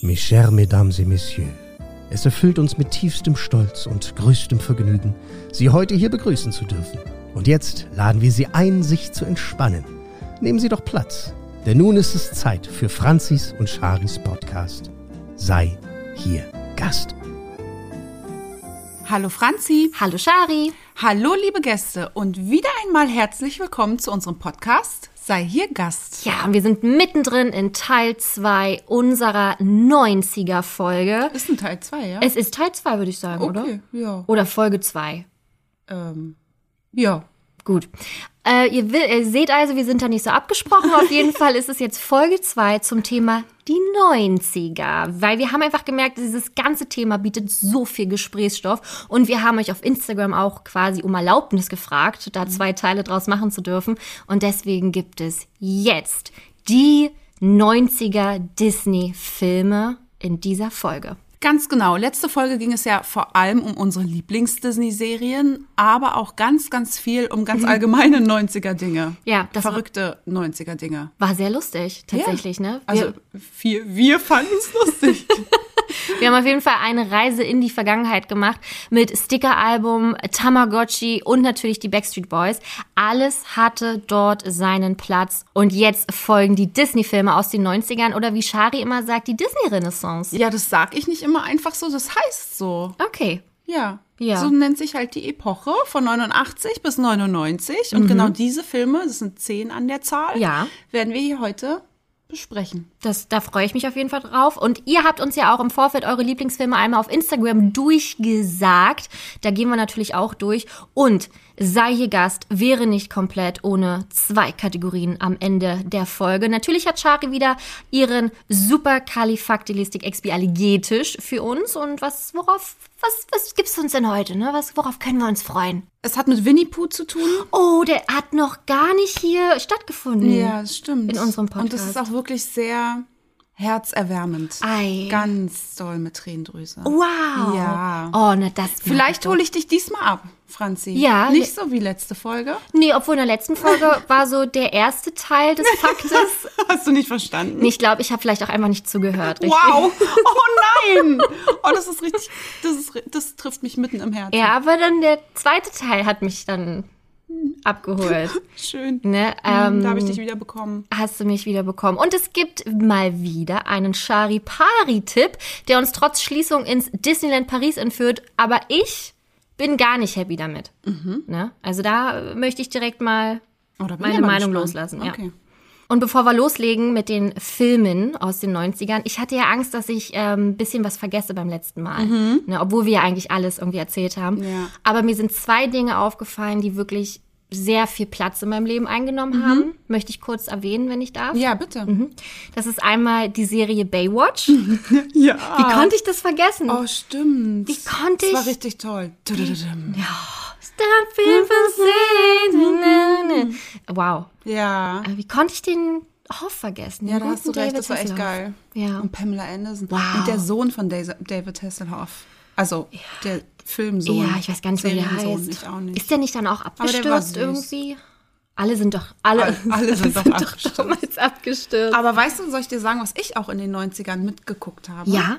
Mes chers Mesdames et Messieurs, es erfüllt uns mit tiefstem Stolz und größtem Vergnügen, Sie heute hier begrüßen zu dürfen. Und jetzt laden wir Sie ein, sich zu entspannen. Nehmen Sie doch Platz, denn nun ist es Zeit für Franzis und Charis Podcast. Sei hier Gast. Hallo Franzi. Hallo Shari. Hallo liebe Gäste und wieder einmal herzlich willkommen zu unserem Podcast Sei hier Gast. Ja, und wir sind mittendrin in Teil 2 unserer 90er Folge. Ist ein Teil 2, ja? Es ist Teil 2, würde ich sagen, oder? okay, ja. Oder Folge 2. Ähm, ja. Gut. Äh, ihr, will, ihr seht also, wir sind da nicht so abgesprochen. Auf jeden Fall ist es jetzt Folge 2 zum Thema die 90er. Weil wir haben einfach gemerkt, dieses ganze Thema bietet so viel Gesprächsstoff. Und wir haben euch auf Instagram auch quasi um Erlaubnis gefragt, da zwei Teile draus machen zu dürfen. Und deswegen gibt es jetzt die 90er Disney-Filme in dieser Folge. Ganz genau. Letzte Folge ging es ja vor allem um unsere Lieblings-Disney-Serien, aber auch ganz, ganz viel um ganz allgemeine 90er-Dinge. Ja, das Verrückte 90er-Dinge. War sehr lustig, tatsächlich, ja. ne? Wir, Also, wir, wir fanden es lustig. wir haben auf jeden Fall eine Reise in die Vergangenheit gemacht mit Sticker-Album, Tamagotchi und natürlich die Backstreet Boys. Alles hatte dort seinen Platz. Und jetzt folgen die Disney-Filme aus den 90ern oder wie Shari immer sagt, die Disney-Renaissance. ja, das sag ich nicht immer einfach so, das heißt so. Okay. Ja. Ja. So nennt sich halt die Epoche von 89 bis 99. Und genau diese Filme, das sind zehn an der Zahl, Mhm. Ja. werden wir hier heute besprechen. Das, da freue ich mich auf jeden Fall drauf. Und ihr habt uns ja auch im Vorfeld eure Lieblingsfilme einmal auf Instagram durchgesagt. Da gehen wir natürlich auch durch. Und sei hier Gast wäre nicht komplett ohne zwei Kategorien am Ende der Folge. Natürlich hat Shari wieder ihren Superkalifaktilistik-Expialigetisch für uns. Und was, worauf, was, was gibt's uns denn heute, ne? Was, worauf können wir uns freuen? Es hat mit Winnie Pooh zu tun. Oh, der hat noch gar nicht hier stattgefunden. Ja, das stimmt. In unserem Und das Podcast. ist auch wirklich sehr herzerwärmend. Ei. Ganz doll mit Tränendrüse. Wow. Ja. Oh, na das. Vielleicht hole ich dich diesmal ab, Franzi. Ja. Nicht so wie letzte Folge. Nee, obwohl in der letzten Folge war so der erste Teil des Faktes. Hast du nicht verstanden? Nee, ich glaube, ich habe vielleicht auch einfach nicht zugehört. Richtig? Wow. Oh nein. Oh, das ist richtig, das ist, das trifft mich mitten im Herzen. Ja, aber dann der zweite Teil hat mich dann abgeholt. Schön. Ne? Ähm, Ähm, da habe ich dich wieder bekommen. hast du mich wieder bekommen. Und es gibt mal wieder einen Chari-Pari-Tipp, der uns trotz Schließung ins Disneyland Paris entführt. Aber ich bin gar nicht happy damit. Ne? Also da möchte ich direkt mal Oh, meine Meinung gespannt. loslassen. Ja. Okay. Und bevor wir loslegen mit den Filmen aus den 90ern, ich hatte ja Angst, dass ich ein ähm, bisschen was vergesse beim letzten Mal. Ne, obwohl wir ja eigentlich alles irgendwie erzählt haben. Ja. Aber mir sind zwei Dinge aufgefallen, die wirklich sehr viel Platz in meinem Leben eingenommen haben. Möchte ich kurz erwähnen, wenn ich darf. Ja, bitte. Das ist einmal die Serie Baywatch. Ja. Wie konnte ich das vergessen? Oh, stimmt. Wie konnte Das war ich- richtig toll. Feeling for Wow. Ja. Aber Wie konnte ich den Hoff vergessen? Ja, da hast du recht, David das war echt Hasselhoff. geil. Ja. Und Pamela Anderson. Wow. Und der Sohn von David Hasselhoff. Also, der Filmsohn. Ja, ich weiß gar nicht, wie der heißt. Ist der nicht dann auch abgestürzt irgendwie? Alle sind doch, alle, Alle- alle sind doch abgestürzt. damals abgestürzt. Aber weißt du, soll ich dir sagen, was ich auch in den 90ern mitgeguckt habe? ja?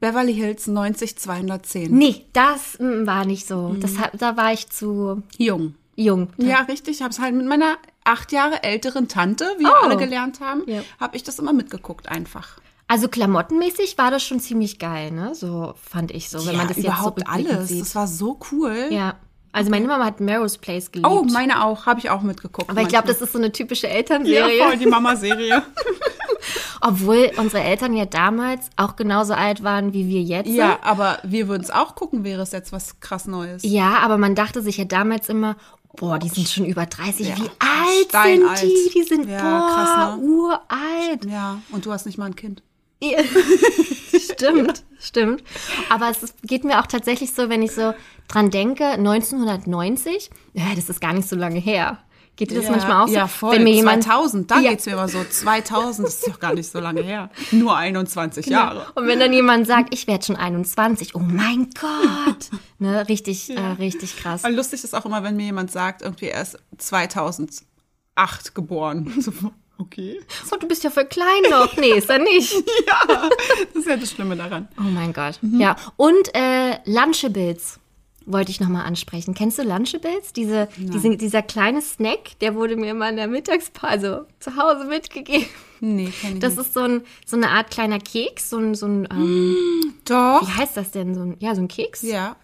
Beverly Hills 90210. Nee, das mm, war nicht so. Das, hat- da war ich zu Jung. jung. Ja, richtig. Ich habe es halt mit meiner acht Jahre älteren Tante, wie wir Oh. alle gelernt haben, Ja. habe ich das immer mitgeguckt einfach. Also klamottenmäßig war das schon ziemlich geil, ne? So fand ich so, wenn man das jetzt so überhaupt alles. sieht. Das war so cool. ja. Also meine Mama hat Melrose Place geliebt. Oh, meine auch. Habe ich auch mitgeguckt. aber ich glaube, das ist so eine typische ja, Elternserie. voll die Mama-Serie. Obwohl unsere Eltern ja damals auch genauso alt waren wie wir jetzt. ja, aber wir würden es auch gucken, wäre es jetzt was krass Neues. Ja, aber man dachte sich ja damals immer, boah, die sind schon über 30. Ja, Wie alt steinalt. sind die? Die sind Ja, boah, krass, ne? uralt. Ja, und du hast nicht mal ein Kind. stimmt, stimmt. Aber es geht mir auch tatsächlich so, wenn ich so dran denke, 1990, ja, das ist gar nicht so lange her. Geht dir das manchmal auch so? Ja, voll. Wenn mir jemand, 2000, da Ja. geht's mir immer so. 2000, das ist doch gar nicht so lange her. Nur 21 Jahre. Und wenn dann jemand sagt, ich werde schon 21, oh mein Gott. Ne, richtig, äh, richtig krass. Lustig ist auch immer, wenn mir jemand sagt, irgendwie er ist 2008 geboren. So, Okay. So, du bist ja voll klein noch. Nee, ist er nicht. Ja, das ist ja das Schlimme daran. Oh mein Gott. Ja, und äh, Lunchables wollte ich nochmal ansprechen. Kennst du Lunchables? Diese, diese, dieser kleine Snack, der wurde mir immer in der Mittagspause zu Hause mitgegeben. Nee, kenn ich Das nicht. ist so, ein, so eine Art kleiner Keks, so ein, so ein ähm, Doch. wie heißt das denn? So ein, ja, so ein Keks? Ja.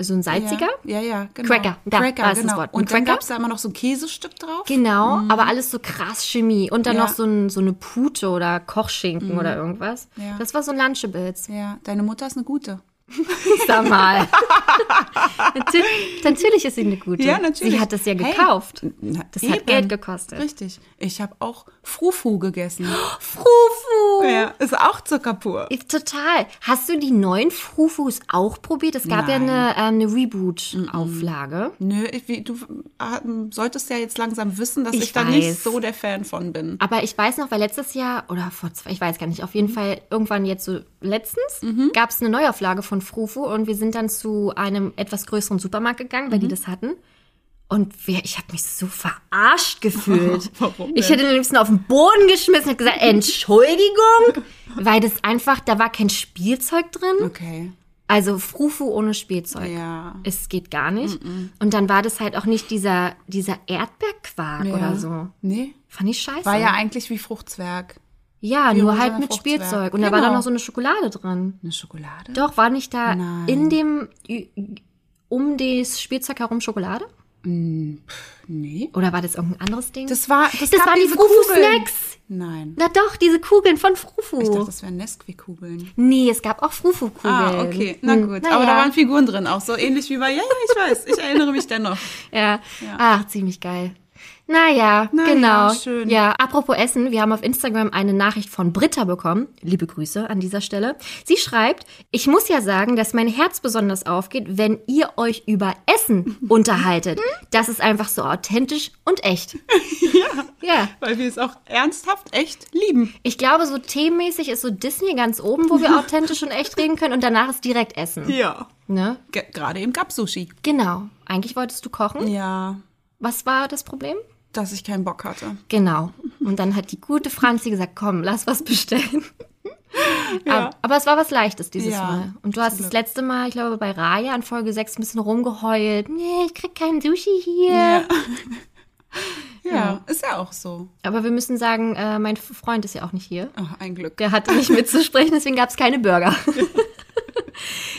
So ein salziger? Ja, ja, ja genau. Cracker, da, Cracker, da ist das genau. Wort. Ein Und dann Cracker? gab es da immer noch so ein Käsestück drauf. Genau, aber alles so krass Chemie. Und dann Ja. noch so, ein, so eine Pute oder Kochschinken oder irgendwas. Ja. Das war so ein Lunchables. Ja, deine Mutter ist eine gute. Sag mal. Natür natürlich ist sie eine gute. Ja, natürlich. Sie hat das ja Hey, gekauft. na, das hat eben. Geld gekostet. Richtig. Ich habe auch Frufu gegessen. Frufu. Ja, ist auch Zucker pur. Total. Hast du die neuen Frufus auch probiert? Es gab Nein. ja eine, ähm, eine Reboot-Auflage. Nö, ich, wie, du ähm, solltest ja jetzt langsam wissen, dass ich, Ich da nicht so der Fan von bin. Aber ich weiß noch, weil letztes Jahr oder vor zwei, ich weiß gar nicht, auf jeden Fall irgendwann jetzt so letztens Mhm. gab es eine Neuauflage von Frufu und wir sind dann zu einem etwas größeren Supermarkt gegangen, weil Mhm. die das hatten. Und wir, ich habe mich so verarscht gefühlt. Warum Ich denn? hätte den liebsten auf den Boden geschmissen und gesagt, Entschuldigung, weil das einfach, da war kein Spielzeug drin. Okay. Also Frufu ohne Spielzeug. Ja. Es geht gar nicht. Und dann war das halt auch nicht dieser, dieser Erdbeerquark ja. oder so. Nee. Fand ich scheiße. War ja eigentlich wie Fruchtzwerg. Ja, nur halt mit. Spielzeug. Und da war Genau. dann noch so eine Schokolade drin. Eine Schokolade? Doch, war nicht da Nein. in dem, um das Spielzeug herum Schokolade? Nee. Oder war das irgendein anderes Ding? Das war, das, Das gab waren die diese. Frufu-Snacks. Nein. Na doch, diese Kugeln von Frufu. Ich dachte, das wären Nesquik-Kugeln. nee, es gab auch Frufu-Kugeln. Ah, okay. Na Hm, gut. naja. Aber da waren Figuren drin auch. So ähnlich wie bei, ja, ja, ich weiß. Ich erinnere mich dennoch. Ja. Ach, ziemlich geil. Naja, Naja, genau. schön. Ja, apropos Essen, wir haben auf Instagram eine Nachricht von Britta bekommen. Liebe Grüße an dieser Stelle. Sie schreibt, ich muss ja sagen, dass mein Herz besonders aufgeht, wenn ihr euch über Essen unterhaltet. Das ist einfach so authentisch und echt. Ja. Ja. Weil wir es auch ernsthaft echt lieben. Ich glaube, so themenmäßig ist so Disney ganz oben, wo wir authentisch und echt reden können und danach ist direkt Essen. Ja. Ne? Ge- Gerade eben gab Sushi. Genau. Eigentlich wolltest du kochen. Ja. Was war das Problem? Dass ich keinen Bock hatte. Genau. Und dann hat die gute Franzi gesagt, komm, lass was bestellen. Ja. Aber, es war was Leichtes dieses Ja, Mal. Und du hast das letzte Mal, ich glaube, bei Raya an Folge 6 ein bisschen rumgeheult. Nee, ich krieg kein Sushi hier. Ja. Ja, ist ja auch so. Aber wir müssen sagen, äh, mein Freund ist ja auch nicht hier. Ach, ein Glück. Der hatte nicht mitzusprechen, deswegen gab es keine Burger.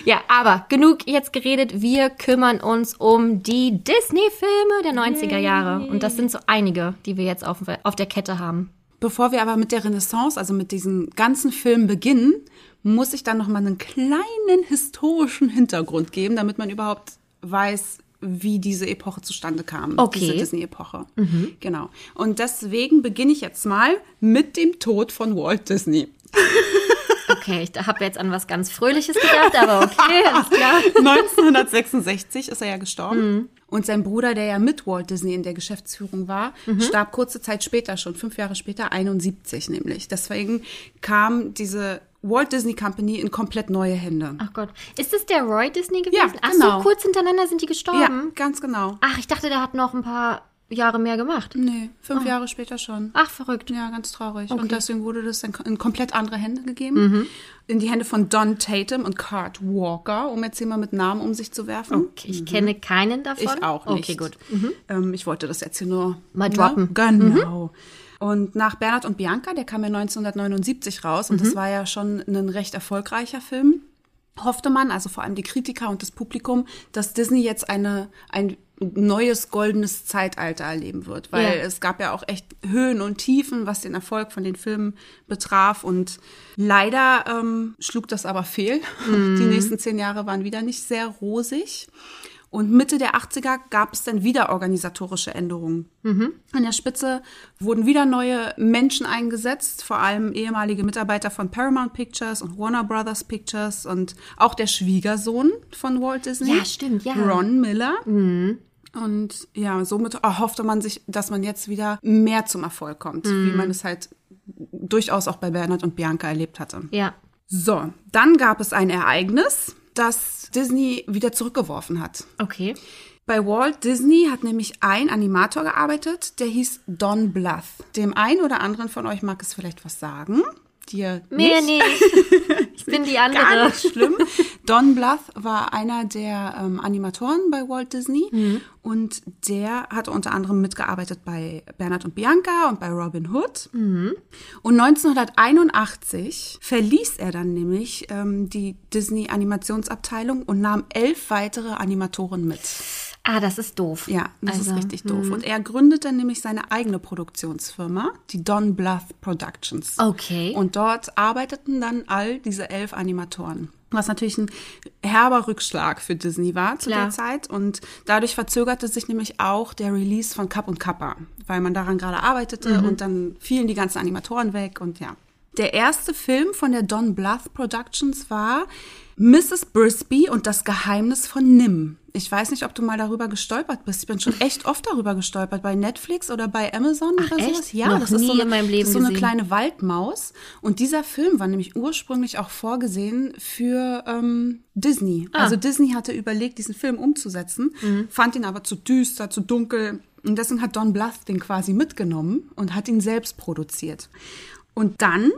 ja, aber genug jetzt geredet. Wir kümmern uns um die Disney-Filme der 90er Jahre. Und das sind so einige, die wir jetzt auf, auf der Kette haben. Bevor wir aber mit der Renaissance, also mit diesen ganzen Filmen beginnen, muss ich dann noch mal einen kleinen historischen Hintergrund geben, damit man überhaupt weiß, wie diese Epoche zustande kam. Okay. Diese Disney-Epoche. Genau. Und deswegen beginne ich jetzt mal mit dem Tod von Walt Disney. Okay, ich habe jetzt an was ganz Fröhliches gedacht, aber okay, alles klar. 1966 ist er ja gestorben. Und sein Bruder, der ja mit Walt Disney in der Geschäftsführung war, starb kurze Zeit später schon, fünf Jahre später, 71 nämlich. Deswegen kam diese Walt Disney Company in komplett neue Hände. Ach Gott. Ist das der Roy Disney gewesen? Ja, Ach genau. so, kurz hintereinander sind die Ja, gestorben. ganz genau. Ach, ich dachte, der hat noch ein paar Jahre mehr gemacht. Nee, fünf Jahre später schon. Ach, verrückt. Ja, ganz traurig. Okay. Und deswegen wurde das in, in komplett andere Hände gegeben. In die Hände von Don Tatum und Cart Walker, um jetzt hier mal mit Namen um sich zu werfen. Okay, ich kenne keinen davon. Ich auch nicht. Okay, gut. Ähm, ich wollte das jetzt hier nur Mal ne? droppen. Mhm. Genau. Und nach Bernhard und Bianca, der kam ja 1979 raus und Mhm. das war ja schon ein recht erfolgreicher Film, hoffte man, also vor allem die Kritiker und das Publikum, dass Disney jetzt eine, ein neues goldenes Zeitalter erleben wird, weil Ja. es gab ja auch echt Höhen und Tiefen, was den Erfolg von den Filmen betraf und leider ähm, schlug das aber fehl. Mhm. Die nächsten zehn Jahre waren wieder nicht sehr rosig. Und Mitte der 80er gab es dann wieder organisatorische Änderungen. An der Spitze wurden wieder neue Menschen eingesetzt, vor allem ehemalige Mitarbeiter von Paramount Pictures und Warner Brothers Pictures und auch der Schwiegersohn von Walt Disney. Ja, stimmt, ja. Ron Miller. Und ja, somit erhoffte man sich, dass man jetzt wieder mehr zum Erfolg kommt, wie man es halt durchaus auch bei Bernhard und Bianca erlebt hatte. Ja. So, dann gab es ein Ereignis, das Disney wieder zurückgeworfen hat. Okay. Bei Walt Disney hat nämlich ein Animator gearbeitet, der hieß Don Bluth. Dem einen oder anderen von euch mag es vielleicht was sagen. Dir Mir nicht. nicht. Ich bin die Gar andere. nicht schlimm. Don Bluth war einer der ähm, Animatoren bei Walt Disney Mhm. und der hatte unter anderem mitgearbeitet bei Bernhard und Bianca und bei Robin Hood. Mhm. Und 1981 verließ er dann nämlich ähm, die Disney Animationsabteilung und nahm elf weitere Animatoren mit. Ah, das ist doof. Ja, das Also, ist richtig doof. Und er gründet dann nämlich seine eigene Produktionsfirma, die Don Bluth Productions. Okay. Und dort arbeiteten dann all diese elf Animatoren. Was natürlich ein herber Rückschlag für Disney war zu Klar. der Zeit. Und dadurch verzögerte sich nämlich auch der Release von Kapp und Kappa, weil man daran gerade arbeitete und dann fielen die ganzen Animatoren weg und ja. Der erste Film von der Don Bluth Productions war Mrs. Brisby und das Geheimnis von Nim. Ich weiß nicht, ob du mal darüber gestolpert bist. Ich bin schon echt oft darüber gestolpert. Bei Netflix oder bei Amazon oder echt? sowas. Ja, Noch das ist so eine, das ist so eine kleine Waldmaus. Und dieser Film war nämlich ursprünglich auch vorgesehen für ähm, Disney. Ah. Also Disney hatte überlegt, diesen Film umzusetzen, Mhm. fand ihn aber zu düster, zu dunkel. Und deswegen hat Don Bluth den quasi mitgenommen und hat ihn selbst produziert. Und dann,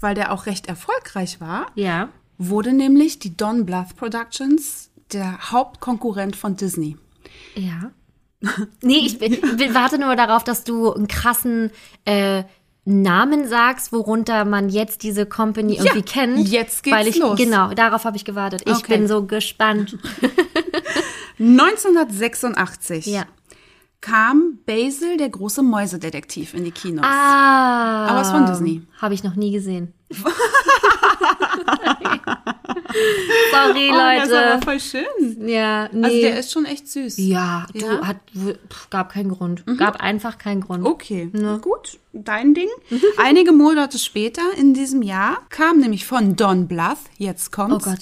weil der auch recht erfolgreich war, Ja. Wurde nämlich die Don Bluth Productions der Hauptkonkurrent von Disney. Ja. Nee, ich, bin, warte nur darauf, dass du einen krassen äh, Namen sagst, worunter man jetzt diese Company irgendwie kennt. jetzt geht's weil ich, los. Genau, darauf habe ich gewartet. Ich Okay. bin so gespannt. 1986 Ja. kam Basil, der große Mäusedetektiv, in die Kinos. Ah. Aber es von Disney. Habe ich noch nie gesehen. Sorry, Oh, das ist aber Leute. voll schön. Ja, nee. Also der ist schon echt süß. ja, du, Ja? Mhm. hat, pff, gab keinen Grund. Gab einfach keinen Grund. Okay, gut, dein Ding. Einige Monate später in diesem Jahr kam nämlich von Don Bluth, jetzt Oh kommt's, Gott.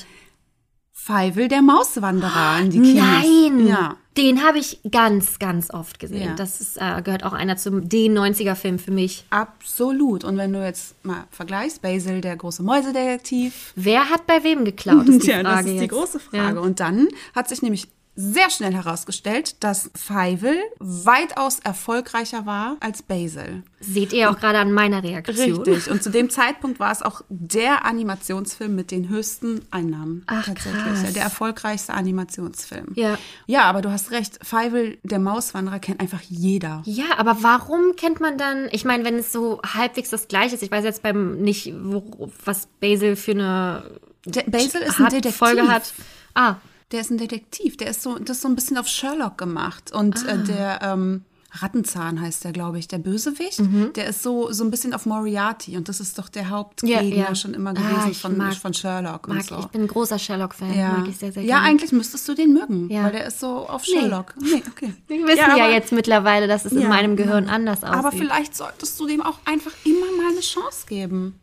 Feivel, der Mauswanderer in die Kinos. Nein! Ja. Den habe ich ganz, ganz oft gesehen. Ja. Das ist, äh, gehört auch einer zum den 90er-Film für mich. Absolut. Und wenn du jetzt mal vergleichst, Basil, der große Mäusedetektiv, Wer hat bei wem geklaut, ist die Frage das ist die jetzt. große Frage. Ja. Und dann hat sich nämlich sehr schnell herausgestellt, dass Feivel weitaus erfolgreicher war als Basil. Seht ihr auch gerade an meiner Reaktion. Richtig. Und zu dem Zeitpunkt war es auch der Animationsfilm mit den höchsten Einnahmen. Ach, tatsächlich. krass. Der erfolgreichste Animationsfilm. Ja. Ja, aber du hast recht. Feivel, der Mauswanderer, kennt einfach jeder. Ja, aber warum kennt man dann, ich meine, wenn es so halbwegs das gleiche ist, ich weiß jetzt beim nicht, wo, was Basil für eine Der Basil ist ein Detektiv. Folge hat. Ah, Der ist ein Detektiv. Der ist so, das ist so ein bisschen auf Sherlock gemacht. Und Ah. äh, der ähm, Rattenzahn heißt der, glaube ich, der Bösewicht. Der ist so, so ein bisschen auf Moriarty. Und das ist doch der Hauptgegner Ja, ja. schon immer Ah, gewesen ich von, mag- von Sherlock mag und so. ich, bin ein großer Sherlock-Fan, ja. mag ich sehr, sehr ja, gerne. eigentlich müsstest du den mögen, Ja. weil der ist so auf Sherlock. Nee, okay. Wir wissen ja, aber- jetzt mittlerweile, dass es in Ja, meinem Gehirn anders aussieht. Aber vielleicht solltest du dem auch einfach immer mal eine Chance geben.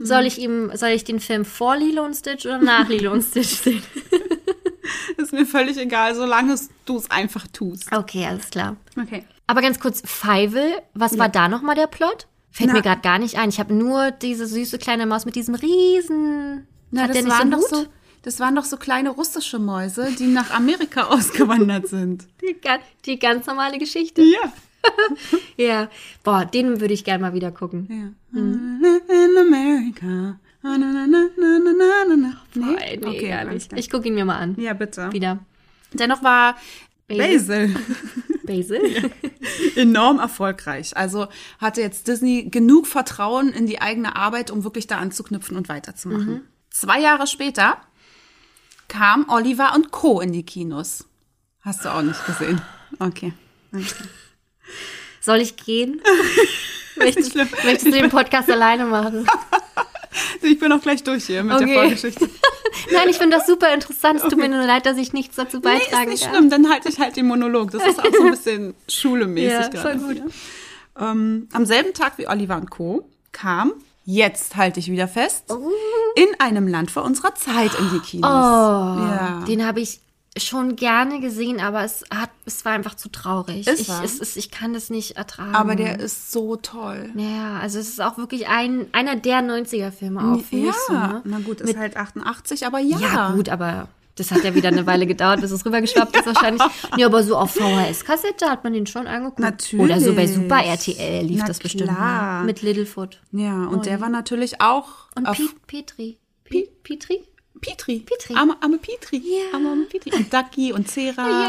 soll ich ihm, soll ich den Film vor Lilo und Stitch oder nach Lilo und Stitch sehen? Ist mir völlig egal, solange du es einfach tust. Okay, alles klar. Okay. Aber ganz kurz, Feivel, was war da nochmal der Plot? Fällt Na- mir gerade gar nicht ein. Ich habe nur diese süße kleine Maus mit diesem riesen. Na, Hat das der nicht waren so doch so, das waren doch so kleine russische Mäuse, die nach Amerika ausgewandert sind. Die, die ganz normale Geschichte. Ja. Ja. Boah, den würde ich gerne mal wieder gucken. ja. In America. Na, na, na, na, na, na, na, Nee? nee, okay, klar. Ich gucke ihn mir mal an. Ja, bitte. Wieder. Dennoch war Basil. Basil Basil? enorm erfolgreich. Also hatte jetzt Disney genug Vertrauen in die eigene Arbeit, um wirklich da anzuknüpfen und weiterzumachen. Zwei Jahre später kam Oliver und Co. in die Kinos. Hast du auch nicht gesehen. Okay. okay. Soll ich gehen? möchtest, möchtest du den Podcast alleine machen? Ich bin auch gleich durch hier mit der Okay. Vorgeschichte. Nein, ich finde das super interessant. Es tut mir nur leid, dass ich nichts dazu Nee, ist beitragen nicht kann. schlimm, dann halte ich halt den Monolog. Das ist auch so ein bisschen schulemäßig Ja, gerade. voll gut. Ähm, am selben Tag wie Oliver und Co. kam, jetzt halte ich wieder fest, Oh. in einem Land vor unserer Zeit in die Kinos. Oh, ja. den habe ich schon gerne gesehen, aber es hat, es war einfach zu traurig. Ist ich, es ist, ich kann das nicht ertragen. Aber der ist so toll. ja, also es ist auch wirklich ein einer der 90er Filme auch für ja, so, ne? na gut, ist halt 88, aber ja. Ja, gut, aber Das hat ja wieder eine Weile gedauert, bis es rübergeschwappt ist wahrscheinlich. Nee, aber so auf VHS-Kassette hat man den schon angeguckt. Natürlich. Oder so bei Super RTL lief Na das bestimmt. klar. ne? Mit Littlefoot. Ja, und der war natürlich auch Und Piet, Petri. Piet, Petri? Petri. Petri. Arme, arme Petri. Ja. Arme, arme Petri. Und Ducky und Cera.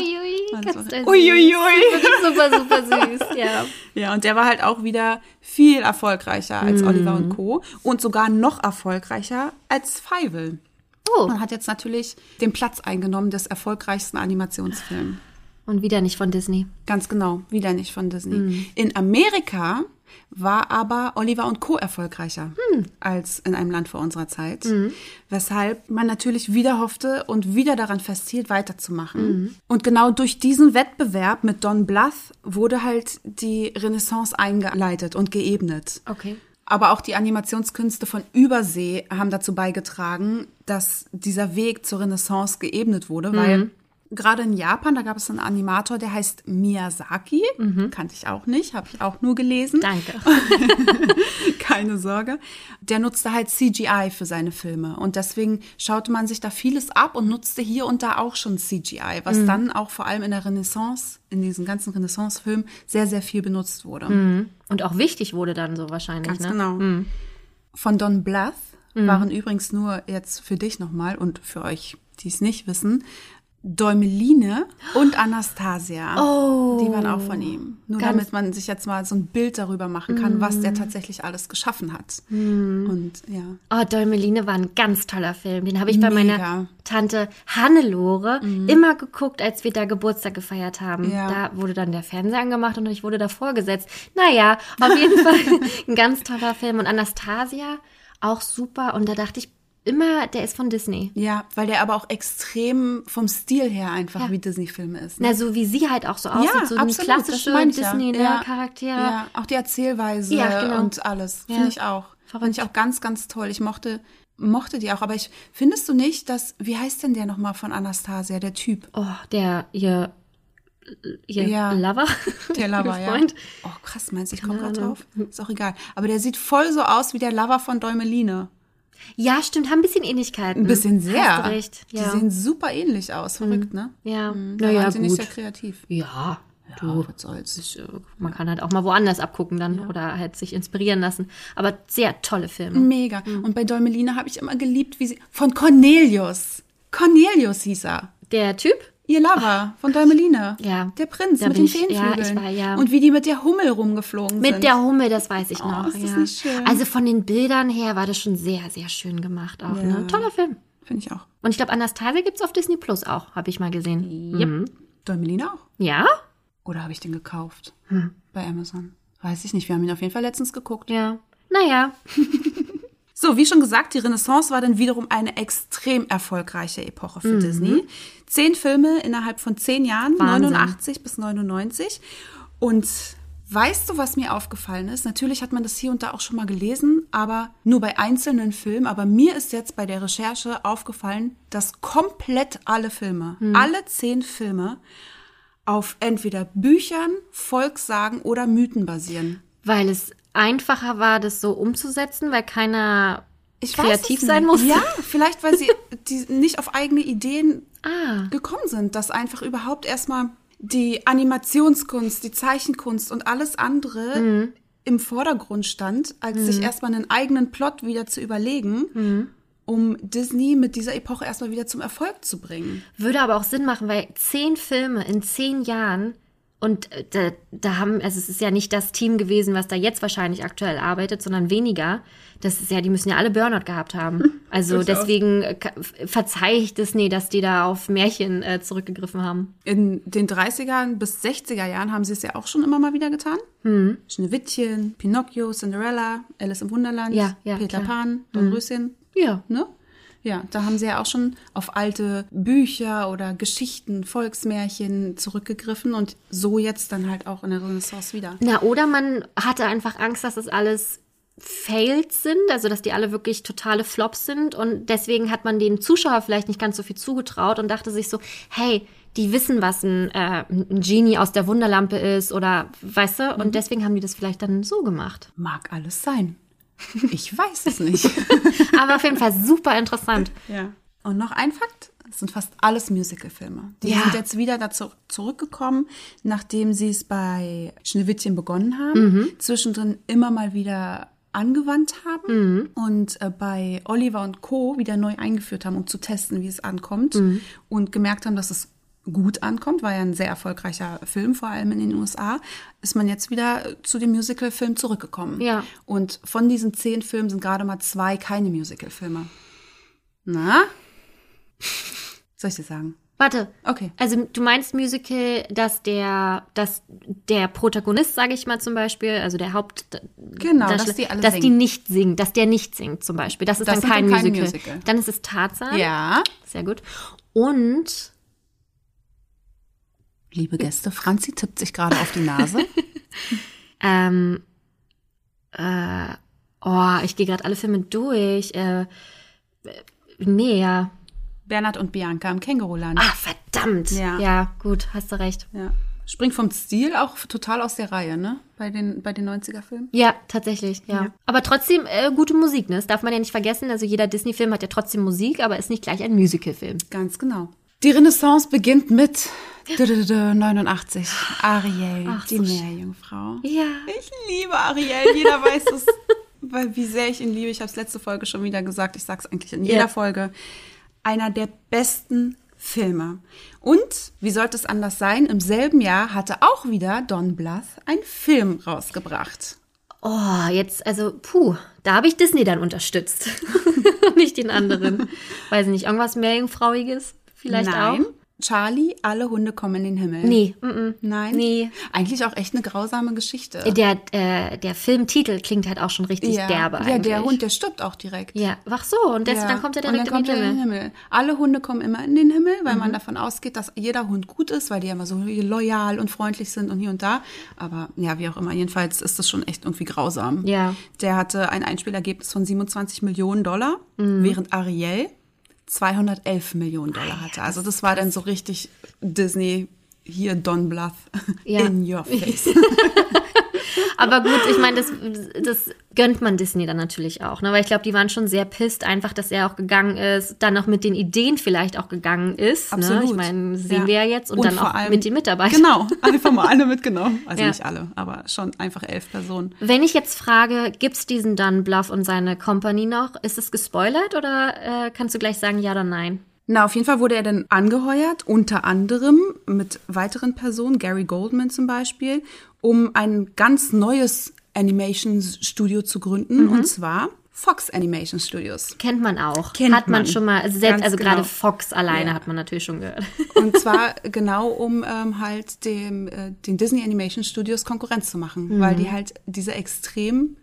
Uiuiui. Super, super süß, ja. Ja, und der war halt auch wieder viel erfolgreicher als Mhm. Oliver und Co. Und sogar noch erfolgreicher als Feivel. Oh, Und hat jetzt natürlich den Platz eingenommen des erfolgreichsten Animationsfilms. und wieder nicht von Disney. Ganz genau, wieder nicht von Disney. Mhm. In Amerika war aber Oliver und Co. erfolgreicher Hm. als in einem Land vor unserer Zeit, Mhm. weshalb man natürlich wieder hoffte und wieder daran festhielt, weiterzumachen. Mhm. Und genau durch diesen Wettbewerb mit Don Bluth wurde halt die Renaissance eingeleitet und geebnet. Okay. Aber auch die Animationskünste von Übersee haben dazu beigetragen, dass dieser Weg zur Renaissance geebnet wurde, weil gerade in Japan, da gab es einen Animator, der heißt Miyazaki. Kannte ich auch nicht, habe ich auch nur gelesen. Danke. Keine Sorge. Der nutzte halt CGI für seine Filme. Und deswegen schaute man sich da vieles ab und nutzte hier und da auch schon CGI, was dann auch vor allem in der Renaissance, in diesen ganzen Renaissance-Filmen, sehr, sehr viel benutzt wurde. Und auch wichtig wurde dann so wahrscheinlich, Ganz ne? genau. Von Don Bluth waren übrigens nur jetzt für dich nochmal und für euch, die es nicht wissen, Däumeline und Anastasia. Oh. Die waren auch von ihm. Nur damit man sich jetzt mal so ein Bild darüber machen kann, was der tatsächlich alles geschaffen hat. Und ja. Oh, Däumeline war ein ganz toller Film. Den habe ich bei meiner Mega. Tante Hannelore immer geguckt, als wir da Geburtstag gefeiert haben. Ja. Da wurde dann der Fernseher angemacht und ich wurde davor gesetzt. Naja, auf jeden Fall ein ganz toller Film. Und Anastasia auch super. Und da dachte ich immer, der ist von Disney. Ja, weil der aber auch extrem vom Stil her einfach Ja. wie Disney-Film ist. ne? Na, so wie sie halt auch so aussieht. so ein absolut, klassische ich ja. Disney-Charaktere. Ja, auch die Erzählweise Ja, genau. und alles. Ja. Finde ich auch. Finde ich auch ganz, ganz toll. Ich mochte, mochte die auch. Aber ich, findest du nicht, dass, wie heißt denn der nochmal von Anastasia, der Typ? Oh, der, ihr, ihr Ja. Lover? Der Lover, ja. Oh, krass, meinst du, ich komme gerade drauf? Ist auch egal. Aber der sieht voll so aus wie der Lover von Däumeline. Ja, stimmt, haben ein bisschen Ähnlichkeiten. Ein bisschen sehr. Hast du recht. Die Ja. Hm. sehen super ähnlich aus. Verrückt, ne? ja. Mhm, Naja, sie nicht sehr kreativ. Ja, Du, du. was soll's. Äh, Man kann halt auch mal woanders abgucken dann oder halt sich inspirieren lassen. Aber sehr tolle Filme. Mega. Hm. Und bei Däumeline habe ich immer geliebt, wie sie. Von Cornelius. Cornelius hieß er. Der Typ? Ihr Lover von Däumeline. Ja. Der Prinz Da mit den ich- ja, Feenflügeln. ich war- ja. Und wie die mit der Hummel rumgeflogen Mit sind. der Hummel, das weiß ich Oh, noch. ist das ja. nicht schön? Also von den Bildern her war das schon sehr, sehr schön gemacht auch. Ne? Toller Film. Finde ich auch. Und ich glaube, Anastasia gibt's auf Disney Plus auch, habe ich mal gesehen. Mhm. Däumeline auch. Ja? Oder habe ich den gekauft? Hm. Bei Amazon. Weiß ich nicht. Wir haben ihn auf jeden Fall letztens geguckt. Ja. Naja. So, wie schon gesagt, die Renaissance war dann wiederum eine extrem erfolgreiche Epoche Mhm. für Disney. Zehn Filme innerhalb von zehn Jahren, Wahnsinn. 89 bis 99. Und weißt du, was mir aufgefallen ist? Natürlich hat man das hier und da auch schon mal gelesen, aber nur bei einzelnen Filmen. Aber mir ist jetzt bei der Recherche aufgefallen, dass komplett alle Filme, Mhm. alle zehn Filme auf entweder Büchern, Volkssagen oder Mythen basieren. Weil es einfacher war, das so umzusetzen, weil keiner Ich kreativ sein musste. Ja, vielleicht, weil sie die nicht auf eigene Ideen Ah. gekommen sind, dass einfach überhaupt erstmal die Animationskunst, die Zeichenkunst und alles andere Mhm. im Vordergrund stand, als sich erstmal einen eigenen Plot wieder zu überlegen, Mhm. um Disney mit dieser Epoche erstmal wieder zum Erfolg zu bringen. Würde aber auch Sinn machen, weil zehn Filme in zehn Jahren und äh, da, da haben, also es ist ja nicht das Team gewesen, was da jetzt wahrscheinlich aktuell arbeitet, sondern weniger. Das ist ja, die müssen ja alle Burnout gehabt haben. Also deswegen äh, ka- verzeih ich Disney, dass die da auf Märchen äh, zurückgegriffen haben. In den 30er bis 60er Jahren haben sie es ja auch schon immer mal wieder getan. Hm. Schneewittchen, Pinocchio, Cinderella, Alice im Wunderland, Ja, ja, Peter klar. Pan, Dornröschen. Ja. Ne? Ja, da haben sie ja auch schon auf alte Bücher oder Geschichten, Volksmärchen zurückgegriffen und so jetzt dann halt auch in der Renaissance wieder. Na, oder man hatte einfach Angst, dass das alles Fails sind, also dass die alle wirklich totale Flops sind und deswegen hat man den Zuschauer vielleicht nicht ganz so viel zugetraut und dachte sich so, hey, die wissen, was ein, äh, ein Genie aus der Wunderlampe ist oder weißt du, und deswegen haben die das vielleicht dann so gemacht. Mag alles sein. Ich weiß es nicht. Aber auf jeden Fall super interessant. ja. Und noch ein Fakt, es sind fast alles Musicalfilme. Die Ja. sind jetzt wieder dazu zurückgekommen, nachdem sie es bei Schneewittchen begonnen haben, zwischendrin immer mal wieder angewandt haben und äh, bei Oliver und Co. wieder neu eingeführt haben, um zu testen, wie es ankommt und gemerkt haben, dass es gut ankommt, war ja ein sehr erfolgreicher Film, vor allem in den USA, ist man jetzt wieder zu dem Musical-Film zurückgekommen. Ja. Und von diesen zehn Filmen sind gerade mal zwei keine Musical-Filme. Na? Soll ich dir sagen? Warte. Okay. Also du meinst Musical, dass der, dass der Protagonist, sage ich mal zum Beispiel, also der Haupt, Genau, Darsteller- dass die alle dass die singen. nicht singen, dass der nicht singt zum Beispiel. Das ist Das dann kein dann kein Musical. Musical. Dann ist es Tarzan. Ja. Sehr gut. Und Liebe Gäste, Franzi tippt sich gerade auf die Nase. ähm, äh, oh, ich gehe gerade alle Filme durch. Äh, nee, ja. Bernhard und Bianca im Känguruland. Ah, verdammt. Ja. ja, gut, hast du recht. Ja. Springt vom Stil auch total aus der Reihe, ne? Bei den, bei den 90er-Filmen. Ja, tatsächlich, ja. Ja. Aber trotzdem äh, gute Musik, ne? Das darf man ja nicht vergessen. Also jeder Disney-Film hat ja trotzdem Musik, aber ist nicht gleich ein Musical-Film. Ganz genau. Die Renaissance beginnt mit 89. Ariel, Ach, die so Meerjungfrau. Ja. Ich liebe Ariel. Jeder weiß es, weil wie sehr ich ihn liebe. Ich habe es letzte Folge schon wieder gesagt. Ich sage es eigentlich in jeder Ja. Folge. Einer der besten Filme. Und wie sollte es anders sein? Im selben Jahr hatte auch wieder Don Bluth einen Film rausgebracht. Oh, jetzt, also, puh, da habe ich Disney dann unterstützt. nicht den anderen. Weiß ich nicht, irgendwas Meerjungfrauiges vielleicht Nein. auch? Charlie, alle Hunde kommen in den Himmel. Nee, mm -mm. Nein? Nee. Eigentlich auch echt eine grausame Geschichte. Der, äh, der Filmtitel klingt halt auch schon richtig ja. derbe ja, eigentlich. der Hund, der stirbt auch direkt. Ja, ach so, und das, Ja. dann kommt er Und direkt dann kommt in den er Himmel. Mhm. Himmel. Alle Hunde kommen immer in den Himmel, weil man davon ausgeht, dass jeder Hund gut ist, weil die ja immer so loyal und freundlich sind und hier und da. Aber ja, wie auch immer, jedenfalls ist das schon echt irgendwie grausam. Ja. Der hatte ein Einspielergebnis von 27 Millionen Dollar, Mhm. während Ariel 211 Millionen Dollar hatte. Also das war dann so richtig Disney, hier Don Bluth, Ja. in your face. Aber gut, ich meine, das, das gönnt man Disney dann natürlich auch, ne? Weil ich glaube, die waren schon sehr pisst, einfach, dass er auch gegangen ist, dann auch mit den Ideen vielleicht auch gegangen ist. Ne? Absolut. Ich meine, sehen Ja. wir ja jetzt und, Und dann auch allem- mit den Mitarbeitern. Genau, einfach mal alle mitgenommen. Also Ja. nicht alle, aber schon einfach elf Personen. Wenn ich jetzt frage, gibt's diesen Don Bluff und seine Company noch? Ist es gespoilert oder äh, kannst du gleich sagen ja oder nein? Na, auf jeden Fall wurde er dann angeheuert, unter anderem mit weiteren Personen, Gary Goldman zum Beispiel, um ein ganz neues Animation-Studio zu gründen, Mhm. und zwar Fox Animation Studios. Kennt man auch. Kennt hat man, man. schon mal, also selbst, Ganz also gerade genau. Fox alleine Ja. hat man natürlich schon gehört. Und zwar genau, um ähm, halt dem, äh, den Disney Animation Studios Konkurrenz zu machen, Mhm. weil die halt diese extrem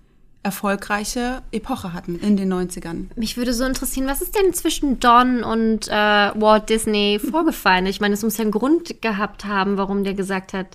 erfolgreiche Epoche hatten in den 90ern. Mich würde so interessieren, was ist denn zwischen Don und äh, Walt Disney vorgefallen? Ich meine, es muss ja einen Grund gehabt haben, warum der gesagt hat.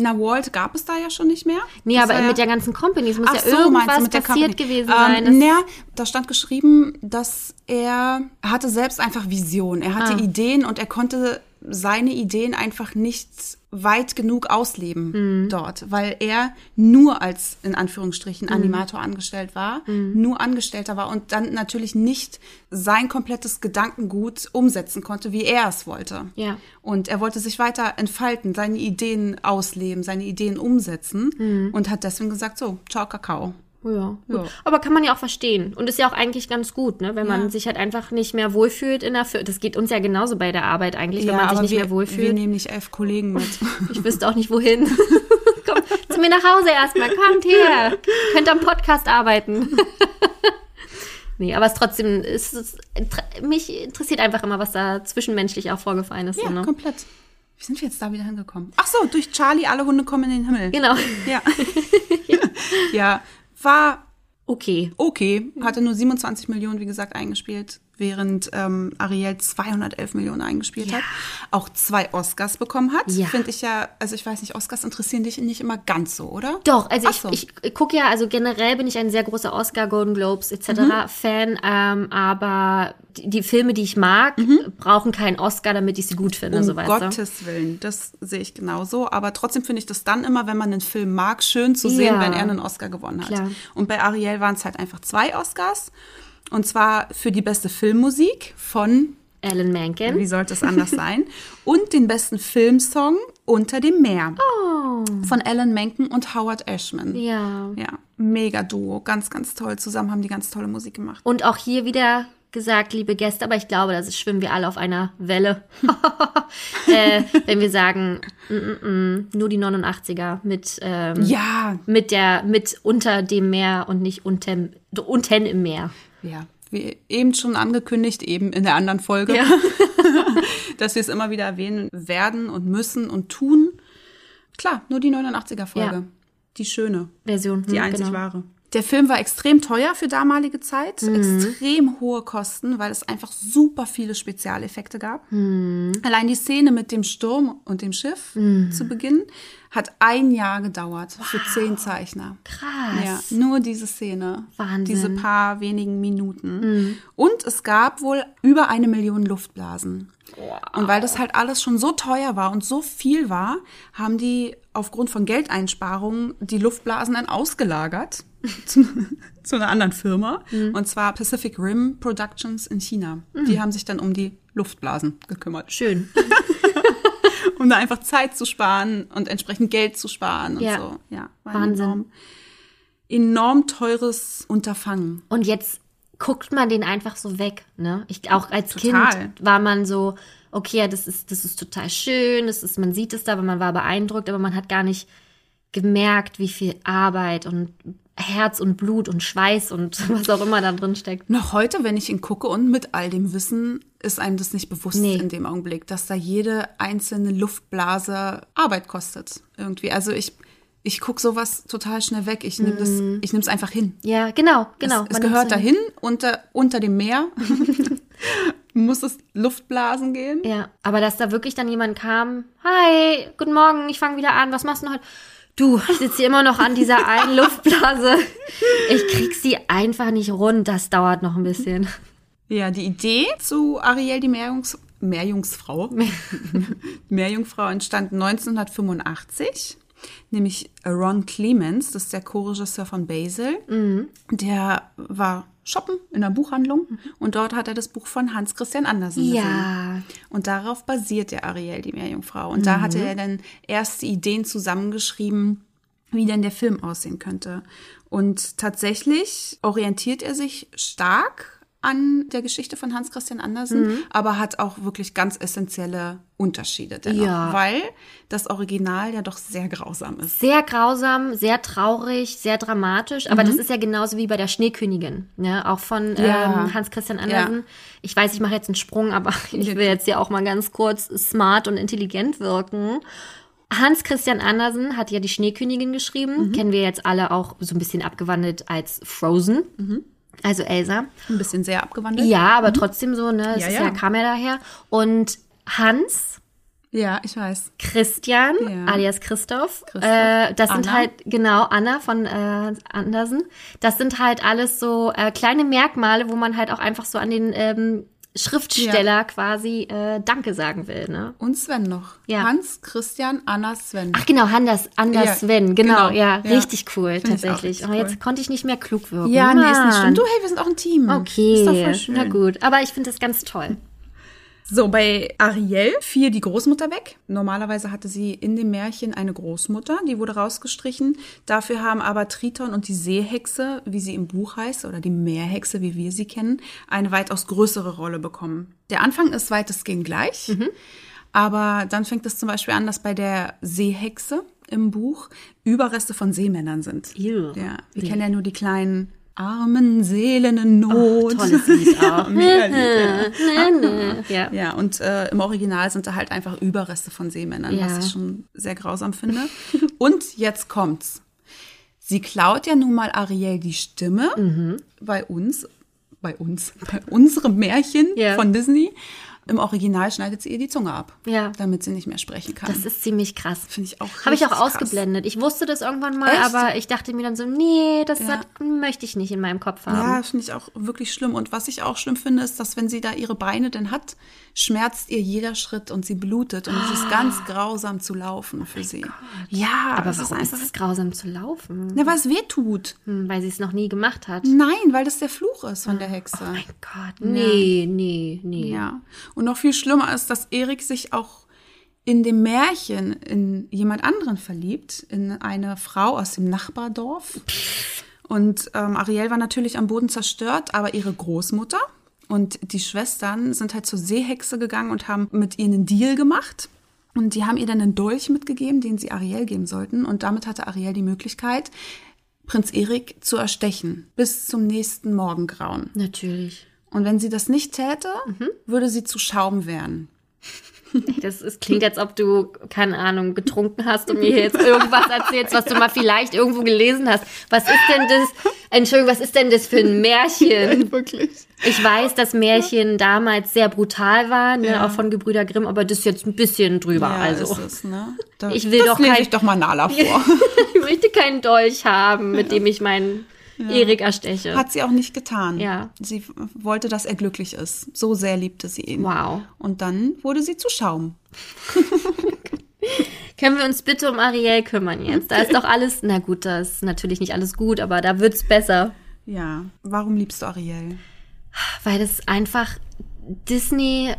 Na, Walt gab es da ja schon nicht mehr. Nee, Das aber ja- mit der ganzen Company, es muss Ach ja so, irgendwas mit der passiert Company? gewesen sein. Ähm, dass- naja, da stand geschrieben, dass er, hatte selbst einfach Vision. Er hatte Ah. Ideen und er konnte seine Ideen einfach nicht weit genug ausleben Mhm. dort, weil er nur als, in Mhm. Anführungsstrichen, Animator angestellt war, nur Angestellter war und dann natürlich nicht sein komplettes Gedankengut umsetzen konnte, wie er es wollte. Ja. Und er wollte sich weiter entfalten, seine Ideen ausleben, seine Ideen umsetzen Mhm. und hat deswegen gesagt, so, ciao Kakao. Ja, Ja. Aber kann man ja auch verstehen. Und ist ja auch eigentlich ganz gut, ne? wenn man Ja. sich halt einfach nicht mehr wohlfühlt in der Firma. Das geht uns ja genauso bei der Arbeit eigentlich, wenn man sich nicht wir, mehr wir wohlfühlt. nehmen nicht elf Kollegen mit. Ich wüsste auch nicht wohin. Kommt zu mir nach Hause erstmal. Kommt her. Könnt am Podcast arbeiten. nee, aber es trotzdem ist es, mich interessiert einfach immer, was da zwischenmenschlich auch vorgefallen ist. ja, so, ne? komplett. Wie sind wir jetzt da wieder hingekommen? Ach so, durch Charlie, alle Hunde kommen in den Himmel. Genau. Ja. ja, war Okay. okay, hatte nur 27 Millionen, wie gesagt, eingespielt, während ähm, Ariel 211 Millionen eingespielt Ja. hat. Auch zwei Oscars bekommen hat. Ja. Finde ich ja, also ich weiß nicht, Oscars interessieren dich nicht immer ganz so, oder? Doch, also so. ich, ich gucke ja, also generell bin ich ein sehr großer Oscar, Golden Globes etc. Mhm. Fan, ähm, aber die, die Filme, die ich mag, brauchen keinen Oscar, damit ich sie gut finde, Mhm. Um so. Gottes Willen, das sehe ich genauso. Aber trotzdem finde ich das dann immer, wenn man einen Film mag, schön zu sehen, Ja. wenn er einen Oscar gewonnen hat. Klar. Und bei Ariel waren es halt einfach zwei Oscars. Und zwar für die beste Filmmusik von Alan Menken. Wie sollte es anders sein? Und den besten Filmsong Unter dem Meer Oh. von Alan Menken und Howard Ashman. Ja. Ja, mega Duo, ganz, ganz toll. Zusammen haben die ganz tolle Musik gemacht. Und auch hier wieder gesagt, liebe Gäste, aber ich glaube, das schwimmen wir alle auf einer Welle. äh, wenn wir sagen, mm, mm, mm, nur die 89er mit, ähm, Ja, mit der, mit unter dem Meer und nicht unten, unten im Meer. Ja. Wie eben schon angekündigt, eben in der anderen Folge, Ja. dass wir es immer wieder erwähnen werden und müssen und tun. Klar, nur die 89er-Folge. Ja. Die schöne, Version. die hm, einzig genau. wahre. Der Film war extrem teuer für damalige Zeit, Mhm. extrem hohe Kosten, weil es einfach super viele Spezialeffekte gab. Mhm. Allein die Szene mit dem Sturm und dem Schiff Mhm. zu Beginn hat ein Jahr gedauert für zehn Zeichner. Krass. Ja, nur diese Szene. Wahnsinn. Mhm. Diese paar wenigen Minuten. Und es gab wohl über eine Million Luftblasen. Und weil das halt alles schon so teuer war und so viel war, haben die aufgrund von Geldeinsparungen die Luftblasen dann ausgelagert zu, zu einer anderen Firma. Mhm. Und zwar Pacific Rim Productions in China. Die haben sich dann um die Luftblasen gekümmert. Schön. Um da einfach Zeit zu sparen und entsprechend Geld zu sparen und Ja. so. Ja, Wahnsinn. Enorm, enorm teures Unterfangen. Und jetzt guckt man den einfach so weg, ne? Ich, auch als Total. Kind war man so, okay, ja, das ist, das ist total schön, das ist, man sieht es da, aber man war beeindruckt, aber man hat gar nicht gemerkt, wie viel Arbeit und Herz und Blut und Schweiß und was auch immer da drin steckt. Noch heute, wenn ich ihn gucke und mit all dem Wissen, ist einem das nicht bewusst Nee. in dem Augenblick, dass da jede einzelne Luftblase Arbeit kostet. Irgendwie. Also ich, ich gucke sowas total schnell weg. Ich nehme das, ich nehme es einfach hin. Ja, genau, genau. Es, es gehört dahin, unter, unter dem Meer. Muss es Luftblasen gehen? Ja, aber dass da wirklich dann jemand kam, hi, guten Morgen, ich fange wieder an, was machst du denn heute? Du, ich sitze hier immer noch an dieser einen Luftblase. Ich krieg sie einfach nicht rund, das dauert noch ein bisschen. Ja, die Idee zu Ariel, die Meerjungs Meerjungsfrau, Meerjungfrau entstand 1985. Nämlich Ron Clements, das ist der Co-Regisseur von Basil. Der war shoppen in der Buchhandlung und dort hat er das Buch von Hans Christian Andersen gesehen. Ja, Und darauf basiert der Ariel, die Meerjungfrau. Und da hatte er dann erste Ideen zusammengeschrieben, wie denn der Film aussehen könnte. Und tatsächlich orientiert er sich stark an der Geschichte von Hans Christian Andersen, aber hat auch wirklich ganz essentielle Unterschiede dennoch, Ja. weil das Original ja doch sehr grausam ist. sehr grausam, sehr traurig, sehr dramatisch, aber das ist ja genauso wie bei der Schneekönigin, ne? auch von Ja. ähm, Hans Christian Andersen. Ja. Ich weiß, ich mache jetzt einen Sprung, aber ich will jetzt ja auch mal ganz kurz smart und intelligent wirken. Hans Christian Andersen hat ja die Schneekönigin geschrieben, kennen wir jetzt alle auch so ein bisschen abgewandelt als Frozen, also Elsa. Ein bisschen sehr abgewandelt. Ja, aber trotzdem so, ne? Es Ja, ist ja. ja, kam ja daher. Und Hans Ja, ich weiß. Christian, Ja. alias Christoph. Christoph. Äh, das sind Anna. halt, genau, Anna von äh, Andersen. Das sind halt alles so äh, kleine Merkmale, wo man halt auch einfach so an den ähm, Schriftsteller quasi äh, Danke sagen will. Ne? Und Sven noch. Ja. Hans, Christian, Anna, Sven. Ach genau, Anders, Anders Ja, Sven, genau, genau. ja, Ja. richtig cool Find tatsächlich. richtig Aber jetzt cool. konnte ich nicht mehr klug wirken. ja, nee, ist nicht schlimm. Du, hey, wir sind auch ein Team. Okay, Ist doch voll schön. na gut. Aber ich finde das ganz toll. So, bei Ariel fiel die Großmutter weg. Normalerweise hatte sie in dem Märchen eine Großmutter, die wurde rausgestrichen. Dafür haben aber Triton und die Seehexe, wie sie im Buch heißt, oder die Meerhexe, wie wir sie kennen, eine weitaus größere Rolle bekommen. Der Anfang ist weitestgehend gleich, aber dann fängt es zum Beispiel an, dass bei der Seehexe im Buch Überreste von Seemännern sind. Ew. Ja, wir kennen ja nur die kleinen armen Seelen in Not. Tolles Lied auch. Mega Lied, ja. ja. Ja, und äh, im Original sind da halt einfach Überreste von Seemännern, Ja. was ich schon sehr grausam finde. und jetzt kommt's. Sie klaut ja nun mal Ariel die Stimme Mhm. bei uns, bei uns, bei unserem Märchen Ja. von Disney, Im Original schneidet sie ihr die Zunge ab, Ja. damit sie nicht mehr sprechen kann. Das ist ziemlich krass. finde ich auch Habe ich auch krass. ausgeblendet. Ich wusste das irgendwann mal, Echt? aber ich dachte mir dann so, nee, das Ja. hat, möchte ich nicht in meinem Kopf haben. Ja, finde ich auch wirklich schlimm. Und was ich auch schlimm finde, ist, dass wenn sie da ihre Beine denn hat, schmerzt ihr jeder Schritt und sie blutet. Und es ist ganz grausam zu laufen für sie. Ja, Oh aber es warum ist es grausam zu laufen? Na, weil es weh tut. Hm, weil sie es noch nie gemacht hat. Nein, weil das der Fluch ist von der Hexe. Oh mein Gott, nee, nee, nee. Ja. Und noch viel schlimmer ist, dass Erik sich auch in dem Märchen in jemand anderen verliebt, in eine Frau aus dem Nachbardorf. Und ähm, Ariel war natürlich am Boden zerstört, aber ihre Großmutter und die Schwestern sind halt zur Seehexe gegangen und haben mit ihr einen Deal gemacht. Und die haben ihr dann einen Dolch mitgegeben, den sie Ariel geben sollten. Und damit hatte Ariel die Möglichkeit, Prinz Erik zu erstechen, bis zum nächsten Morgengrauen. Natürlich. Und wenn sie das nicht täte, würde sie zu Schaum werden. Das ist, klingt, als ob du, keine Ahnung, getrunken hast und mir jetzt irgendwas erzählst, was du mal vielleicht irgendwo gelesen hast. Was ist denn das? Entschuldigung, was ist denn das für ein Märchen? Wirklich? Ich weiß, dass Märchen damals sehr brutal waren, ne, Ja. auch von Gebrüder Grimm, aber das ist jetzt ein bisschen drüber. Ja, also. ist es, ne? Da, Ich will das doch kein- ich doch mal Nala vor. Ich möchte keinen Dolch haben, mit dem ich meinen Erik ersteche. Hat sie auch nicht getan. Ja. Sie wollte, dass er glücklich ist. So sehr liebte sie ihn. Wow. Und dann wurde sie zu Schaum. Können wir uns bitte um Ariel kümmern jetzt? Da ist doch alles, na gut, da ist natürlich nicht alles gut, aber da wird's besser. Ja. Warum liebst du Ariel? Weil das einfach Disney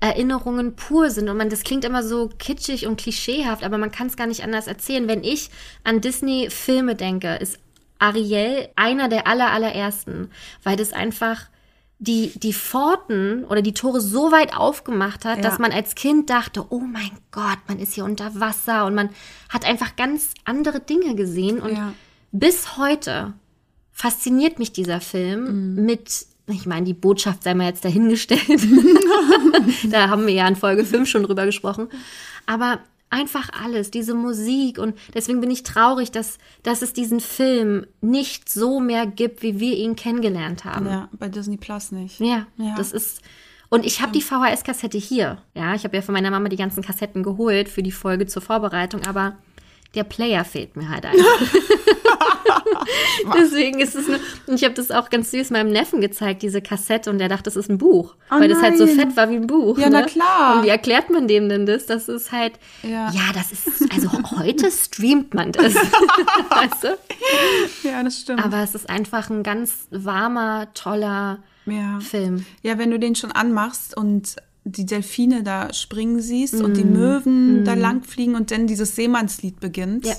Erinnerungen pur sind und man das klingt immer so kitschig und klischeehaft, aber man kann es gar nicht anders erzählen. Wenn ich an Disney Filme denke, ist Ariel einer der aller allerersten, weil das einfach die die Pforten oder die Tore so weit aufgemacht hat, Ja. dass man als Kind dachte, oh mein Gott, man ist hier unter Wasser und man hat einfach ganz andere Dinge gesehen und Ja. bis heute fasziniert mich dieser Film Mhm. mit, ich meine, die Botschaft sei mal jetzt dahingestellt. da haben wir ja in Folge 5 schon drüber gesprochen. Aber einfach alles, diese Musik und deswegen bin ich traurig, dass, dass es diesen Film nicht so mehr gibt, wie wir ihn kennengelernt haben. Ja, bei Disney Plus nicht. Ja, Ja. das ist. Und ich habe die VHS-Kassette hier. Ja, ich habe ja von meiner Mama die ganzen Kassetten geholt für die Folge zur Vorbereitung, aber der Player fehlt mir halt einfach. Deswegen ist es eine, und ich habe das auch ganz süß meinem Neffen gezeigt, diese Kassette, und der dachte, das ist ein Buch, Oh weil das halt so nein. fett war wie ein Buch. Ja, na ne? klar. Und wie erklärt man dem denn das? Das ist halt, Ja. ja, das ist, also heute streamt man das. weißt du? Ja, das stimmt. Aber es ist einfach ein ganz warmer, toller ja. Film. Ja, wenn du den schon anmachst und die Delfine da springen siehst und Mm. die Möwen da langfliegen und dann dieses Seemannslied beginnt. Ja.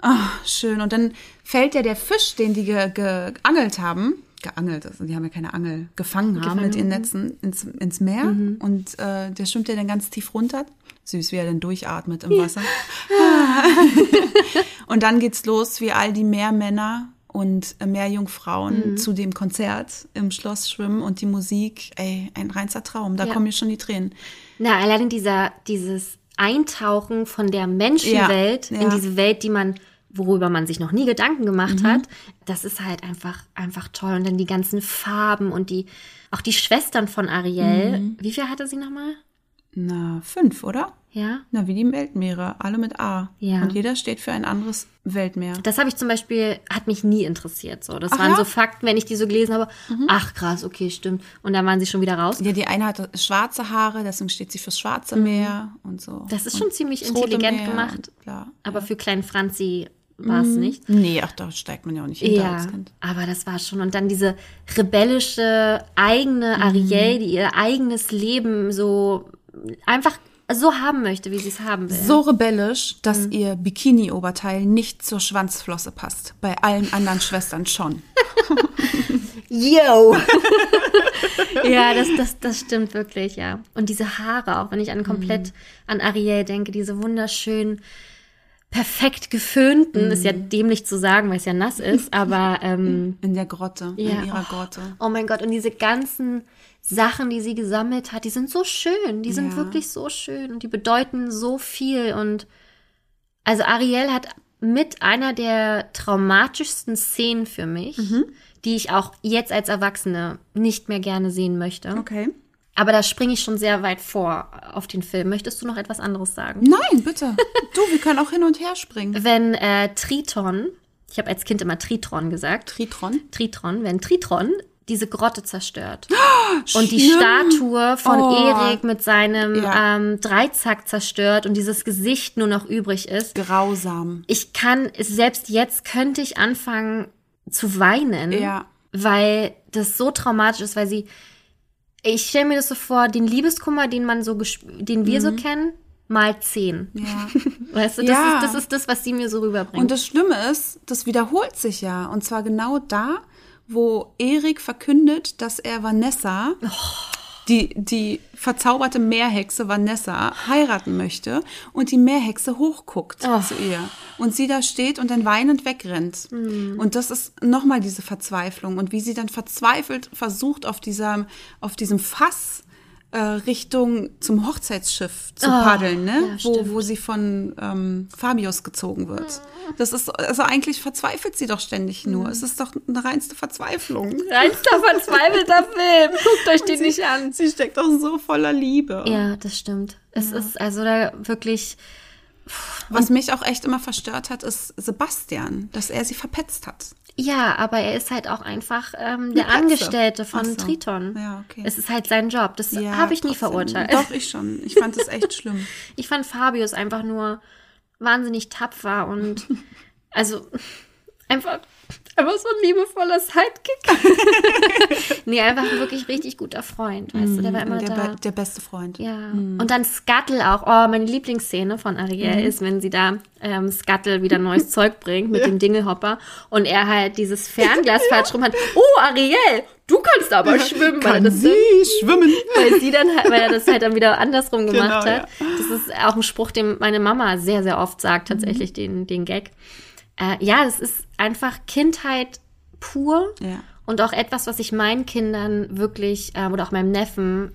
Ah, schön. Und dann fällt ja der Fisch, den die ge geangelt haben, geangelt, also die haben ja keine Angel, gefangen haben Gefangen, mit ihren mhm. Netzen ins, ins Meer. Und äh, der schwimmt ja dann ganz tief runter. Süß, wie er dann durchatmet im Wasser. und dann geht's los, wie all die Meermänner und äh, Meerjungfrauen Mhm. zu dem Konzert im Schloss schwimmen und die Musik, ey, ein reinster Traum. Da Ja. kommen mir schon die Tränen. Na, allein dieser, dieses Eintauchen von der Menschenwelt Ja, in ja. diese Welt, die man, worüber man sich noch nie Gedanken gemacht Mhm. hat, das ist halt einfach, einfach toll. Und dann die ganzen Farben und die, auch die Schwestern von Ariel. Mhm. Wie viel hatte sie nochmal? Na, fünf, oder? Ja. Na, wie die Weltmeere, alle mit A. Ja. Und jeder steht für ein anderes Weltmeer. Das habe ich zum Beispiel, hat mich nie interessiert. So. Das Ach waren ja? Mhm. so Fakten, wenn ich die so gelesen habe. Ach krass, okay, stimmt. Und dann waren sie schon wieder raus. Ja, die eine hat schwarze Haare, deswegen steht sie fürs Schwarze Meer und so. Mhm. Das ist und schon ziemlich intelligent gemacht. Bla. Aber für kleinen Franzi war es nicht. Nee, ach, da steigt man ja auch nicht hinter Ja, als Kind. aber das war schon. Und dann diese rebellische, Mhm. eigene Ariel, die ihr eigenes Leben so einfach so haben möchte, wie sie es haben will. So rebellisch, Mhm. dass ihr Bikini-Oberteil nicht zur Schwanzflosse passt. Bei allen anderen Schwestern schon. Yo! ja, das, das, das stimmt wirklich, ja. Und diese Haare, auch wenn ich an komplett an Ariel denke, diese wunderschön perfekt geföhnten, ist ja dämlich zu sagen, weil es ja nass ist, aber ähm, In der Grotte, Ja. in ihrer Grotte. Oh mein Gott, und diese ganzen Sachen, die sie gesammelt hat, die sind so schön. Die sind Ja. wirklich so schön und die bedeuten so viel. Und also Ariel hat mit einer der traumatischsten Szenen für mich, Mhm. die ich auch jetzt als Erwachsene nicht mehr gerne sehen möchte. Okay. Aber da springe ich schon sehr weit vor auf den Film. Möchtest du noch etwas anderes sagen? Nein, bitte. Du, wir können auch hin und her springen. Wenn äh, Triton, ich habe als Kind immer Tritron gesagt, Tritron? Tritron, wenn Tritron diese Grotte zerstört und die. Statue von Oh. Erik mit seinem Ja. ähm, Dreizack zerstört und dieses Gesicht nur noch übrig ist. Grausam. Ich kann, selbst jetzt könnte ich anfangen zu weinen, Ja. weil das so traumatisch ist, weil sie, ich stelle mir das so vor, den Liebeskummer, den man so, den wir so kennen, mal zehn. Mhm. Ja. Weißt du, das, Ja. ist, das ist das, was sie mir so rüberbringt. Und das Schlimme ist, das wiederholt sich ja. Und zwar genau da, wo Erik verkündet, dass er Vanessa, die, die verzauberte Meerhexe Vanessa, heiraten möchte und die Meerhexe hochguckt zu ihr. Und sie da steht und dann weinend wegrennt. Und das ist nochmal diese Verzweiflung. Und wie sie dann verzweifelt versucht, auf, dieser, auf diesem Fass äh, Richtung zum Hochzeitsschiff zu paddeln, ne? ja, wo, wo sie von ähm, Fabius gezogen wird. Das ist, also eigentlich verzweifelt sie doch ständig nur. Es ist doch eine reinste Verzweiflung. Reinster verzweifelter Film. Guckt euch den nicht an. Sie steckt doch so voller Liebe. Ja, das stimmt. Es ist also da wirklich. Was mich auch echt immer verstört hat, ist Sebastian, dass er sie verpetzt hat. Ja, aber er ist halt auch einfach ähm, der. Angestellte von so. Triton. Ja, okay. Es ist halt sein Job. Das Ja, habe ich nie trotzdem. verurteilt. Doch, ich schon. Ich fand das echt schlimm. Ich fand Fabius einfach nur wahnsinnig tapfer und also einfach, einfach so ein liebevoller Sidekick. nee, einfach ein wirklich richtig guter Freund, weißt du, der war immer der, da. der beste Freund. Ja. Und dann Scuttle auch. Oh, meine Lieblingsszene von Ariel ist, wenn sie da ähm, Scuttle wieder neues Zeug bringt mit dem Dingelhopper und er halt dieses Fernglas falsch rum hat. Oh, Ariel, du kannst aber schwimmen. weil Kann das sie schwimmen? weil sie dann halt, weil er das halt dann wieder andersrum gemacht Genau, hat. Das ist auch ein Spruch, den meine Mama sehr, sehr oft sagt, tatsächlich Mhm. den, den Gag. Äh, ja, es ist einfach Kindheit pur Ja. und auch etwas, was ich meinen Kindern wirklich ähm, oder auch meinem Neffen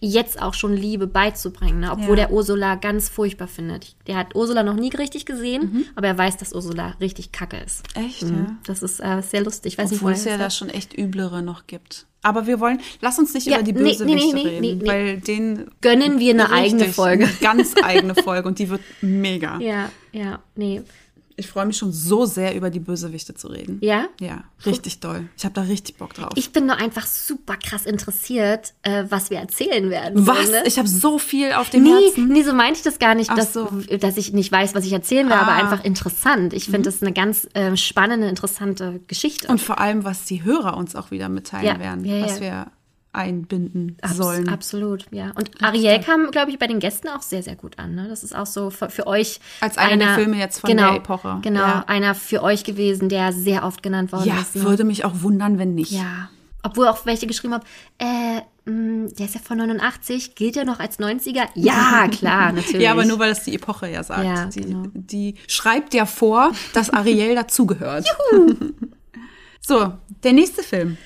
jetzt auch schon liebe beizubringen, ne? obwohl Ja. der Ursula ganz furchtbar findet. Der hat Ursula noch nie richtig gesehen, aber er weiß, dass Ursula richtig kacke ist. Echt, Mhm. Mhm. ja? Das ist äh, sehr lustig. Ich weiß Obwohl nicht, es ja da schon echt üblere noch gibt. Aber wir wollen, lass uns nicht Ja, über die Bösewichte nee, nee, nee, reden, weil den Gönnen wir eine eigene Richtig, Folge. Eine ganz eigene Folge und die wird mega. Ja, ja, nee. Ich freue mich schon so sehr, über die Bösewichte zu reden. Ja? Ja, richtig doll. Ich habe da richtig Bock drauf. Ich bin nur einfach super krass interessiert, äh, was wir erzählen werden. Was? So, ne? Ich habe so viel auf dem Nee, Herzen. nee, so meinte ich das gar nicht, Ach dass, so. dass ich nicht weiß, was ich erzählen will, aber Ah. einfach interessant. Ich finde das eine ganz äh, spannende, interessante Geschichte. Und vor allem, was die Hörer uns auch wieder mitteilen Ja, werden, ja, ja. was wir einbinden Abs- sollen. Absolut, ja. Und Ariel kam, glaube ich, bei den Gästen auch sehr, sehr gut an. Ne? Das ist auch so für, für euch. Als einer der Filme jetzt von genau, der Epoche. Genau, Ja. einer für euch gewesen, der sehr oft genannt worden Ja, ist. Ne? würde mich auch wundern, wenn nicht. Ja. Obwohl auch welche geschrieben haben, äh, mh, der ist ja von 89, gilt der noch als 90er? Ja, klar, natürlich. Ja, aber nur weil das die Epoche ja sagt. Ja, die, genau. die schreibt ja vor, dass Ariel dazugehört. so, der nächste Film.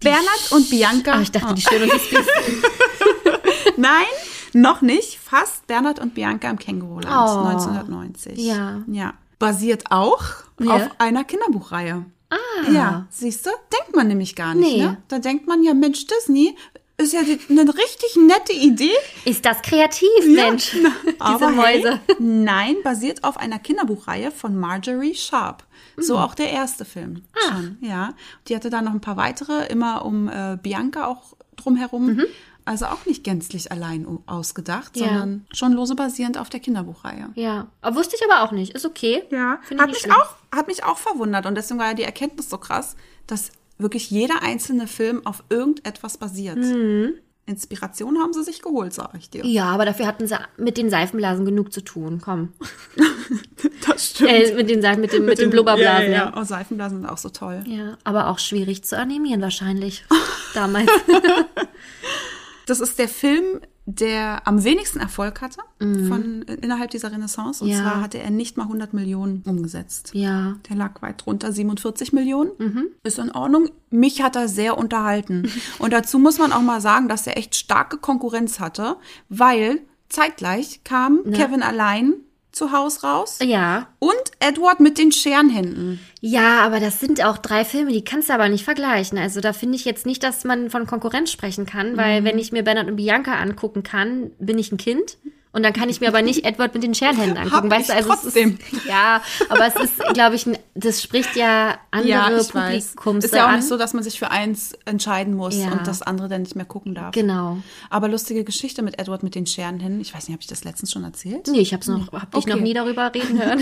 Bernhard und Bianca. Ah, ich dachte, die Schöne und das Biest. Nein, noch nicht. Fast Bernhard und Bianca im Känguruland Oh. 1990. Ja. Ja. Basiert auch Ja. auf einer Kinderbuchreihe. Ah. Ja, siehst du? Denkt man nämlich gar nicht. Nee. Ne? Da denkt man ja, Mensch, Disney ist ja eine richtig nette Idee. Ist das kreativ, Mensch? Diese Aber Mäuse. Hey, nein, basiert auf einer Kinderbuchreihe von Marjorie Sharp. So Hm. auch der erste Film Ah. schon, ja. Die hatte da noch ein paar weitere, immer um äh, Bianca auch drumherum. Also auch nicht gänzlich allein ausgedacht, Mhm. Ja. sondern schon lose basierend auf der Kinderbuchreihe. Ja, aber wusste ich aber auch nicht. Ist okay. Ja, Finde hat mich, schlimm. auch, hat mich auch verwundert und deswegen war ja die Erkenntnis so krass, dass wirklich jeder einzelne Film auf irgendetwas basiert. Mhm. Inspiration haben sie sich geholt, sag ich dir. Ja, aber dafür hatten sie mit den Seifenblasen genug zu tun. Komm. Das stimmt. Äh, mit den, Seifen- mit dem, mit den Blubberblasen. Ja, Ja, ja, ja. Oh, Seifenblasen sind auch so toll. ja, aber auch schwierig zu animieren wahrscheinlich. Damals. Das ist der Film, der am wenigsten Erfolg hatte von innerhalb dieser Renaissance. Und Mhm. Ja. zwar hatte er nicht mal 100 Millionen umgesetzt. ja. Der lag weit drunter, 47 Millionen. Mhm. Ist in Ordnung. Mich hat er sehr unterhalten. Und dazu muss man auch mal sagen, dass er echt starke Konkurrenz hatte, weil zeitgleich kam Kevin allein zu Haus raus Ja. und Edward mit den Scherenhänden. Ja, aber das sind auch drei Filme, die kannst du aber nicht vergleichen. Also da finde ich jetzt nicht, dass man von Konkurrenz sprechen kann, Mhm. weil wenn ich mir Bernhard und Bianca angucken kann, bin ich ein Kind. Und dann kann ich mir aber nicht Edward mit den Scherenhänden angucken. Hab weißt du, also trotzdem. Ist, ja, aber es ist, glaube ich, das spricht ja andere Publikums Ist ja auch nicht so, dass man sich für eins entscheiden muss Ja. und das andere dann nicht mehr gucken darf. Genau. Aber lustige Geschichte mit Edward mit den Scherenhänden. Ich weiß nicht, habe ich das letztens schon erzählt? Nee, ich hab's noch, hab dich Okay. noch nie darüber reden hören.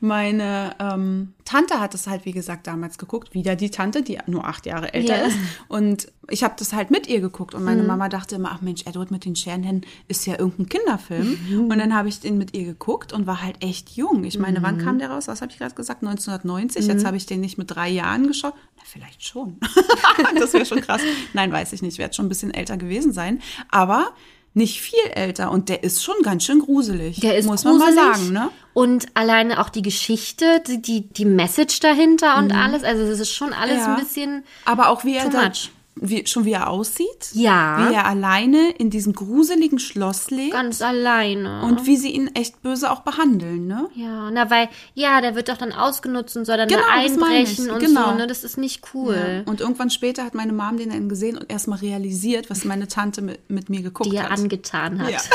Meine ähm, Tante hat es halt, wie gesagt, damals geguckt. Wieder die Tante, die nur acht Jahre älter Ja. Ist. Und ich habe das halt mit ihr geguckt. Und meine Mama dachte immer, ach Mensch, Edward mit den Scherenhänden ist ja irgendein Kinderfilm. Mhm. Und dann habe ich den mit ihr geguckt und war halt echt jung. Ich meine, wann kam der raus? Was habe ich gerade gesagt? 1990. Mhm. Jetzt habe ich den nicht mit drei Jahren geschaut. Na, vielleicht schon. das wäre schon krass. Nein, weiß ich nicht. Ich werde schon ein bisschen älter gewesen sein. Aber nicht viel älter. Und der ist schon ganz schön gruselig. Der ist muss gruselig. man mal sagen, ne? Und alleine auch die Geschichte, die, die, die Message dahinter und alles. Also das ist schon alles Mhm. Ja. ein bisschen. Aber auch wie er much. Wie, schon wie er aussieht. Ja. Wie er alleine in diesem gruseligen Schloss lebt. Ganz alleine. Und wie sie ihn echt böse auch behandeln, ne? ja, na weil, ja, der wird doch dann ausgenutzt und soll dann Genau, da einbrechen und Genau. so, ne? Das ist nicht cool. Und irgendwann später hat meine Mom den dann gesehen und erstmal realisiert, was meine Tante mit, mit mir geguckt Die er hat. angetan hat. Ja.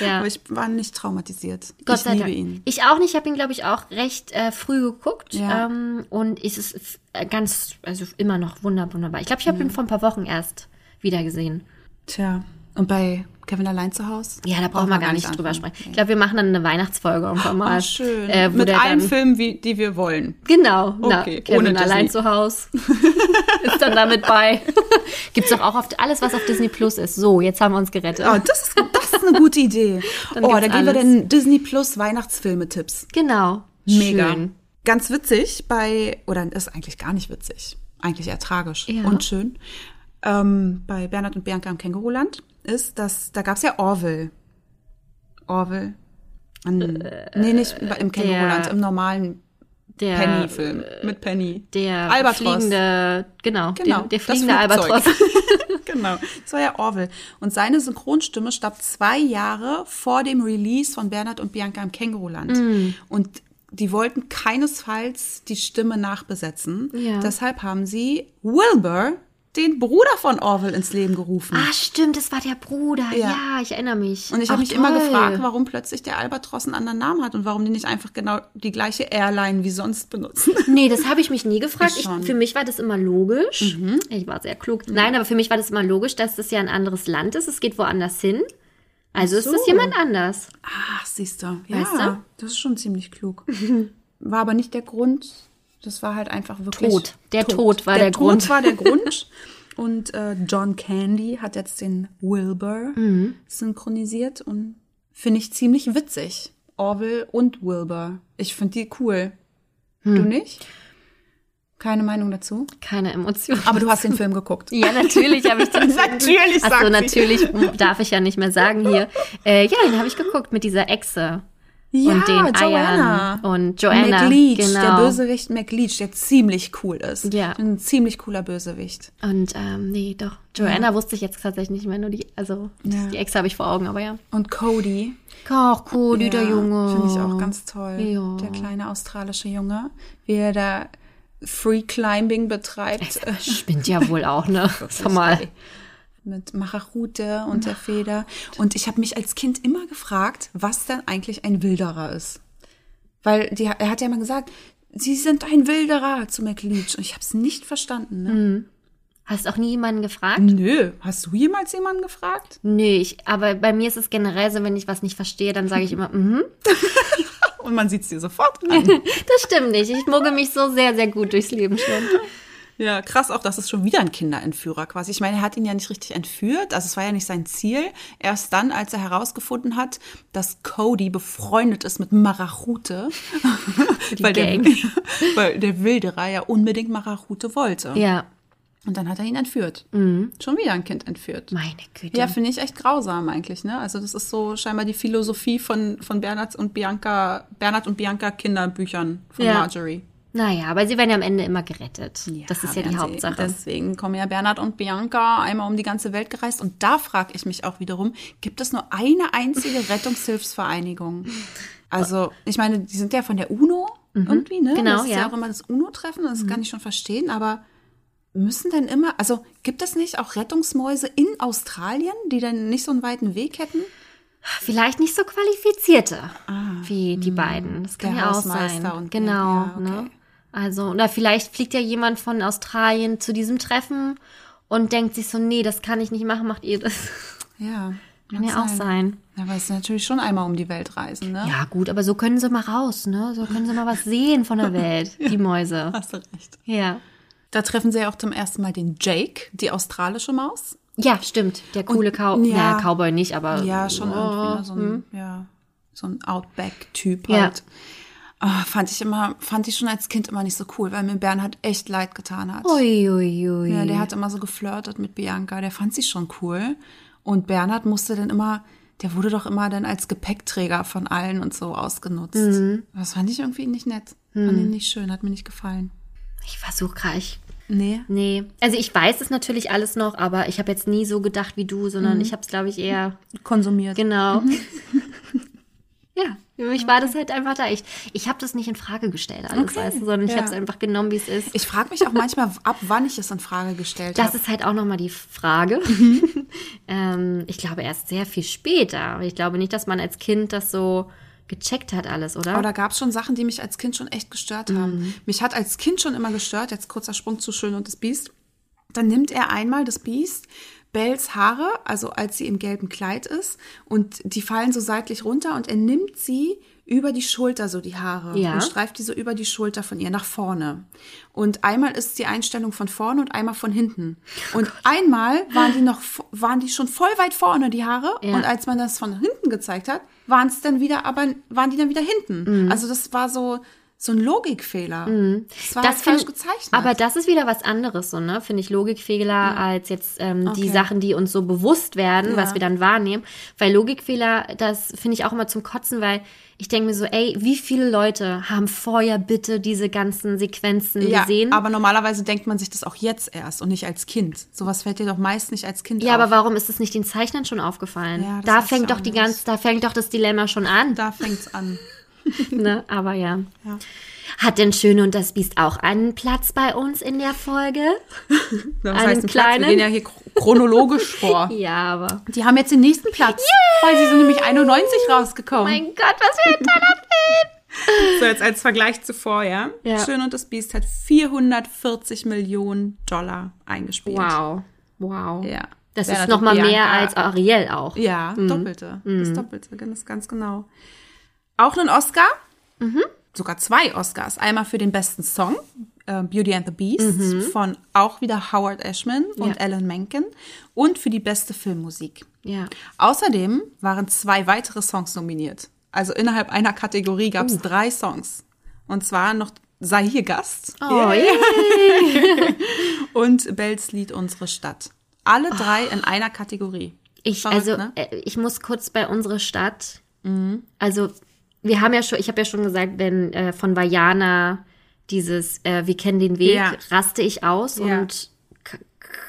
Ja. Aber ich war nicht traumatisiert. Gott ich sei liebe Dank. ihn. Ich auch nicht. Ich habe ihn, glaube ich, auch recht äh, früh geguckt. Ja. Ähm, und es ist ganz, also immer noch wunder, wunderbar. Ich glaube, ich habe ihn vor ein paar Wochen erst wieder gesehen. Tja. Und bei Kevin allein zu Hause? Ja, da brauchen wir gar nicht drüber sprechen. Ich glaube, wir machen dann eine Weihnachtsfolge irgendwann mal. Ah, schön. Äh, mit allen dann, Filmen, wie, die wir wollen. Genau, na, Okay, Kevin ohne allein Disney. zu Haus ist dann damit bei. Gibt's doch auch auf alles, was auf Disney Plus ist. So, jetzt haben wir uns gerettet. Oh, das ist, das ist eine gute Idee. Dann oh, da geben wir den Disney Plus Weihnachtsfilme-Tipps. Genau. Mega. Schön. Ganz witzig bei, oder ist eigentlich gar nicht witzig, eigentlich eher tragisch Ja. und schön. Ähm, bei Bernhard und Bianca im Känguruland ist, dass da gab's ja Orville. Orville. An, nee, nicht im Känguruland, im normalen Der, Penny-Film mit Penny. der Albatros. fliegende, genau, Genau, der das fliegende. Albatros. genau, das war ja Orville. Und seine Synchronstimme starb zwei Jahre vor dem Release von Bernhard und Bianca im Känguruland. Mm. Und die wollten keinesfalls die Stimme nachbesetzen. Ja. Deshalb haben sie Wilbur, den Bruder von Orville, ins Leben gerufen. Ah, stimmt, das war der Bruder. Ja, Ja. ich erinnere mich. Und ich habe mich immer toll. gefragt, warum plötzlich der Albatros einen anderen Namen hat und warum die nicht einfach genau die gleiche Airline wie sonst benutzen. Nee, das habe ich mich nie gefragt. Ich Ich. Mhm. für mich war das immer logisch. Ich war sehr klug. Nein, aber für mich war das immer logisch, dass das ja ein anderes Land ist. Es geht woanders hin. Also ist so. das jemand anders. Ach, siehst du. Weißt Ja, du? das ist schon ziemlich klug. War aber nicht der Grund. Das war halt einfach wirklich. Tod. Der Tod war der Tod Grund. war der Grund. Und äh, John Candy hat jetzt den Wilbur Mhm. synchronisiert und finde ich ziemlich witzig. Orville und Wilbur. Ich finde die cool. Hm. Du nicht? Keine Meinung dazu? Keine Emotion. Aber du hast den Film geguckt. ja, natürlich habe ich den Natürlich, sagt Achso, sie. natürlich darf ich ja nicht mehr sagen hier. Äh, ja, den habe ich geguckt mit dieser Echse. Ja, und den Joanna. Eiern. Und Joanna, McLeach, genau. der Bösewicht McLeach, der ziemlich cool ist. Ja. Ein ziemlich cooler Bösewicht. Und ähm, nee, doch. Joanna wusste ich jetzt tatsächlich nicht mehr, nur die, also Ja. die Echse habe ich vor Augen, aber ja. Und Cody. Ach, Cody, der Ja, Junge. Finde ich auch ganz toll. Ja. Der kleine australische Junge, wie er da Free Climbing betreibt. Spinnt ja wohl auch, ne? Sag mal. Mit Machachute und der Feder. Und ich habe mich als Kind immer gefragt, was denn eigentlich ein Wilderer ist. Weil die, er hat ja mal gesagt, Sie sind ein Wilderer zu McLeach. Und ich habe es nicht verstanden. Ne? Hm. Hast auch nie jemanden gefragt? Nö. Hast du jemals jemanden gefragt? Nö, ich, aber bei mir ist es generell so, wenn ich was nicht verstehe, dann sage ich immer, mhm. Und man sieht es dir sofort an. Das stimmt nicht. Ich mugge mich so sehr, sehr gut durchs Leben schon. Ja, krass auch, das ist schon wieder ein Kinderentführer quasi. Ich meine, er hat ihn ja nicht richtig entführt, also es war ja nicht sein Ziel. Erst dann, als er herausgefunden hat, dass Cody befreundet ist mit Marachute, weil, der, weil der Wilderer ja unbedingt Marachute wollte. Ja, Und dann hat er ihn entführt. Schon wieder ein Kind entführt. meine Güte. Ja, finde ich echt grausam eigentlich, ne? Also das ist so scheinbar die Philosophie von, von Bernhard und Bianca, Bernhard und Bianca Kinderbüchern von Ja. Marjorie. Naja, aber sie werden ja am Ende immer gerettet. das ist ja die. Hauptsache. Deswegen kommen ja Bernhard und Bianca einmal um die ganze Welt gereist. Und da frage ich mich auch wiederum, gibt es nur eine einzige Rettungshilfsvereinigung? Also, ich meine, die sind ja von der UNO irgendwie, ne? Genau, das ist ja. ja. auch immer das UNO-Treffen, das kann ich schon verstehen, aber müssen denn immer, also gibt es nicht auch Rettungsmäuse in Australien, die dann nicht so einen weiten Weg hätten? Vielleicht nicht so qualifizierte wie die beiden. Das kann Ah, ja auch sein. genau. ja, okay. ne? Also, oder vielleicht fliegt ja jemand von Australien zu diesem Treffen und denkt sich so, nee, das kann ich nicht machen, macht ihr das. Ja. Kann ja auch sein. Ja, aber es ist natürlich schon einmal um die Welt reisen, ne? Ja, gut, aber so können sie mal raus, ne? So können sie mal was sehen von der Welt, die Mäuse. Hast du recht. Ja. Da treffen sie ja auch zum ersten Mal den Jake, die australische Maus. Ja, stimmt. Der coole Cow ja. ja. Cowboy nicht, aber. Ja, schon oh, irgendwie so ein, ja, so ein Outback-Typ Ja. halt. Ah, fand ich immer, fand ich schon als Kind immer nicht so cool, weil mir Bernhard echt leid getan hat. Ui, ui, ui. Ja, der hat immer so geflirtet mit Bianca, der fand sie schon cool. Und Bernhard musste dann immer, der wurde doch immer dann als Gepäckträger von allen und so ausgenutzt. Mhm. Das fand ich irgendwie nicht nett. Fand ihn nicht schön, hat mir nicht gefallen. Ich versuche gerade. ich- Nee. Nee. Also ich weiß es natürlich alles noch, aber ich habe jetzt nie so gedacht wie du, sondern Mhm. ich habe es, glaube ich, eher. Konsumiert. Genau. ja, für mich war das halt einfach da. Ich, ich habe das nicht in Frage gestellt, alles, Okay. weißt du, sondern ich Ja. habe es einfach genommen, wie es ist. Ich frage mich auch manchmal, ab wann ich es in Frage gestellt Das habe. ist halt auch nochmal die Frage. ähm, ich glaube erst sehr viel später. Ich glaube nicht, dass man als Kind das so gecheckt hat alles, oder? Aber da gab es schon Sachen, die mich als Kind schon echt gestört haben. Mich hat als Kind schon immer gestört, jetzt kurzer Sprung zu Schön und das Biest. Dann nimmt er einmal das Biest, Bells Haare, also als sie im gelben Kleid ist, und die fallen so seitlich runter und er nimmt sie über die Schulter, so die Haare, Ja. und streift die so über die Schulter von ihr nach vorne. Und einmal ist die Einstellung von vorne und einmal von hinten. Und einmal waren die noch, waren die schon voll weit vorne, die Haare, Ja. und als man das von hinten gezeigt hat, waren es dann wieder, aber waren die dann wieder hinten. Mhm. Also das war so, so ein Logikfehler. Das war das halt falsch gezeichnet. Aber das ist wieder was anderes, so, ne? Finde ich Logikfehler als jetzt ähm, die Okay. Sachen, die uns so bewusst werden, Ja. was wir dann wahrnehmen. Weil Logikfehler, das finde ich auch immer zum Kotzen, weil ich denke mir so, ey, wie viele Leute haben vorher bitte diese ganzen Sequenzen ja, gesehen? aber normalerweise denkt man sich das auch jetzt erst und nicht als Kind. Sowas fällt dir doch meist nicht als Kind ja, auf. aber warum ist es nicht den Zeichnern schon aufgefallen? Ja, da fängt doch die ganz, da fängt doch das Dilemma schon an. Da fängt's an. ne? Aber ja. Ja. Hat denn Schöne und das Biest auch einen Platz bei uns in der Folge? Das Einen heißt, ein Platz. kleinen? Wir gehen ja hier chro- chronologisch vor. Ja, aber. Die haben jetzt den nächsten Platz, weil sie sind nämlich 91 rausgekommen. Mein Gott, was für ein toller Film! So, jetzt als Vergleich zuvor, ja? Ja. Schön und das Biest hat 440 Millionen Dollar eingespielt. Wow. Wow. Ja. Das Bernhard ist noch mal und mehr als Ariel auch. Ja, doppelte. Das doppelte, ganz, ganz genau. Auch einen Oscar. Sogar zwei Oscars. Einmal für den besten Song, äh, Beauty and the Beast, von auch wieder Howard Ashman und Ja. Alan Menken. Und für die beste Filmmusik. Ja. Außerdem waren zwei weitere Songs nominiert. Also innerhalb einer Kategorie gab es drei Songs. Und zwar noch Sei hier Gast Oh, Yeah. und Bells Lied Unsere Stadt. Alle drei in einer Kategorie. Ich, Verrückt, also, ne? äh, ich muss kurz bei unserer Stadt. Also, wir haben ja schon, ich habe ja schon gesagt, wenn äh, von Vajana dieses äh, Wir kennen den Weg, Ja. raste ich aus Ja. und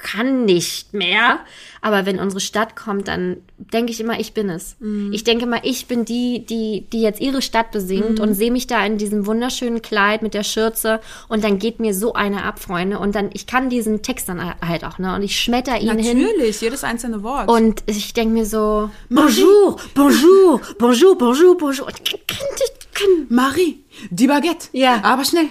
kann nicht mehr. Aber wenn unsere Stadt kommt, dann denke ich immer, ich bin es. Mhm. Ich denke mal, ich bin die, die, die jetzt ihre Stadt besingt Mhm. und sehe mich da in diesem wunderschönen Kleid mit der Schürze und dann geht mir so eine ab, Freunde. Und dann, ich kann diesen Text dann halt auch, ne? Und ich schmetter ihn hin. Natürlich, jedes einzelne Wort. Und ich denke mir so, bonjour, bonjour, bonjour, bonjour, bonjour. Und ich kann, ich kann, Marie, die Baguette. Ja. Aber schnell.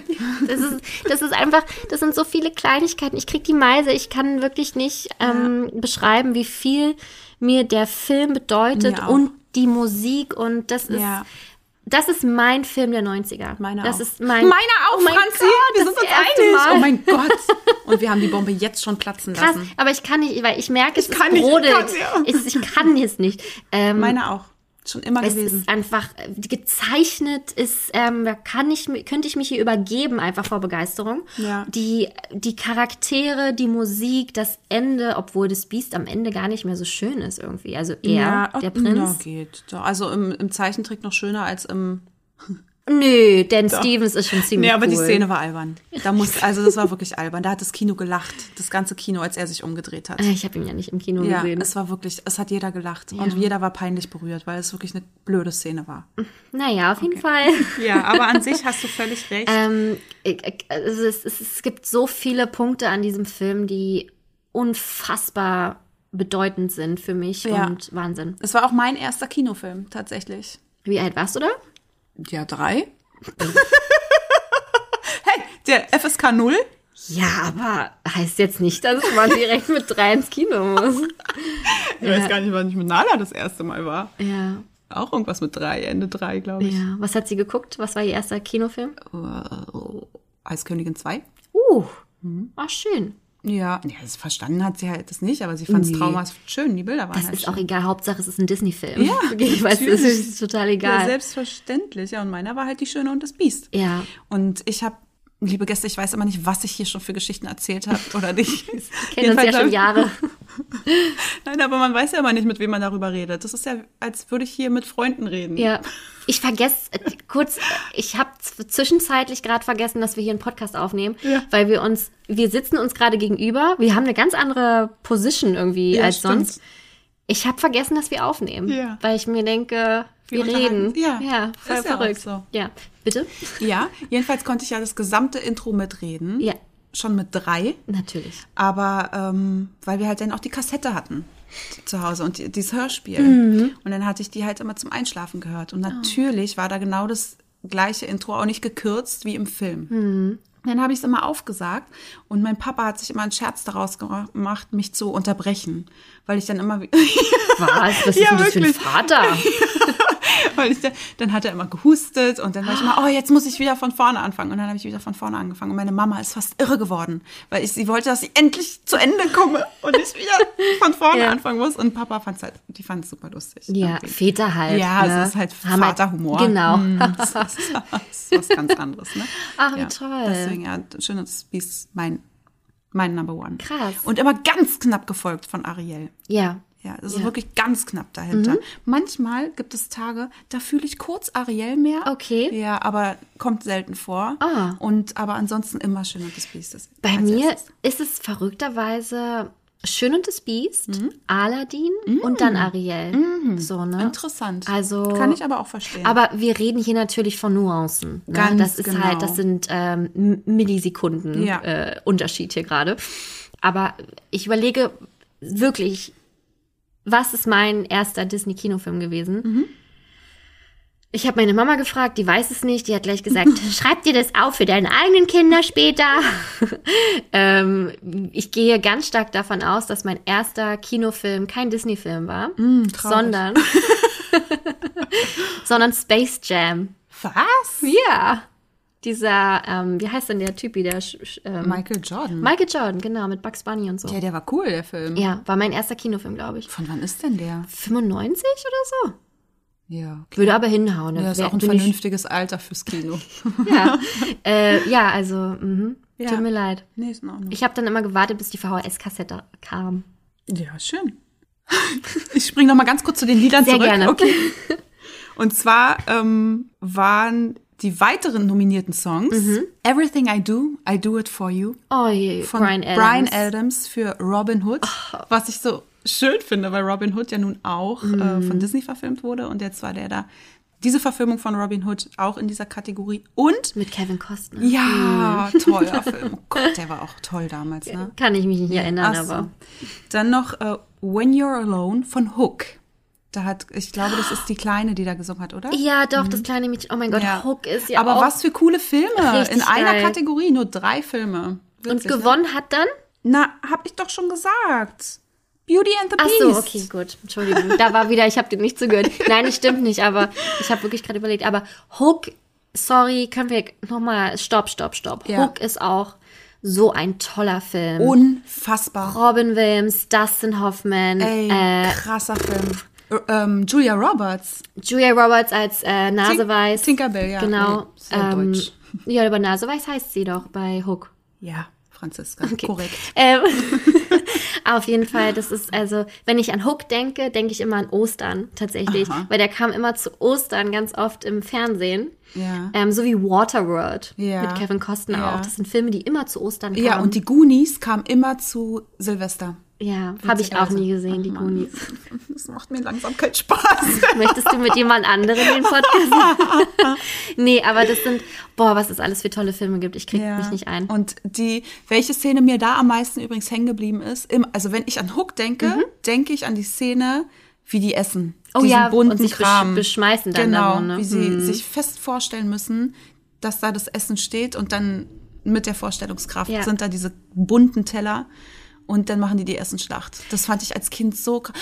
das ist, das ist einfach, das sind so viele Kleinigkeiten. Ich krieg die Meise. Ich kann wirklich nicht ähm, beschreiben, wie viel mir der Film bedeutet und die Musik. Und das ist, Ja. das ist mein Film der 90er. Meine das auch. ist mein, Meine auch, oh mein Franzi. Gott, wir das sind uns einig. Mal. Oh mein Gott. Und wir haben die Bombe jetzt schon platzen Krass, lassen. aber ich kann nicht, weil ich merke, es Ich kann ist nicht, ich brodelt. ja. Ich, ich kann es nicht. Ähm, Meine auch. Schon immer Es gewesen. ist einfach äh, gezeichnet, ist, ähm, kann ich, könnte ich mich hier übergeben, einfach vor Begeisterung. Ja. Die, die Charaktere, die Musik, das Ende, obwohl das Biest am Ende gar nicht mehr so schön ist irgendwie. Also er, der oh, Prinz. Na, geht. Also im, im Zeichentrick noch schöner als im, Nö, Dan Stevens ist schon ziemlich Nee, aber cool. die Szene war albern. Da muss, also das war wirklich albern. Da hat das Kino gelacht. Das ganze Kino, als er sich umgedreht hat. Äh, Ich habe ihn ja nicht im Kino Ja, gesehen. es war wirklich, es hat jeder gelacht. Und jeder war peinlich berührt, weil es wirklich eine blöde Szene war. Naja, auf jeden Fall. Ja, aber an sich hast du völlig recht. Ähm, ich- also es, es, es gibt so viele Punkte an diesem Film, die unfassbar bedeutend sind für mich Ja. und Wahnsinn. Es war auch mein erster Kinofilm, tatsächlich. Wie alt warst du da? Ja, drei. hey, der FSK 0? Ja, aber heißt jetzt nicht, dass man direkt mit drei ins Kino muss. Ich weiß gar nicht, wann ich mit Nala das erste Mal war. Ja, Auch irgendwas mit drei, Ende drei, glaube ich. ja. Was hat sie geguckt? Was war ihr erster Kinofilm? Äh, Eiskönigin 2? Uh, ach schön. Ja, ja, das verstanden hat sie halt das nicht, aber sie fand es Nee. traumhaft schön. Die Bilder waren Das halt ist schön. auch egal. Hauptsache, es ist ein Disney-Film. Ja, ich weiß, das natürlich. ist total Ja, egal. selbstverständlich. Ja, und meiner war halt die Schöne und das Biest. Ja. Und ich habe, liebe Gäste, ich weiß immer nicht, was ich hier schon für Geschichten erzählt habe oder nicht. Kennen uns ja schon Jahre. Nein, aber man weiß ja immer nicht, mit wem man darüber redet. Das ist ja, als würde ich hier mit Freunden reden. Ja. Ich vergesse äh, kurz, ich habe zwischenzeitlich gerade vergessen, dass wir hier einen Podcast aufnehmen, Ja. weil wir uns, wir sitzen uns gerade gegenüber, wir haben eine ganz andere Position irgendwie Ja, als stimmt. sonst. Ich habe vergessen, dass wir aufnehmen, Ja. weil ich mir denke, wir, Wir reden. Ja, ja voll ist ja verrückt. so. Ja, bitte? Ja, jedenfalls konnte ich ja das gesamte Intro mitreden. Ja, Schon mit drei. natürlich. Aber ähm, weil wir halt dann auch die Kassette hatten zu Hause und die, dieses Hörspiel. Mhm. Und dann hatte ich die halt immer zum Einschlafen gehört. Oh. Und natürlich war da genau das gleiche Intro, auch nicht gekürzt wie im Film. Mhm. Dann habe ich es immer aufgesagt und mein Papa hat sich immer einen Scherz daraus gemacht, mich zu unterbrechen, weil ich dann immer Was? Was ist Ja, denn das für ein wirklich. Vater? weil ich dann, dann hat er immer gehustet und dann war ich immer, oh, jetzt muss ich wieder von vorne anfangen. Und dann habe ich wieder von vorne angefangen. Und meine Mama ist fast irre geworden, weil ich sie wollte, dass ich endlich zu Ende komme und ich wieder von vorne Ja. anfangen muss. Und Papa fand es halt, die fand es super lustig. Ja, Irgendwie. Väter halt. Ja, ne? es ist halt Haben Vaterhumor. Genau. Mm, Das ist, das ist was ganz anderes, ne? Ach, wie ja, toll. Deswegen, ja, schön, dass Beast mein, mein Number One. Krass. Und immer ganz knapp gefolgt von Ariel. Ja. Ja, das ist Ja. Mhm. wirklich ganz knapp dahinter. Manchmal gibt es Tage, da fühle ich kurz Ariel mehr. Okay. Ja, aber kommt selten vor. Ah. Und aber ansonsten immer schön und das Biest. ist Bei als mir erstes. ist es verrückterweise Schön und das Biest, Mhm. Aladdin und dann Ariel. So, ne? interessant. Also- kann ich aber auch verstehen. Aber wir reden hier natürlich von Nuancen. Ne? Ganz das ist genau. halt, das sind ähm, Millisekunden Ja. äh, Unterschied hier gerade. Aber ich überlege wirklich, was ist mein erster Disney-Kinofilm gewesen? Mhm. Ich habe meine Mama gefragt, die weiß es nicht. Die hat gleich gesagt, schreib dir das auf für deine eigenen Kinder später. ähm, ich gehe ganz stark davon aus, dass mein erster Kinofilm kein Disney-Film war, Mm, sondern, sondern Space Jam. Was? Ja. Dieser, ähm, wie heißt denn der Typi, der sch- sch- ähm, Michael Jordan. Michael Jordan, genau, mit Bugs Bunny und so. ja, der war cool, der Film. Ja, war mein erster Kinofilm, glaube ich. Von wann ist denn der? 95 oder so? Ja, okay. Würde aber hinhauen. Ja, Da ist auch ein vernünftiges Alter fürs Kino. Ja, äh, ja also, mhm. Ja. tut mir leid. nee, ist in Ordnung. Ich habe dann immer gewartet, bis die VHS-Kassette kam. Ja, schön. Ich springe noch mal ganz kurz zu den Liedern Sehr zurück. gerne. Okay. Und zwar ähm, waren die weiteren nominierten Songs Everything I Do, I Do It For You Oh je, von Brian Adams. Bryan Adams für Robin Hood, was ich so schön finde, weil Robin Hood ja nun auch äh, von Disney verfilmt wurde und jetzt war der da diese Verfilmung von Robin Hood auch in dieser Kategorie und Mit Kevin Costner. ja, toller Film. Oh Gott, der war auch toll damals, ne? Kann ich mich nicht erinnern, Ach so. aber. Dann noch äh, When You're Alone von Hook. Da hat, ich glaube, das ist die Kleine, die da gesungen hat, oder? Ja, doch, das kleine Mädchen. Oh mein Gott, Ja. Hook ist ja Aber auch. was für coole Filme. In einer geil. Kategorie, nur drei Filme. Und Witzig, ne? gewonnen hat dann? Na, hab ich doch schon gesagt. Beauty and the Ach Beast. so, okay, gut. Entschuldigung. Da war wieder, ich habe dir nicht zugehört. Nein, das stimmt nicht, aber ich habe wirklich gerade überlegt. Aber Hook, sorry, können wir nochmal, stopp, stopp, stopp. Ja. Hook ist auch so ein toller Film. Unfassbar. Robin Williams, Dustin Hoffman, Ey, äh, krasser Film. Äh, ähm, Julia Roberts. Julia Roberts als äh, Naseweiß. Tinkerbell, ja. Genau. Sehr ähm, deutsch. Ja, aber Naseweiß heißt sie doch bei Hook. Ja, Franziska. Korrekt. Ähm, Auf jeden Fall, das ist also, wenn ich an Hook denke, denke ich immer an Ostern tatsächlich, Aha. weil der kam immer zu Ostern ganz oft im Fernsehen. Ja. Ähm, so wie Waterworld Ja. mit Kevin Costner Ja. auch. Das sind Filme, die immer zu Ostern kamen. Ja, und die Goonies kamen immer zu Silvester. Ja, habe ich auch nie gesehen, die. Goonies. Das macht mir langsam keinen Spaß. Möchtest du mit jemand anderem den Podcast? nee, aber das sind, boah, was es alles für tolle Filme gibt. Ich krieg mich nicht ein. Und die, welche Szene mir da am meisten übrigens hängen geblieben ist, im, also wenn ich an Hook denke, denke ich an die Szene, wie die essen. Mhm. Oh Diesen ja, und bunten sich besch- Kram. beschmeißen dann genau, da so, ne? wie sie Mhm. sich fest vorstellen müssen, dass da das Essen steht und dann mit der Vorstellungskraft Ja. sind da diese bunten Teller und dann machen die die Essenschlacht. Das fand ich als Kind so krass.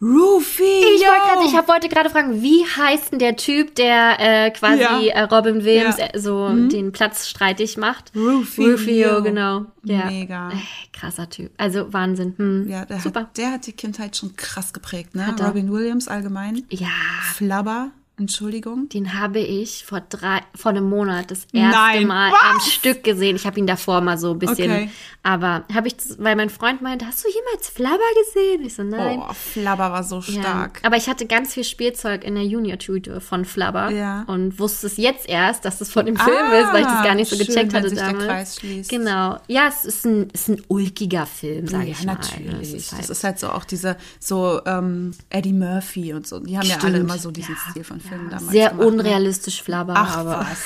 Rufy! Ich, grad, ich hab, wollte gerade fragen, wie heißt denn der Typ, der äh, quasi Ja. äh, Robin Williams Ja. Mhm. äh, so den Platz streitig macht? Rufio. Rufio, genau. Ja. Mega. Äh, krasser Typ. Also Wahnsinn. Hm. Ja, der Super. hat, der hat die Kindheit schon krass geprägt, ne? Robin Williams allgemein. Ja, Flabber, Entschuldigung. den habe ich vor drei, vor einem Monat das erste Nein, Mal was? am Stück gesehen. Ich habe ihn davor mal so ein bisschen, Okay. aber habe ich, weil mein Freund meinte, hast du jemals Flabber gesehen? Ich so, nein. Oh, Flabber war so Ja. stark. Aber ich hatte ganz viel Spielzeug in der Junior-Tüte von Flabber Ja. und wusste es jetzt erst, dass es von dem Film ist, weil ich das gar nicht so schön, gecheckt hatte damals. Genau. Ja, es ist ein, ist ein ulkiger Film, sage ja, ich mal. ne? natürlich. Es ist halt, das ist halt so auch diese, so ähm, Eddie Murphy und so. Die haben ja alle Stimmt. immer so diesen Stil von Filmen damals sehr gemacht. ne? unrealistisch Flabber, Ach, aber,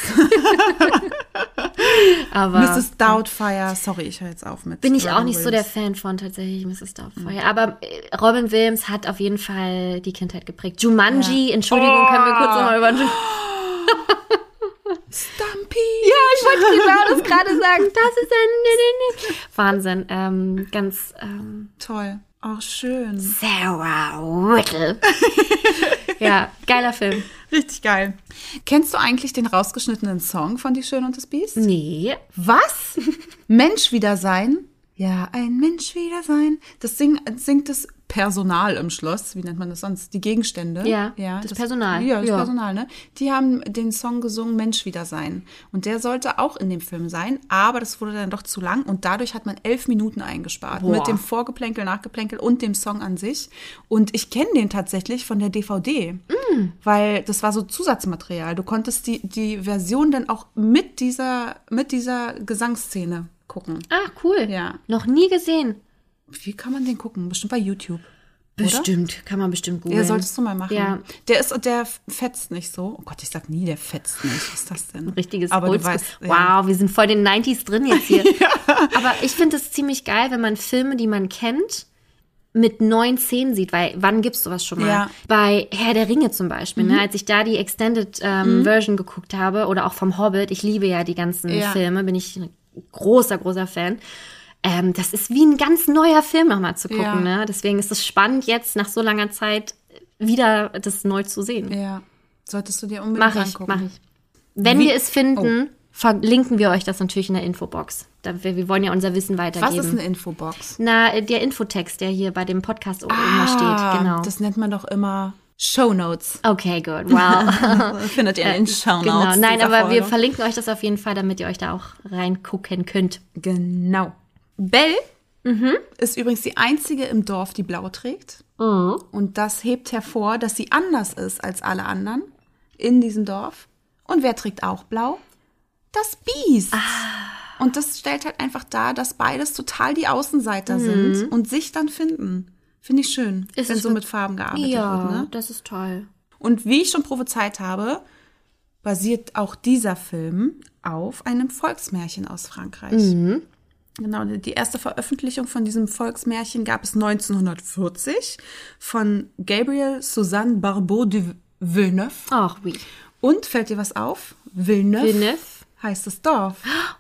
aber Mrs. Doubtfire. Sorry, ich höre jetzt auf mit. bin ich auch Robin nicht so der Williams. Fan von tatsächlich Mrs. Doubtfire. Aber äh, Robin Williams hat auf jeden Fall die Kindheit geprägt. Jumanji, Entschuldigung, können wir kurz Oh. nochmal über Jumanji Stumpy. Ja, ich wollte genau das gerade sagen. Das ist ein Wahnsinn. Ähm, ganz ähm, Toll. Auch schön. Sarah Whittle. ja, geiler Film. Richtig geil. Kennst du eigentlich den rausgeschnittenen Song von Die Schöne und das Biest? Nee. Was? Mensch wieder sein? Ja, ein Mensch wieder sein. Das sing, singt das Personal im Schloss. Wie nennt man das sonst? Die Gegenstände. Ja, das Personal. Ja, das Ja. Personal, ne? Die haben den Song gesungen Mensch wieder sein. Und der sollte auch in dem Film sein, aber das wurde dann doch zu lang und dadurch hat man elf Minuten eingespart. Boah. Mit dem Vorgeplänkel, Nachgeplänkel und dem Song an sich. Und ich kenne den tatsächlich von der DVD. Mm. Weil das war so Zusatzmaterial. Du konntest die, die Version dann auch mit dieser, mit dieser Gesangsszene gucken. Ah, cool. Ja. Noch nie gesehen. Wie kann man den gucken? Bestimmt bei YouTube. Bestimmt. Kann man bestimmt googeln. Ja, solltest du mal machen. Ja. Der ist, der fetzt nicht so. Oh Gott, ich sag nie, der fetzt nicht. Was ist das denn? Richtiges Aber du weißt, ja. Wow, wir sind voll in den 90s drin jetzt hier. Aber ich finde es ziemlich geil, wenn man Filme, die man kennt, mit neuen Szenen sieht, weil wann gibt's sowas schon mal? Ja. Mhm. Bei Herr der Ringe zum Beispiel, ne, als ich da die Extended ähm, Version geguckt habe oder auch vom Hobbit, ich liebe ja die ganzen Ja. Filme, bin ich ein großer, großer Fan. Ähm, das ist wie ein ganz neuer Film nochmal zu gucken, Ja. ne? Deswegen ist es spannend, jetzt nach so langer Zeit wieder das neu zu sehen. Ja. Solltest du dir unbedingt Mach ich, angucken. mach ich. Wenn Wie- wir es finden, verlinken wir euch das natürlich in der Infobox. Da, wir, wir wollen ja unser Wissen Was weitergeben. ist eine Infobox? Na, äh, der Infotext, der hier bei dem Podcast oben immer steht. Genau. Ah, Das nennt man doch immer Show Notes. okay, good. Wow. Findet ihr in den Show Notes. genau. Nein, aber wir Folge. verlinken euch das auf jeden Fall, damit ihr euch da auch reingucken könnt. Genau. Belle Mhm. ist übrigens die einzige im Dorf, die blau trägt. Mhm. Und das hebt hervor, dass sie anders ist als alle anderen in diesem Dorf. Und wer trägt auch blau? Das Biest. Und das stellt halt einfach dar, dass beides total die Außenseiter sind und sich dann finden. Finde ich schön, Mhm. Ist wenn so mit Farben gearbeitet Ja, wird. Ne? das ist toll. Und wie ich schon prophezeit habe, basiert auch dieser Film auf einem Volksmärchen aus Frankreich. Genau, die erste Veröffentlichung von diesem Volksmärchen gab es 1940 von Gabriel Suzanne Barbeau de Villeneuve. Ach, wie. Und fällt dir was auf? Villeneuve, Villeneuve? heißt das Dorf. Ach,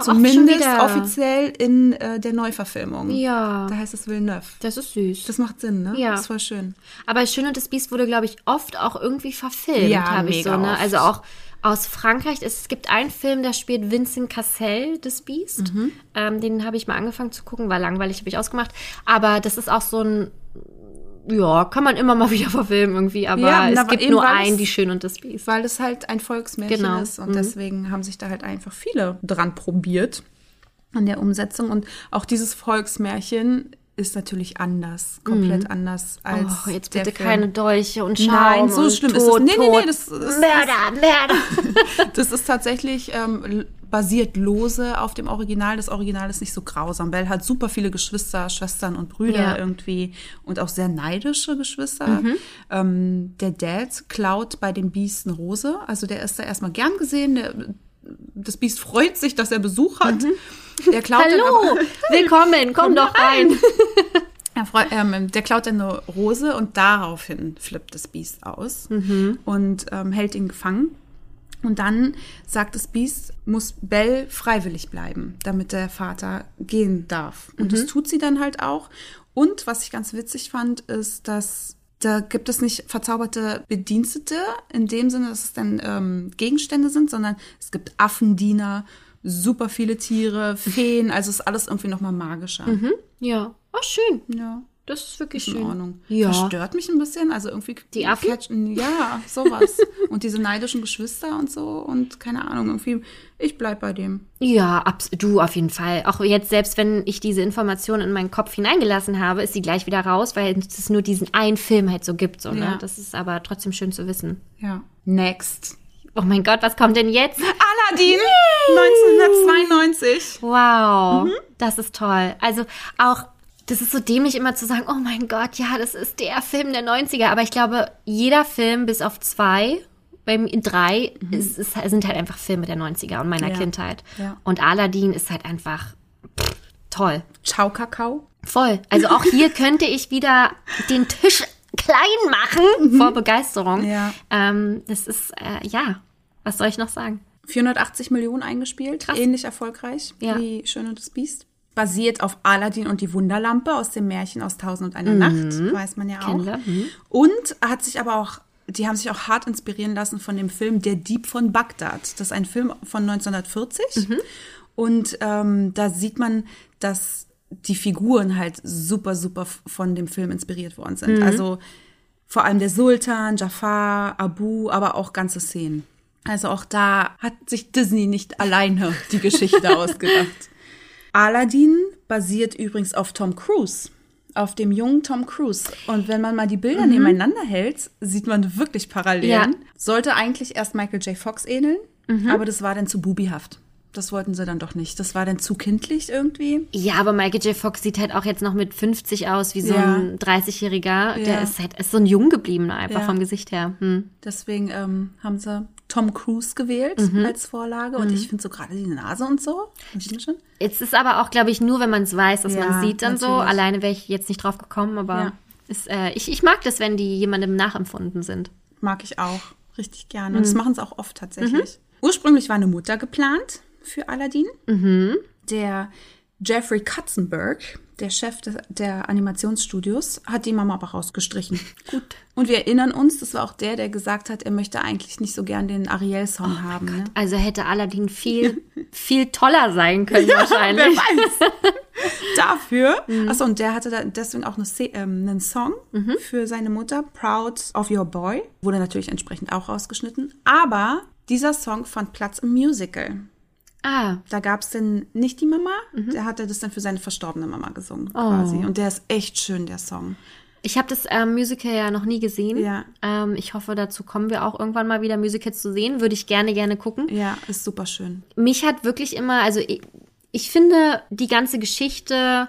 Zumindest offiziell in äh, der Neuverfilmung. Ja. Da heißt es Villeneuve. Das ist süß. Das macht Sinn, ne? Ja. Das ist voll schön. Aber Schön und das Biest wurde, glaube ich, oft auch irgendwie verfilmt, Ja, habe ich so, ne? Also auch aus Frankreich. Es gibt einen Film, da spielt Vincent Cassel das Biest. Mhm. Ähm, den habe ich mal angefangen zu gucken, war langweilig, habe ich ausgemacht. Aber das ist auch so ein, ja, kann man immer mal wieder verfilmen irgendwie. Aber Ja, es gibt nur einen, die Schön und das Biest. Weil es halt ein Volksmärchen Genau. ist und Mhm. deswegen haben sich da halt einfach viele dran probiert an der Umsetzung und auch dieses Volksmärchen ist natürlich anders, komplett anders als Mhm. Oh, jetzt bitte Film. keine Dolche und Schaum Nein, so schlimm Tod, ist es. Nee, nee, nee, das ist- Mörder, Mörder. Das ist tatsächlich ähm, basiert lose auf dem Original. Das Original ist nicht so grausam. Belle hat super viele Geschwister, Schwestern und Brüder Ja. irgendwie und auch sehr neidische Geschwister. Ähm, der Dad klaut bei dem Biest eine Rose. Also der ist da erstmal gern gesehen. Der, das Biest freut sich, dass er Besuch hat. Der klaut dann Hallo, willkommen, komm doch rein. freu, ähm, der klaut dann eine Rose und daraufhin flippt das Biest aus und ähm, hält ihn gefangen. Und dann sagt das Biest, muss Belle freiwillig bleiben, damit der Vater gehen darf. Und das tut sie dann halt auch. Und was ich ganz witzig fand, ist, dass da gibt es nicht verzauberte Bedienstete in dem Sinne, dass es dann ähm, Gegenstände sind, sondern es gibt Affendiener, super viele Tiere, Feen, also ist alles irgendwie nochmal magischer. Ja, oh schön. Ja. Das ist wirklich In schön. Ordnung. Ja. Verstört mich ein bisschen. Also irgendwie. Die Affen? Catchen, ja, sowas. und diese neidischen Geschwister und so. Und keine Ahnung, irgendwie, ich bleib bei dem. Ja, abs du auf jeden Fall. Auch jetzt, selbst wenn ich diese Information in meinen Kopf hineingelassen habe, ist sie gleich wieder raus, weil es nur diesen einen Film halt so gibt. So, ne? Ja. Das ist aber trotzdem schön zu wissen. Ja. Next. Oh mein Gott, was kommt denn jetzt? Aladdin! 1992. Wow, Mhm. das ist toll. Also auch, das ist so dämlich immer zu sagen, oh mein Gott, ja, das ist der Film der 90er. Aber ich glaube, jeder Film bis auf zwei, beim drei, ist, ist, sind halt einfach Filme der 90er und meiner Mhm. Ja. Kindheit. Ja. Und Aladdin ist halt einfach pff, toll. Ciao, Kakao. Voll. Also auch hier könnte ich wieder den Tisch klein machen vor Begeisterung. Mhm. Ja. Ähm, das ist, äh, ja, was soll ich noch sagen? 480 Millionen eingespielt. Ähnlich erfolgreich Ja. wie Schön und das Biest. Basiert auf Aladdin und die Wunderlampe aus dem Märchen aus Tausend und eine Nacht. Weiß man ja auch. Mhm. Und hat sich aber auch, die haben sich auch hart inspirieren lassen von dem Film Der Dieb von Bagdad. Das ist ein Film von 1940. Und ähm, da sieht man, dass die Figuren halt super, super von dem Film inspiriert worden sind. Also vor allem der Sultan, Jafar, Abu, aber auch ganze Szenen. Also auch da hat sich Disney nicht alleine die Geschichte ausgedacht. Aladdin basiert übrigens auf Tom Cruise, auf dem jungen Tom Cruise. Und wenn man mal die Bilder nebeneinander hält, sieht man wirklich Parallelen. Ja. Sollte eigentlich erst Michael J. Fox ähneln, aber das war dann zu bubihaft. Das wollten sie dann doch nicht. Das war dann zu kindlich irgendwie. Ja, aber Michael J. Fox sieht halt auch jetzt noch mit 50 aus wie so Ja. ein 30-Jähriger. Der Ja. ist halt ist so ein Jung gebliebener einfach Ja. vom Gesicht her. Hm. Deswegen ähm, haben sie Tom Cruise gewählt als Vorlage. Und ich finde so gerade die Nase und so. Schon? Jetzt ist aber auch, glaube ich, nur, wenn man es weiß, dass man sieht dann so. natürlich. Alleine wäre ich jetzt nicht drauf gekommen, aber ist, äh, ich, ich mag das, wenn die jemandem nachempfunden sind. Mag ich auch richtig gerne. Und das machen sie auch oft tatsächlich. Ursprünglich war eine Mutter geplant für Aladdin. Der Jeffrey Katzenberg, der Chef des, der Animationsstudios, hat die Mama aber rausgestrichen. Gut. Und wir erinnern uns, das war auch der, der gesagt hat, er möchte eigentlich nicht so gern den Ariel-Song haben. Ne? Also hätte Aladdin viel, viel toller sein können wahrscheinlich. Dafür. Achso, und der hatte da deswegen auch eine, ähm, einen Song für seine Mutter, Proud of Your Boy. Wurde natürlich entsprechend auch rausgeschnitten. Aber dieser Song fand Platz im Musical. Ah, Da gab es dann nicht die Mama, der hatte das dann für seine verstorbene Mama gesungen quasi. Und der ist echt schön, der Song. ich habe das ähm, Musical ja noch nie gesehen. Ja. Ähm, ich hoffe, dazu kommen wir auch irgendwann mal wieder Musicals zu sehen. Würde ich gerne, gerne gucken. Ja, ist super schön. mich hat wirklich immer, also ich, ich finde die ganze Geschichte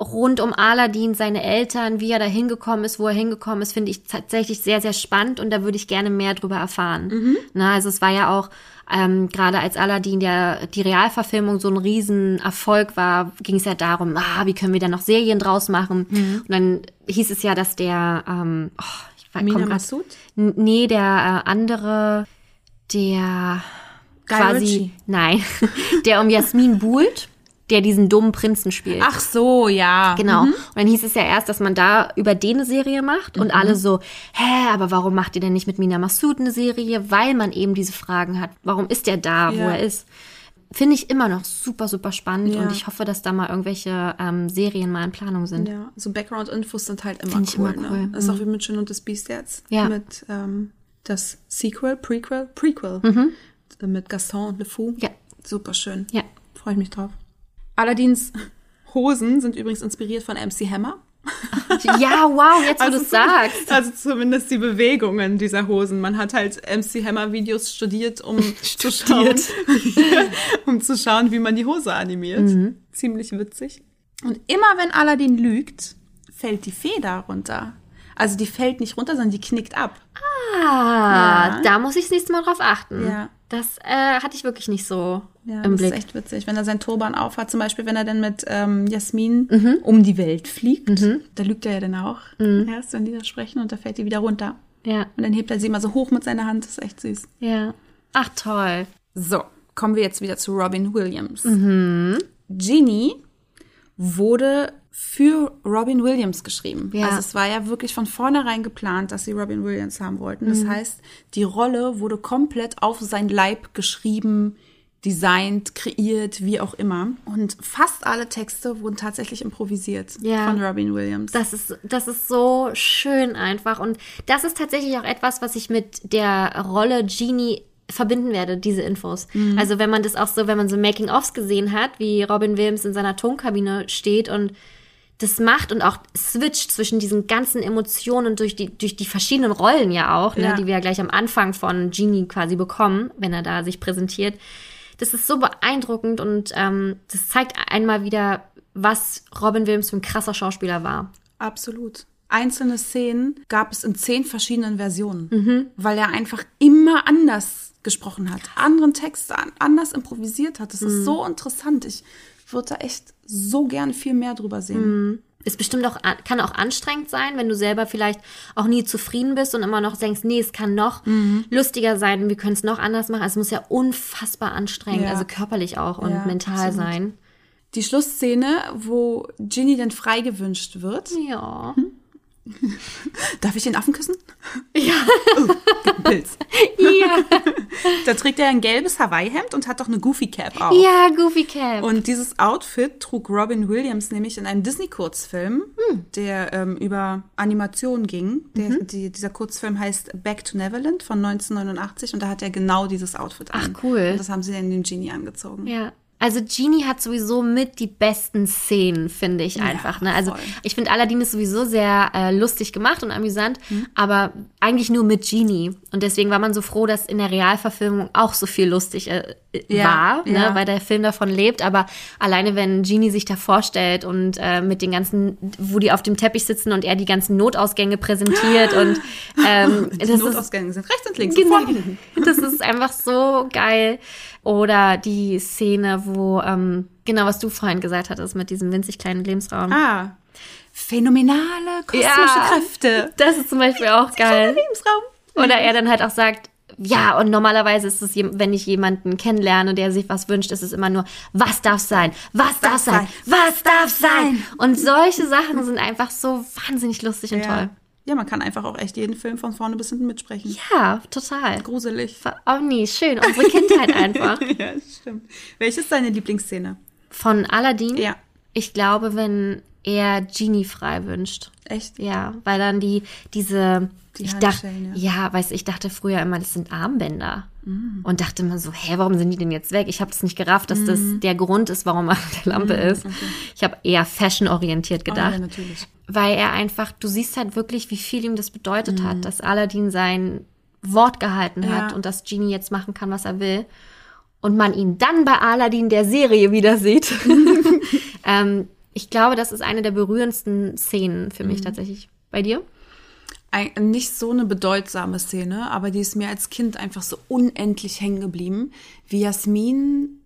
rund um Aladdin, seine Eltern, wie er da hingekommen ist, wo er hingekommen ist, finde ich tatsächlich sehr, sehr spannend und da würde ich gerne mehr drüber erfahren. Na, also es war ja auch, ähm, gerade als Aladdin der, die Realverfilmung so ein Riesenerfolg war, ging es ja darum, ah, wie können wir da noch Serien draus machen? Und dann hieß es ja, dass der, ähm, oh, ich weiß, Mina Massoud? Nee, der äh, andere, der Guy quasi, Ritchie. nein, der um Jasmin buhlt, der diesen dummen Prinzen spielt. Ach so, ja. Genau. Und dann hieß es ja erst, dass man da über den eine Serie macht und alle so, hä, aber warum macht ihr denn nicht mit Mina Massoud eine Serie? Weil man eben diese Fragen hat. Warum ist er da, wo Ja. er ist? Finde ich immer noch super, super spannend Ja. und ich hoffe, dass da mal irgendwelche ähm, Serien mal in Planung sind. Ja, so Background-Infos sind halt immer Find ich cool. immer cool. Ne? Das ist auch wie mit Schön und das Biest jetzt. Ja. Mit ähm, das Sequel, Prequel, Prequel. Mit Gaston und Le Fou. Ja. Super schön. Ja. Freue ich mich drauf. Aladins Hosen sind übrigens inspiriert von MC Hammer. Ja, wow, jetzt wo Also du es sagst. Also zumindest die Bewegungen dieser Hosen. Man hat halt MC Hammer Videos studiert, um zu schauen, um zu schauen, wie man die Hose animiert. Mhm. Ziemlich witzig. Und immer wenn Aladdin lügt, fällt die Feder runter. Also die fällt nicht runter, sondern die knickt ab. Ah, Ja. da muss ich das nächste Mal drauf achten. Ja. Das äh, hatte ich wirklich nicht so Ja, im das Blick. ist echt witzig. Wenn er seinen Turban aufhat, zum Beispiel, wenn er dann mit ähm, Jasmin Mhm. um die Welt fliegt, da lügt er ja dann auch erst, wenn die da sprechen und da fällt die wieder runter. Ja, Und dann hebt er sie immer so hoch mit seiner Hand. Das ist echt süß. ja. Ach, toll. So, kommen wir jetzt wieder zu Robin Williams. Mhm. Genie wurde für Robin Williams geschrieben. Ja. Also es war ja wirklich von vornherein geplant, dass sie Robin Williams haben wollten. Mhm. Das heißt, die Rolle wurde komplett auf sein Leib geschrieben, designt, kreiert, wie auch immer. Und fast alle Texte wurden tatsächlich improvisiert Ja. von Robin Williams. Das ist, das ist so schön einfach. Und das ist tatsächlich auch etwas, was ich mit der Rolle Genie verbinden werde, diese Infos. Also wenn man das auch so, wenn man so Making-ofs gesehen hat, wie Robin Williams in seiner Tonkabine steht und das macht und auch switcht zwischen diesen ganzen Emotionen durch die, durch die verschiedenen Rollen ja auch, ne, Ja. die wir ja gleich am Anfang von Genie quasi bekommen, wenn er da sich präsentiert. Das ist so beeindruckend und ähm, das zeigt einmal wieder, was Robin Williams für ein krasser Schauspieler war. Absolut. Einzelne Szenen gab es in zehn verschiedenen Versionen, weil er einfach immer anders gesprochen hat, anderen Texte an, anders improvisiert hat. Das ist so interessant. Ich würde da echt so gerne viel mehr drüber sehen. Ist bestimmt auch, an- kann auch anstrengend sein, wenn du selber vielleicht auch nie zufrieden bist und immer noch denkst, nee, es kann noch Mhm. lustiger sein, wir können es noch anders machen. Also es muss ja unfassbar anstrengend, Ja. also körperlich auch und Ja, mental absolut. sein. Die Schlussszene, wo Ginny dann frei gewünscht wird. Ja. Darf ich den Affen küssen? Ja. Oh, Pilz. ja. Da trägt er ein gelbes Hawaii-Hemd und hat doch eine Goofy Cap auf. ja, Goofy Cap. Und dieses Outfit trug Robin Williams nämlich in einem Disney-Kurzfilm, Hm. der ähm, über Animation ging. Der, Mhm. die, dieser Kurzfilm heißt Back to Neverland von 1989 und da hat er genau dieses Outfit an. Ach, cool. Und das haben sie dann dem Genie angezogen. Ja. Also Genie hat sowieso mit die besten Szenen, finde ich einfach. Ne? Also voll. ich finde Aladdin ist sowieso sehr äh, lustig gemacht und amüsant, Mhm. aber eigentlich nur mit Genie. Und deswegen war man so froh, dass in der Realverfilmung auch so viel lustig äh, Ja, war, ja. Ne? weil der Film davon lebt. Aber alleine wenn Genie sich da vorstellt und äh, mit den ganzen, wo die auf dem Teppich sitzen und er die ganzen Notausgänge präsentiert und ähm, Die das ist Notausgänge sind rechts und links. Genau. und. Das ist einfach so geil. Oder die Szene, wo, ähm, genau, was du vorhin gesagt hattest mit diesem winzig kleinen Lebensraum. Ah, phänomenale kosmische Ja. Kräfte. Das ist zum Beispiel auch geil. Lebensraum. Oder er dann halt auch sagt, ja, und normalerweise ist es, wenn ich jemanden kennenlerne der sich was wünscht, ist es immer nur, was darf sein? Was darf sein? Was darf sein? Und solche Sachen sind einfach so wahnsinnig lustig und Ja. toll. ja, man kann einfach auch echt jeden Film von vorne bis hinten mitsprechen. Ja, total. Gruselig. Oh nee, schön. Unsere Kindheit einfach. ja, stimmt. Welche ist deine Lieblingsszene? Von Aladdin. Ja. Ich glaube, wenn er Genie frei wünscht. Echt? Ja, weil dann die, diese, Die ich dachte, ja. weiß ich dachte früher immer, das sind Armbänder. Und dachte immer so, hä, warum sind die denn jetzt weg? Ich habe das nicht gerafft, dass das der Grund ist, warum er auf der Lampe ist. Ich habe eher fashion-orientiert Oh, gedacht. ja, natürlich. weil er einfach, du siehst halt wirklich, wie viel ihm das bedeutet hat, dass Aladdin sein Wort gehalten hat Ja. und dass Genie jetzt machen kann, was er will. Und man ihn dann bei Aladdin der Serie wieder sieht. ähm, ich glaube, das ist eine der berührendsten Szenen für mich tatsächlich. Bei dir? Ein, nicht so eine bedeutsame Szene, aber die ist mir als Kind einfach so unendlich hängen geblieben, wie Jasmin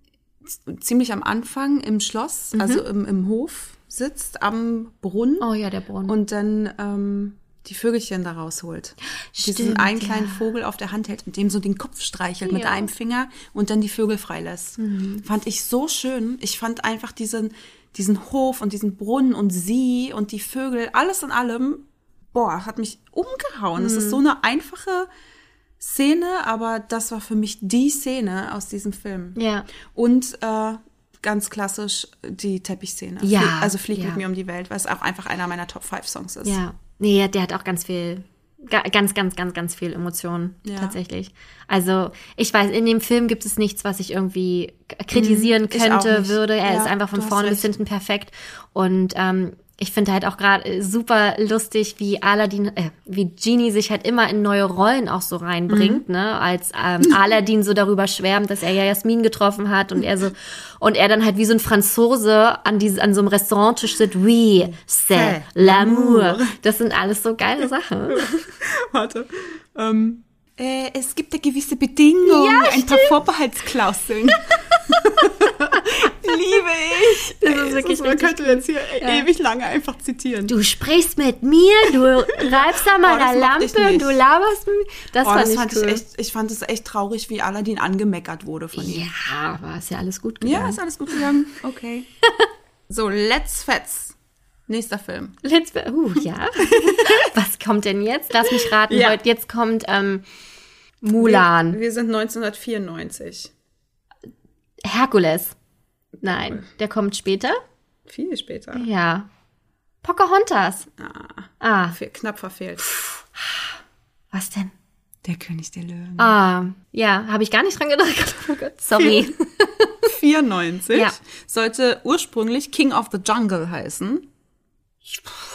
ziemlich am Anfang im Schloss, also im, im Hof sitzt, am Brunnen Oh ja, der Brunnen. und dann ähm, die Vögelchen da rausholt. Diesen Stimmt, einen ja. kleinen Vogel auf der Hand hält, mit dem so den Kopf streichelt mit Ja. Mhm. einem Finger und dann die Vögel freilässt. Fand ich so schön. Ich fand einfach diesen, diesen Hof und diesen Brunnen und sie und die Vögel, alles in allem, boah, hat mich umgehauen. Es ist Mhm. so eine einfache Szene, aber das war für mich die Szene aus diesem Film. ja. Und äh, ganz klassisch die Teppichszene. Ja, Flie- also Flieg ja. mit mir um die Welt, weil es auch einfach einer meiner Top 5 Songs ist. Ja. Nee, der hat auch ganz viel ga, ganz, ganz, ganz, ganz viel Emotionen Ja. tatsächlich. Also ich weiß, in dem Film gibt es nichts, was ich irgendwie kritisieren Mhm, könnte, würde. Er Ja, ist einfach von vorne bis hinten perfekt. Und ähm, ich finde halt auch gerade super lustig, wie Aladdin, äh, wie Genie sich halt immer in neue Rollen auch so reinbringt, Mhm. ne? Als ähm, Aladdin so darüber schwärmt, dass er ja Jasmin getroffen hat und er so und er dann halt wie so ein Franzose an diese, an so einem Restauranttisch sitzt, oui, c'est l'amour. Das sind alles so geile Sachen. Warte. Ähm, äh, es gibt da gewisse Bedingungen, ein paar Vorbehaltsklauseln. Liebe ich. Das ist wirklich man könnte jetzt hier ewig lange einfach zitieren. Du sprichst mit mir, du reibst an meiner Oh, Lampe und nicht. du laberst mit mir. Das Oh, fand das ich fand cool. ich echt, ich fand es echt traurig, wie Aladdin angemeckert wurde von ihm. Ja, aber ist ja alles gut Ja, gegangen. ist alles gut gegangen. Okay. so, Let's Fetz. Nächster Film. Let's, uh, ja. Was kommt denn jetzt? Lass mich raten. Ja. Heute, jetzt kommt ähm, Mulan. Wir, wir sind 1994. Herkules. Nein, der kommt später. Viel später. Ja. Pocahontas. Ah, Fe- Knapp verfehlt. was denn? Der König der Löwen. Ah, ja, habe ich gar nicht dran gedacht. Oh Gott, sorry. 94 Ja. sollte ursprünglich King of the Jungle heißen.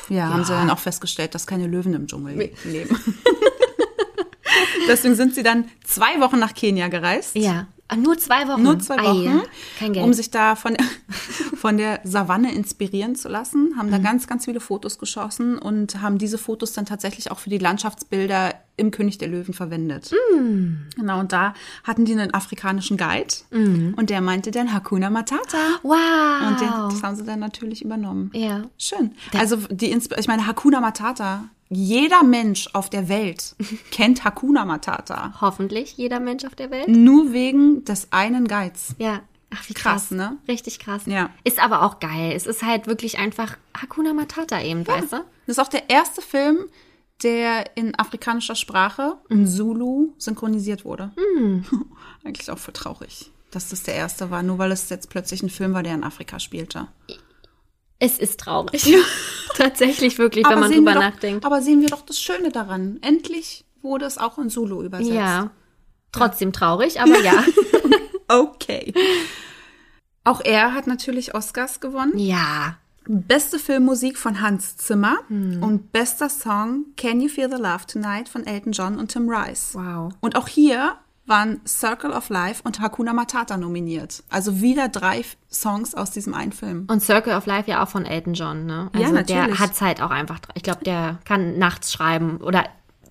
Ja, haben sie dann auch festgestellt, dass keine Löwen im Dschungel leben. Deswegen sind sie dann zwei Wochen nach Kenia gereist. Ja. Ah, nur zwei Wochen. Nur zwei Ei, Wochen, Kein Geld. um sich da von der, von der Savanne inspirieren zu lassen, haben da Mhm. ganz, ganz viele Fotos geschossen und haben diese Fotos dann tatsächlich auch für die Landschaftsbilder im König der Löwen verwendet. Mhm. Genau, und da hatten die einen afrikanischen Guide und der meinte dann Hakuna Matata. wow. Und den, das haben sie dann natürlich übernommen. ja. Schön. Also die ich meine Hakuna Matata. Jeder Mensch auf der Welt kennt Hakuna Matata. Hoffentlich jeder Mensch auf der Welt. Nur wegen des einen Guides. Ja. Ach, wie Krass, krass. ne? Richtig krass. Ja. Ist aber auch geil. Es ist halt wirklich einfach Hakuna Matata eben, weißt du? Das ist auch der erste Film, der in afrikanischer Sprache, in Zulu, synchronisiert wurde. Eigentlich auch voll traurig, dass das der erste war, nur weil es jetzt plötzlich ein Film war, der in Afrika spielte. Es ist traurig. Tatsächlich wirklich, wenn man drüber doch, nachdenkt. Aber sehen wir doch das Schöne daran. Endlich wurde es auch in Zulu übersetzt. Ja. Trotzdem traurig, aber ja. Okay. Auch er hat natürlich Oscars gewonnen. ja. Beste Filmmusik von Hans Zimmer Hm. und bester Song Can You Feel the Love Tonight von Elton John und Tim Rice. Wow. Und auch hier waren Circle of Life und Hakuna Matata nominiert. Also wieder drei Songs aus diesem einen Film. Und Circle of Life ja auch von Elton John, ne? Ja, Also der natürlich. hat's halt auch einfach. Ich glaube, der kann nachts schreiben oder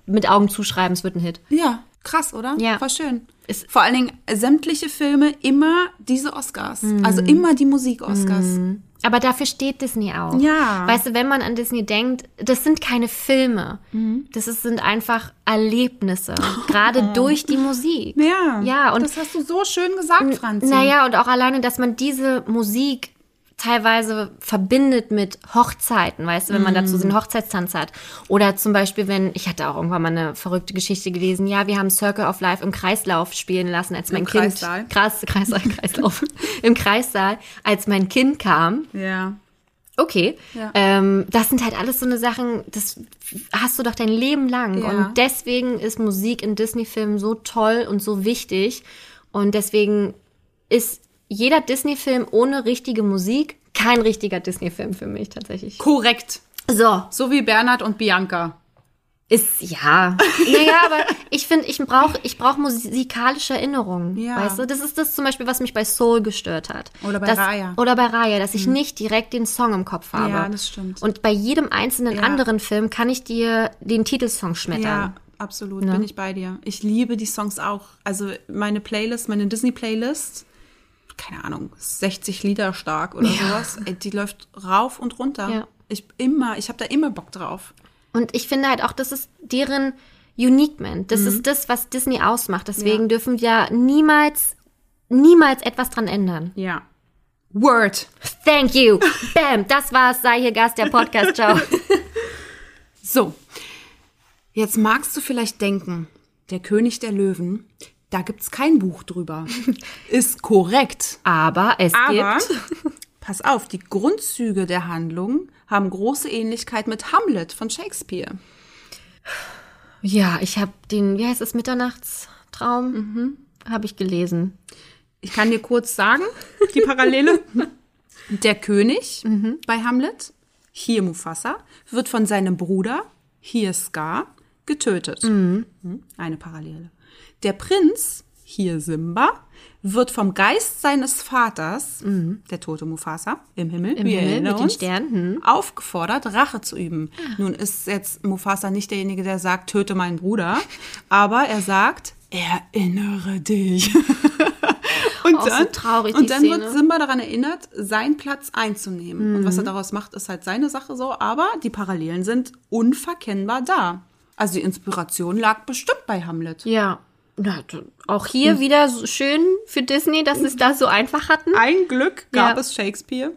mit Augen zuschreiben, es wird ein Hit. Ja, krass, oder? Ja. War schön. Ist- Vor allen Dingen sämtliche Filme immer diese Oscars. Mhm. Also immer die Musik-Oscars. Aber dafür steht Disney auch. Ja. Weißt du, wenn man an Disney denkt, das sind keine Filme. Mhm. Das ist, sind einfach Erlebnisse. Gerade durch die Musik. Ja, Ja, und das hast du so schön gesagt, Franzi. Naja, und auch alleine, dass man diese Musik teilweise verbindet mit Hochzeiten, weißt du, wenn man dazu so einen Hochzeitstanz hat. Oder zum Beispiel, wenn, ich hatte auch irgendwann mal eine verrückte Geschichte gelesen, ja, wir haben Circle of Life im Kreislauf spielen lassen, als mein Im Kind. Kreissaal? Krass, Kreissaal, Kreislauf. Im Kreissaal, als mein Kind kam. Ja. Okay. Ja. Ähm, das sind halt alles so eine Sachen, das hast du doch dein Leben lang. Ja. Und deswegen ist Musik in Disney-Filmen so toll und so wichtig. Und deswegen ist jeder Disney-Film ohne richtige Musik kein richtiger Disney-Film für mich tatsächlich. Korrekt. So, So wie Bernhard und Bianca. ist ja. Naja, aber ich finde, ich brauche ich brauch musikalische Erinnerungen. Ja. Weißt du? Das ist das zum Beispiel, was mich bei Soul gestört hat. Oder bei dass, Raya. Oder bei Raya, dass ich nicht direkt den Song im Kopf habe. Ja, das stimmt. Und bei jedem einzelnen Ja. anderen Film kann ich dir den Titelsong schmettern. Ja, absolut, bin ich bei dir. Ich liebe die Songs auch. Also meine Playlist, meine Disney-Playlist, keine Ahnung, 60 Lieder stark oder sowas, ey, die läuft rauf und runter. Ja. Ich immer, ich habe da immer Bock drauf. Und ich finde halt auch, das ist deren Uniquement. Das ist das, was Disney ausmacht. Deswegen Ja. dürfen wir niemals, niemals etwas dran ändern. Ja. Word. Thank you. Bam. Das war's. Sei hier Gast der Podcast. Ciao. So, jetzt magst du vielleicht denken, der König der Löwen, da gibt's kein Buch drüber. Ist korrekt. Aber es Aber gibt. pass auf, die Grundzüge der Handlung haben große Ähnlichkeit mit Hamlet von Shakespeare. Ja, ich habe den, wie heißt es, Mitternachtstraum, Mhm. habe ich gelesen. Ich kann dir kurz sagen, die Parallele. Der König bei Hamlet, hier Mufasa, wird von seinem Bruder, hier Scar, getötet. Mhm. Eine Parallele. Der Prinz, hier Simba, wird vom Geist seines Vaters, der tote Mufasa, im Himmel, Im Himmel mit den uns, Sternen. hm. aufgefordert, Rache zu üben. Nun ist jetzt Mufasa nicht derjenige, der sagt, töte meinen Bruder, aber er sagt, erinnere dich. und Auch so traurig, und dann wird. Simba daran erinnert, seinen Platz einzunehmen. Und Mhm. was er daraus macht, ist halt seine Sache so, aber die Parallelen sind unverkennbar da. Also die Inspiration lag bestimmt bei Hamlet. Ja. Na, auch hier Hm. wieder so schön für Disney, dass sie es da so einfach hatten. Ein Glück gab Ja. es Shakespeare.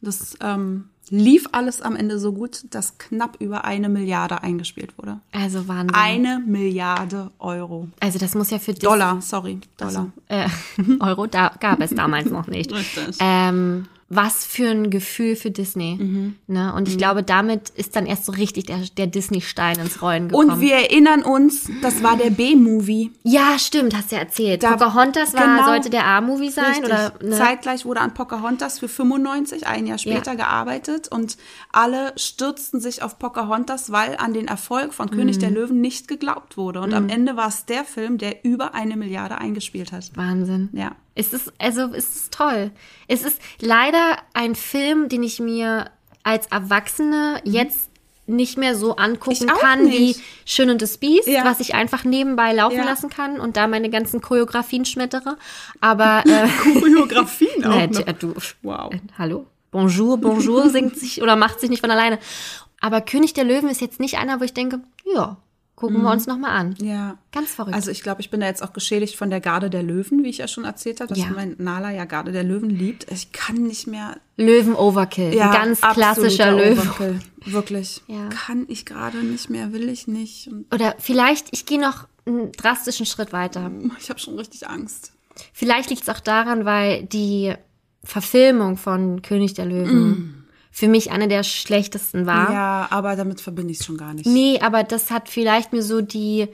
Das ähm, lief alles am Ende so gut, dass knapp über eine Milliarde eingespielt wurde. Also Wahnsinn. Eine Milliarde Euro. also das muss ja für Disney. Dollar, sorry, Dollar. Äh, Euro da gab es damals noch nicht. Richtig. Ähm, was für ein Gefühl für Disney. Mhm. Ne? Und ich glaube, damit ist dann erst so richtig der, der Disney-Stein ins Rollen gekommen. Und wir erinnern uns, das war der B-Movie. ja, stimmt, hast du ja erzählt. Da- Pocahontas war, genau. sollte der A-Movie sein? Richtig. Oder, ne? Zeitgleich wurde an Pocahontas für 95, ein Jahr später, Ja. gearbeitet und alle stürzten sich auf Pocahontas, weil an den Erfolg von Mhm. König der Löwen nicht geglaubt wurde. Und am Ende war es der Film, der über eine Milliarde eingespielt hat. Wahnsinn. Ja. Es ist, also, es ist toll. Es ist leider ein Film, den ich mir als Erwachsene jetzt nicht mehr so angucken Mhm. Kann nicht. wie Schön und das Biest, Ja. was ich einfach nebenbei laufen Ja. lassen kann und da meine ganzen Choreografien schmettere. Aber äh, Choreografien auch äh, noch. du, Wow. äh, hallo, Bonjour, Bonjour singt sich oder macht sich nicht von alleine. Aber König der Löwen ist jetzt nicht einer, wo ich denke, ja, gucken wir uns noch mal an. Ja. Ganz verrückt. Also ich glaube, ich bin da jetzt auch geschädigt von der Garde der Löwen, wie ich ja schon erzählt habe, dass Ja. mein Nala ja Garde der Löwen liebt. Ich kann nicht mehr. Löwen Overkill, Ja, ganz klassischer Löwe. Overkill. Wirklich. Ja. Kann ich gerade nicht mehr, will ich nicht. Und Oder vielleicht, ich gehe noch einen drastischen Schritt weiter. ich habe schon richtig Angst. Vielleicht liegt es auch daran, weil die Verfilmung von König der Löwen für mich eine der schlechtesten war. Ja, aber damit verbinde ich es schon gar nicht. Nee, aber das hat vielleicht mir so die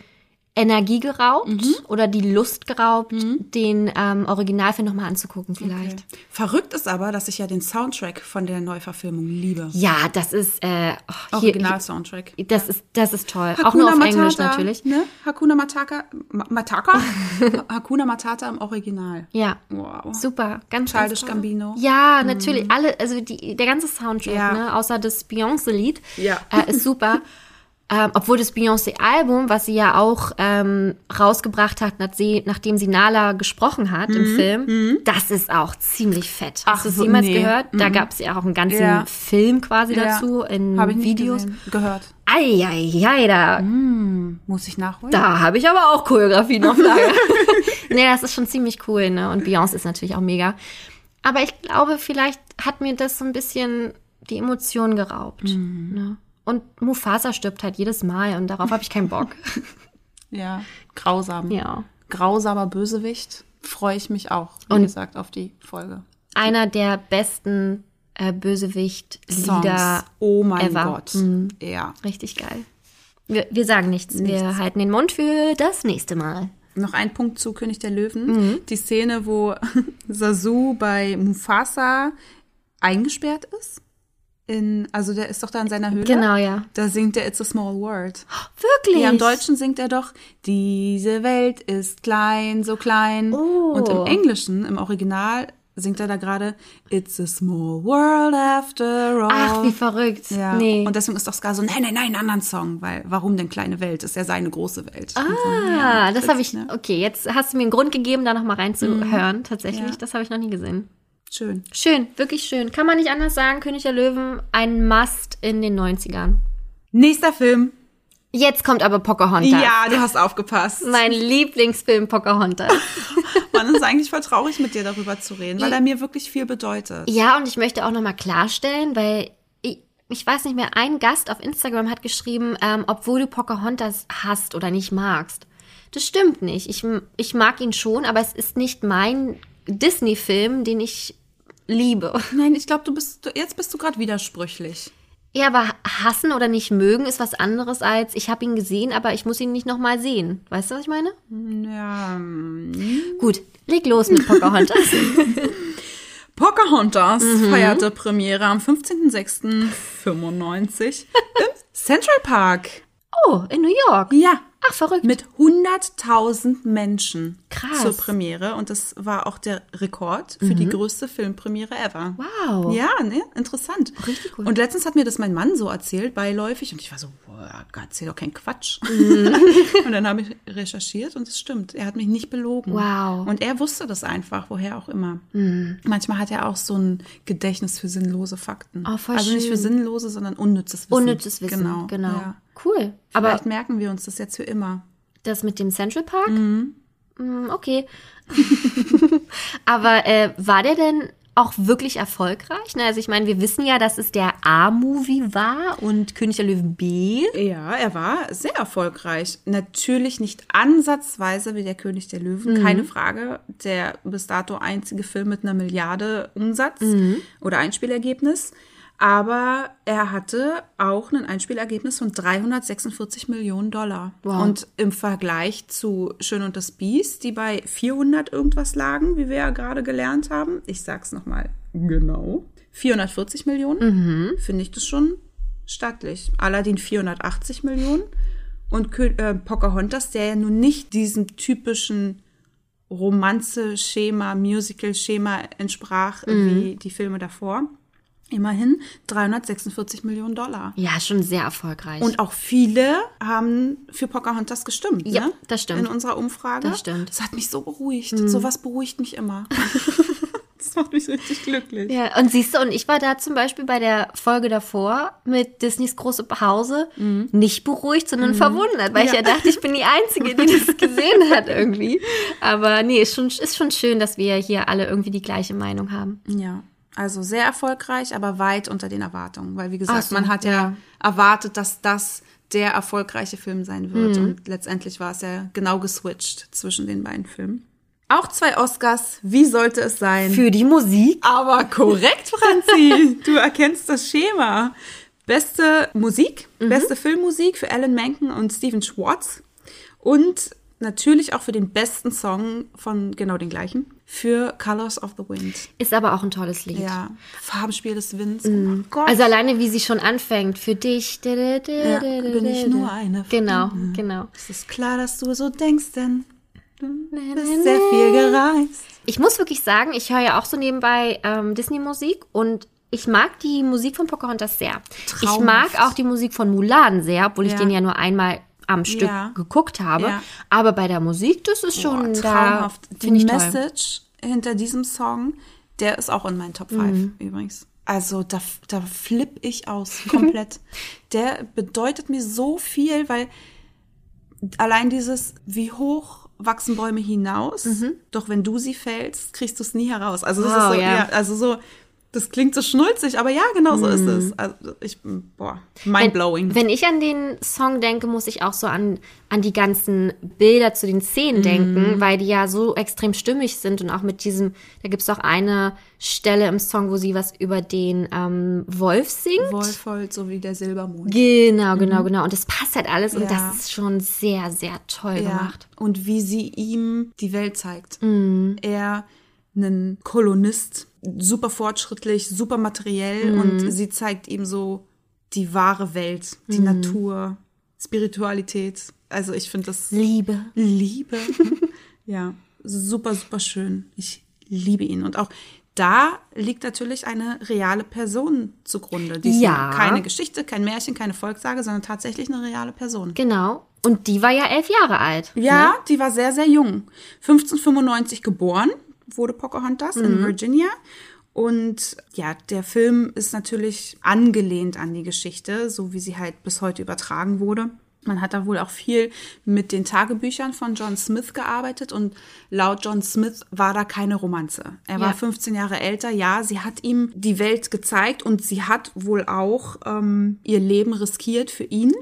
Energie geraubt Mhm. oder die Lust geraubt, den ähm, Originalfilm nochmal anzugucken vielleicht. Okay. Verrückt ist aber, dass ich ja den Soundtrack von der Neuverfilmung liebe. Ja, das ist äh, oh, Original-Soundtrack. das ist das ist toll. auch nur auf Englisch natürlich. Ne? Hakuna Matata. Ma Mataka? Hakuna Matata im Original. Ja. Wow. Super, ganz Childish. Gambino. Ja, natürlich. Alle, also die, der ganze Soundtrack, Ja. ne, außer das Beyoncé-Lied, Ja. äh, ist super. ähm, obwohl das Beyoncé-Album, was sie ja auch ähm, rausgebracht hat, nach sie, nachdem sie Nala gesprochen hat im Film, das ist auch ziemlich fett. Ach, Hast du es so- jemals nee. gehört? Da gab es ja auch einen ganzen Ja. Film quasi Ja. dazu in Habe ich Videos. gesehen. gehört. Eieiei, da, Muss ich nachholen? da habe ich aber auch Choreografie noch Lager. nee, das ist schon ziemlich cool, ne? Und Beyoncé ist natürlich auch mega. Aber ich glaube, vielleicht hat mir das so ein bisschen die Emotionen geraubt. Ne? Und Mufasa stirbt halt jedes Mal und darauf habe ich keinen Bock. Ja. Grausam. ja. Grausamer Bösewicht. Freue ich mich auch, wie Und- gesagt, auf die Folge. Einer der besten äh, Bösewicht-Lieder. Oh mein ever. Gott. Mhm. Ja. Richtig geil. Wir, wir sagen nichts. Wir halten den Mund für das nächste Mal. Noch ein Punkt zu König der Löwen. Mhm. Die Szene, wo Sasu bei Mufasa eingesperrt ist. In, also der ist doch da in seiner Höhle. Genau, ja. Da singt er It's a Small World. Wirklich? Ja, im Deutschen singt er doch, diese Welt ist klein, so klein. Oh. Und im Englischen, im Original, singt er da gerade, It's a small world after all. Ach, wie verrückt. Ja. Nee. Und deswegen ist doch Scar so, nein, nein, nein, einen anderen Song, weil warum denn kleine Welt? Ist ja seine große Welt. Und so, Ah, ja, das habe ich. ne? Okay, jetzt hast du mir einen Grund gegeben, da noch mal reinzuhören. Tatsächlich, Ja. das habe ich noch nie gesehen. Schön. Schön, wirklich schön. Kann man nicht anders sagen. König der Löwen, ein Must in den 90ern. Nächster Film. Jetzt kommt aber Pocahontas. Ja, du hast aufgepasst. Mein Lieblingsfilm Pocahontas. Man ist eigentlich voll traurig, mit dir darüber zu reden, weil er mir wirklich viel bedeutet. ja, und ich möchte auch noch mal klarstellen, weil ich, ich weiß nicht mehr, ein Gast auf Instagram hat geschrieben, ähm, obwohl du Pocahontas hast oder nicht magst. Das stimmt nicht. Ich, ich mag ihn schon, aber es ist nicht mein Disney-Film, den ich liebe. Nein, ich glaube, du bist, jetzt bist du gerade widersprüchlich. Ja, aber hassen oder nicht mögen ist was anderes als ich habe ihn gesehen, aber ich muss ihn nicht nochmal sehen. Weißt du, was ich meine? Ja. Gut, leg los mit Pocahontas. Pocahontas feierte Premiere am 15.06.95 im Central Park. oh, in New York. Ja, Ach, verrückt. mit 100.000 Menschen Krass. zur Premiere. Und das war auch der Rekord für die größte Filmpremiere ever. Wow. Ja, ne? Interessant. Richtig cool. Und letztens hat mir das mein Mann so erzählt, beiläufig. Und ich war so, Gott, erzähl doch keinen Quatsch. Mhm. und dann habe ich recherchiert und es stimmt. Er hat mich nicht belogen. Wow. Mhm. Und er wusste das einfach, woher auch immer. Manchmal hat er auch so ein Gedächtnis für sinnlose Fakten. Oh, voll also nicht für schön. sinnlose, sondern unnützes Wissen. Unnützes Wissen. Genau. genau. Ja. Cool. Aber Vielleicht merken wir uns das jetzt für immer. das mit dem Central Park? Mm, okay. Aber äh, war der denn auch wirklich erfolgreich? Ne? Also ich meine, wir wissen ja, dass es der A-Movie war und König der Löwen B. Ja, er war sehr erfolgreich. Natürlich nicht ansatzweise wie der König der Löwen, keine Frage. Der bis dato einzige Film mit einer Milliarde Umsatz oder Einspielergebnis. Aber er hatte auch ein Einspielergebnis von 346 Millionen Dollar. Wow. Und im Vergleich zu Schön und das Biest, die bei 400 irgendwas lagen, wie wir ja gerade gelernt haben, ich sag's nochmal genau, 440 Millionen, finde ich das schon stattlich. Aladdin 480 Millionen und äh, Pocahontas, der ja nun nicht diesem typischen Romanze-Schema, Musical-Schema entsprach, wie die Filme davor. Immerhin 346 Millionen Dollar. Ja, schon sehr erfolgreich. Und auch viele haben für Pocahontas gestimmt. Ja, ne? das stimmt. In unserer Umfrage. Das stimmt. Mhm. Das hat mich so beruhigt. Sowas beruhigt mich immer. das macht mich richtig glücklich. Ja, und siehst du, und ich war da zum Beispiel bei der Folge davor mit Disneys große Pause nicht beruhigt, sondern verwundert, weil ich Ja. ja dachte, ich bin die Einzige, die das gesehen hat irgendwie. Aber nee, ist schon, ist schon schön, dass wir hier alle irgendwie die gleiche Meinung haben. Ja, also sehr erfolgreich, aber weit unter den Erwartungen. Weil, wie gesagt, so, man hat ja, ja. erwartet, dass das der erfolgreiche Film sein wird. Mhm. Und letztendlich war es ja genau geswitcht zwischen den beiden Filmen. Auch zwei Oscars, wie sollte es sein? Für die Musik? Aber korrekt, Franzi. du erkennst das Schema. Beste Musik, beste Filmmusik für Alan Menken und Stephen Schwartz. Und natürlich auch für den besten Song von genau den gleichen, für Colors of the Wind. Ist aber auch ein tolles Lied. Ja, Farbenspiel des Winds. Oh mein Gott. Also alleine, wie sie schon anfängt, für dich. ja, bin ich nur eine. Genau, ihnen. genau. Es ist klar, dass du so denkst, denn du bist sehr viel gereist. Ich muss wirklich sagen, ich höre ja auch so nebenbei ähm, Disney-Musik und ich mag die Musik von Pocahontas sehr. Ich Traumhaft. mag auch die Musik von Mulan sehr, obwohl ich Ja. den ja nur einmal am Stück Ja. geguckt habe. Ja. Aber bei der Musik, das ist schon Boah, da, traumhaft. Die finde ich toll. Message hinter diesem Song, der ist auch in meinen Top 5 Mhm. übrigens. Also da, da flipp ich aus komplett. der bedeutet mir so viel, weil allein dieses, wie hoch wachsen Bäume hinaus, doch wenn du sie fällst, kriegst du es nie heraus. Also das Mhm. Wow, ist so, ja. ja. also so, das klingt so schnulzig, aber ja, genau so ist es. Also ich, boah, mindblowing. Mhm. Wenn ich an den Song denke, muss ich auch so an, an die ganzen Bilder zu den Szenen Mhm. denken, weil die ja so extrem stimmig sind und auch mit diesem, da gibt es auch eine Stelle im Song, wo sie was über den ähm, Wolf singt. Wohlvoll, so wie der Silbermond. Genau, genau, genau. Und das passt halt alles und. Ja. das ist schon sehr, sehr toll gemacht. Und wie sie ihm die Welt zeigt. Mhm. Er, ein Kolonist, super fortschrittlich, super materiell Mhm. und sie zeigt ihm so die wahre Welt, die Mhm. Natur, Spiritualität. Also ich finde das Liebe. Liebe. ja, super, super schön. Ich liebe ihn. Und auch da liegt natürlich eine reale Person zugrunde. Die ist Ja. keine Geschichte, kein Märchen, keine Volkssage, sondern tatsächlich eine reale Person. Genau. Und die war ja elf Jahre alt. Ja, die war sehr, sehr jung. 1595 geboren, wurde Pocahontas in Virginia. Und ja, der Film ist natürlich angelehnt an die Geschichte, so wie sie halt bis heute übertragen wurde. Man hat da wohl auch viel mit den Tagebüchern von John Smith gearbeitet und laut John Smith war da keine Romanze. Er war Ja. 15 Jahre älter, ja, sie hat ihm die Welt gezeigt und sie hat wohl auch ähm, ihr Leben riskiert für ihn.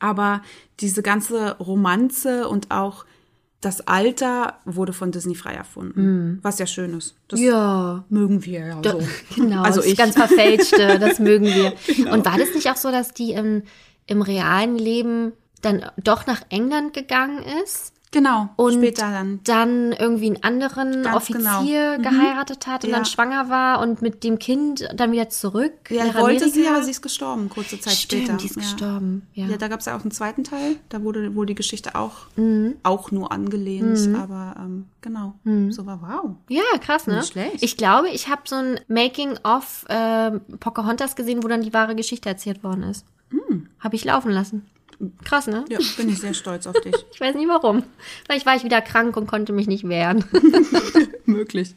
Aber diese ganze Romanze und auch das Alter wurde von Disney frei erfunden. Was ja schön ist. Das Ja. mögen wir ja so. Genau, Also das ich. ganz verfälschte, das mögen wir. Und war das nicht auch so, dass die im, im realen Leben dann doch nach England gegangen ist? Genau. Und später dann. dann irgendwie einen anderen Ganz Offizier genau. geheiratet hat und Ja. dann schwanger war und mit dem Kind dann wieder zurück Ja, nach wollte sie, Amerika? aber sie ist gestorben, kurze Zeit Stimmt, später. die ist ja. gestorben. Ja. Ja, da gab es ja auch einen zweiten Teil. Da wurde wohl die Geschichte auch, Mhm. auch nur angelehnt. Aber ähm, genau, so war wow. Ja, krass, ne? Nicht schlecht. Ich glaube, ich habe so ein Making-of äh, Pocahontas gesehen, wo dann die wahre Geschichte erzählt worden ist. Habe ich laufen lassen. Krass, ne? Ja, bin ich sehr stolz auf dich. Ich weiß nicht warum. Vielleicht war ich wieder krank und konnte mich nicht wehren. Möglich.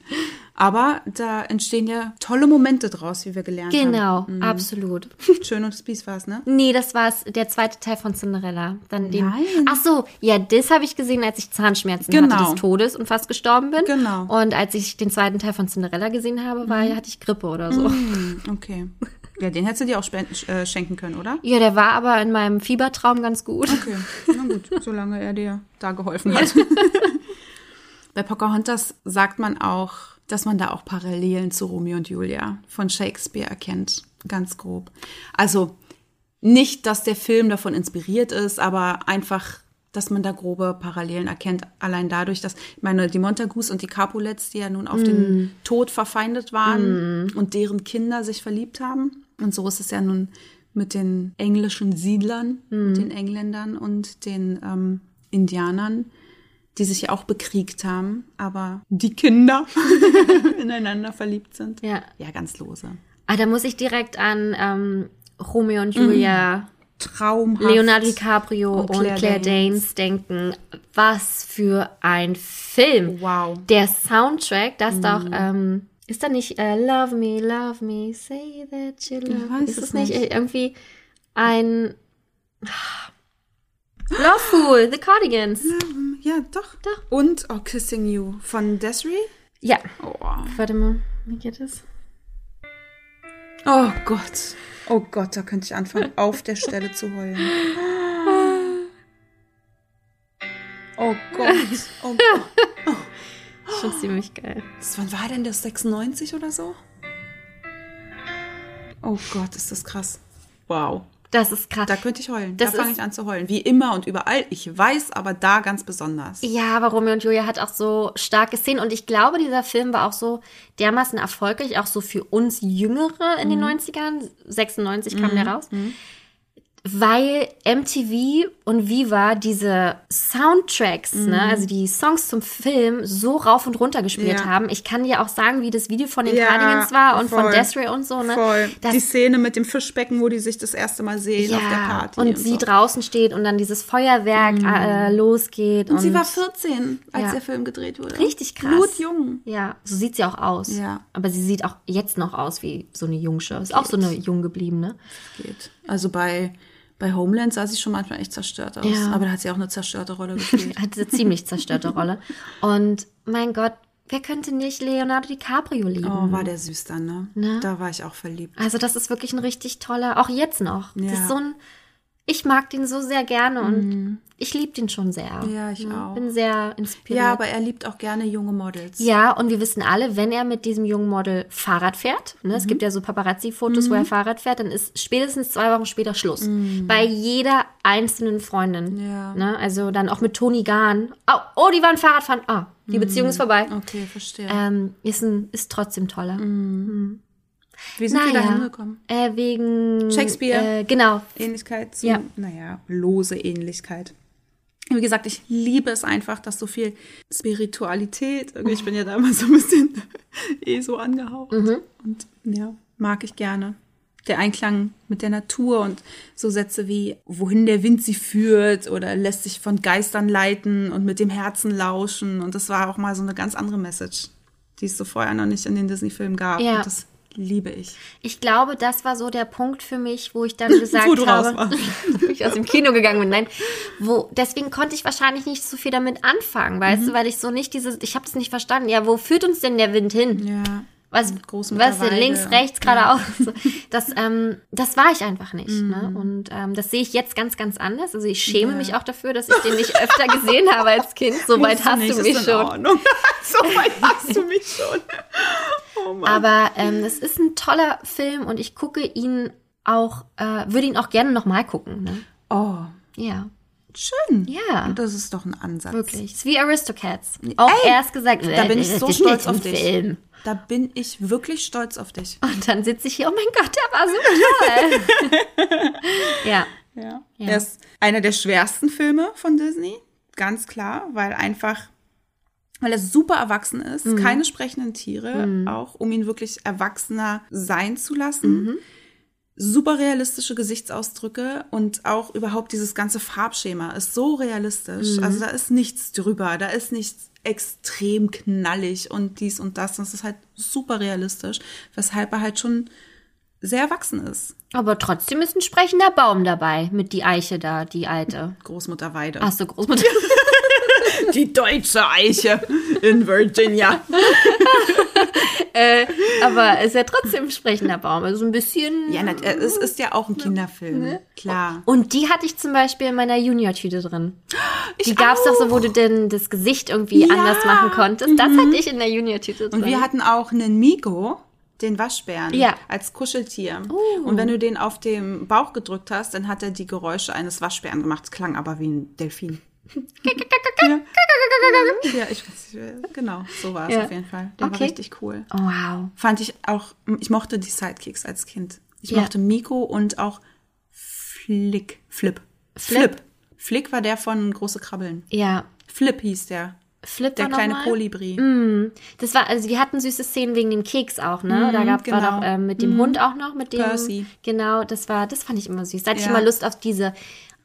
Aber da entstehen ja tolle Momente draus, wie wir gelernt genau, haben. absolut. Schön und Biest war es, ne? Nee, das war der zweite Teil von Cinderella. Dann den, Nein. Ach so, ja, das habe ich gesehen, als ich Zahnschmerzen Genau. hatte des Todes und fast gestorben bin. Genau. Und als ich den zweiten Teil von Cinderella gesehen habe, war, hatte ich Grippe oder so. Hm, Okay. Ja, den hättest du dir auch spenden, äh, schenken können, oder? Ja, der war aber in meinem Fiebertraum ganz gut. Okay, na gut, solange er dir da geholfen hat. Bei Pocahontas sagt man auch, dass man da auch Parallelen zu Romeo und Julia von Shakespeare erkennt, ganz grob. Also nicht, dass der Film davon inspiriert ist, aber einfach, dass man da grobe Parallelen erkennt. Allein dadurch, dass, ich meine, die Montagus und die Capulets, die ja nun auf den Tod verfeindet waren und deren Kinder sich verliebt haben. Und so ist es ja nun mit den englischen Siedlern, mit den Engländern und den ähm, Indianern, die sich ja auch bekriegt haben, aber die Kinder ineinander verliebt sind. Ja. Ja, ganz lose. Ah, da muss ich direkt an ähm, Romeo und Julia, Traumhaft. Leonardo DiCaprio Und und Claire Claire, Danes. Danes denken. Was für ein Film. Wow. Der Soundtrack, das doch, ähm, ist da nicht äh, Love Me, Love Me, Say That You Love Me? Ist es nicht nicht. irgendwie ein Loveful, The Cardigans? Ja, doch. Doch. Und oh, Kissing You von Desiree. Ja. Oh. Warte mal, wie geht es? oh Gott. Oh Gott, da könnte ich anfangen, auf der Stelle zu heulen. Oh Gott. Oh Gott. Schon ziemlich geil. Das, wann war denn das? 96 oder so? Oh Gott, ist das krass. Wow. Das ist krass. Da könnte ich heulen. Das da fange ich an zu heulen. Wie immer und überall. Ich weiß, aber da ganz besonders. Ja, aber Romeo und Julia hat auch so starke Szenen und ich glaube, dieser Film war auch so dermaßen erfolgreich, auch so für uns Jüngere in den 90ern. 96 kam der raus. Weil MTV und Viva diese Soundtracks, ne, also die Songs zum Film so rauf und runter gespielt Ja. haben. Ich kann dir auch sagen, wie das Video von den Ja, Cardigans war und von voll. Desiree und so, ne? Voll. Das, die Szene mit dem Fischbecken, wo die sich das erste Mal sehen auf der Party. und sie so. draußen steht und dann dieses Feuerwerk äh, losgeht. Und sie war 14, als Ja. der Film gedreht wurde. Richtig krass. Blutjung. Ja, so sieht sie auch aus. Ja. Aber sie sieht auch jetzt noch aus wie so eine Jungsche. Ist auch so eine jung gebliebene. Geht. Also bei, bei Homeland sah sie schon manchmal echt zerstört aus. Ja. Aber da hat sie auch eine zerstörte Rolle gespielt. Hat eine ziemlich zerstörte Rolle. Und mein Gott, wer könnte nicht Leonardo DiCaprio lieben? Oh, war der süß dann, ne? Ne? Da war ich auch verliebt. Also das ist wirklich ein richtig toller, auch jetzt noch. Das Ja. ist so ein, ich mag den so sehr gerne und ich liebe den schon sehr. Mhm. Ja, ich auch. Bin sehr inspiriert. Ja, aber er liebt auch gerne junge Models. Ja, und wir wissen alle, wenn er mit diesem jungen Model Fahrrad fährt, ne, Mhm. es gibt ja so Paparazzi-Fotos, wo er Fahrrad fährt, dann ist spätestens zwei Wochen später Schluss. Mhm. Bei jeder einzelnen Freundin. Ja. Ne, also dann auch mit Toni Gahn. Oh, oh, die waren Fahrradfahren. Ah, die Mhm. Beziehung ist vorbei. Okay, verstehe. Ähm, ist, ein, ist trotzdem toller. Wie sind wir da Naja, hingekommen? äh, wegen Shakespeare. Äh, genau. Ähnlichkeit zu, Ja. naja, lose Ähnlichkeit. Wie gesagt, ich liebe es einfach, dass so viel Spiritualität, ich bin ja da immer so ein bisschen eh so angehaucht. Und ja, mag ich gerne. Der Einklang mit der Natur und so Sätze wie, wohin der Wind sie führt oder lässt sich von Geistern leiten und mit dem Herzen lauschen. Und das war auch mal so eine ganz andere Message, die es so vorher noch nicht in den Disney-Filmen gab. Ja. Und das liebe ich. Ich glaube, das war so der Punkt für mich, wo ich dann gesagt Wo du raus habe, wo ich aus dem Kino gegangen bin. Nein, wo deswegen konnte ich wahrscheinlich nicht so viel damit anfangen, weißt Mhm. du, weil ich so nicht dieses, ich habe es nicht verstanden. Ja, wo führt uns denn der Wind hin? Ja. was, was Weide. links, rechts, geradeaus. Das, ähm, das war ich einfach nicht. Mhm. Ne? Und ähm, das sehe ich jetzt ganz, ganz anders. Also ich schäme mich auch dafür, dass ich den nicht öfter gesehen habe als Kind. So weit hast du mich schon. So weit hast du mich schon. Oh. Aber ähm, es ist ein toller Film und ich gucke ihn auch, äh, würde ihn auch gerne nochmal gucken. Ne? oh, Ja, schön. Ja. Das ist doch ein Ansatz. wirklich. Es ist wie Aristocats. Auch Ey, erst gesagt, Da bin ich äh, so ist stolz auf dich. Film. Da bin ich wirklich stolz auf dich. Und dann sitze ich hier, oh mein Gott, der war so toll. ja. Ja. Ja. Er ist einer der schwersten Filme von Disney, ganz klar, weil einfach, weil er super erwachsen ist, Mhm. keine sprechenden Tiere, auch um ihn wirklich erwachsener sein zu lassen. Mhm. Super realistische Gesichtsausdrücke und auch überhaupt dieses ganze Farbschema ist so realistisch. Mhm. Also da ist nichts drüber, da ist nichts extrem knallig und dies und das. Es ist halt super realistisch, weshalb er halt schon sehr erwachsen ist. Aber trotzdem ist ein sprechender Baum dabei mit die Eiche da, die alte. Großmutter Weide. Ach so, Großmutter. Die deutsche Eiche in Virginia. Aber ist ja trotzdem ein sprechender Baum. Also ein bisschen. Ja, nat- äh, es ist ja auch ein Kinderfilm. Klar. Und die hatte ich zum Beispiel in meiner Junior-Tüte drin. Die Ich gab's doch so, wo du denn das Gesicht irgendwie Ja. anders machen konntest. Das hatte ich in der Junior-Tüte drin. Und wir hatten auch einen Migo, den Waschbären, Ja. als Kuscheltier. Und wenn du den auf dem Bauch gedrückt hast, dann hat er die Geräusche eines Waschbären gemacht. Es klang aber wie ein Delfin. Ja. ja, ich weiß nicht. Genau, so war es Ja. auf jeden Fall. Der Okay. war richtig cool. oh, wow. Fand ich auch, ich mochte die Sidekicks als Kind. Ich Ja. mochte Miko und auch Flick. Flip. Flip. Flick war der von Große Krabbeln. Ja. Flip hieß der. Flip Der war kleine? Kolibri. Das war, also wir hatten süße Szenen wegen dem Keks auch, ne? Mhm, da gab war genau. doch ähm, mit dem Hund auch noch, mit dem. Percy. Genau, das war, das fand ich immer süß. Da hatte ich Ja. immer Lust auf diese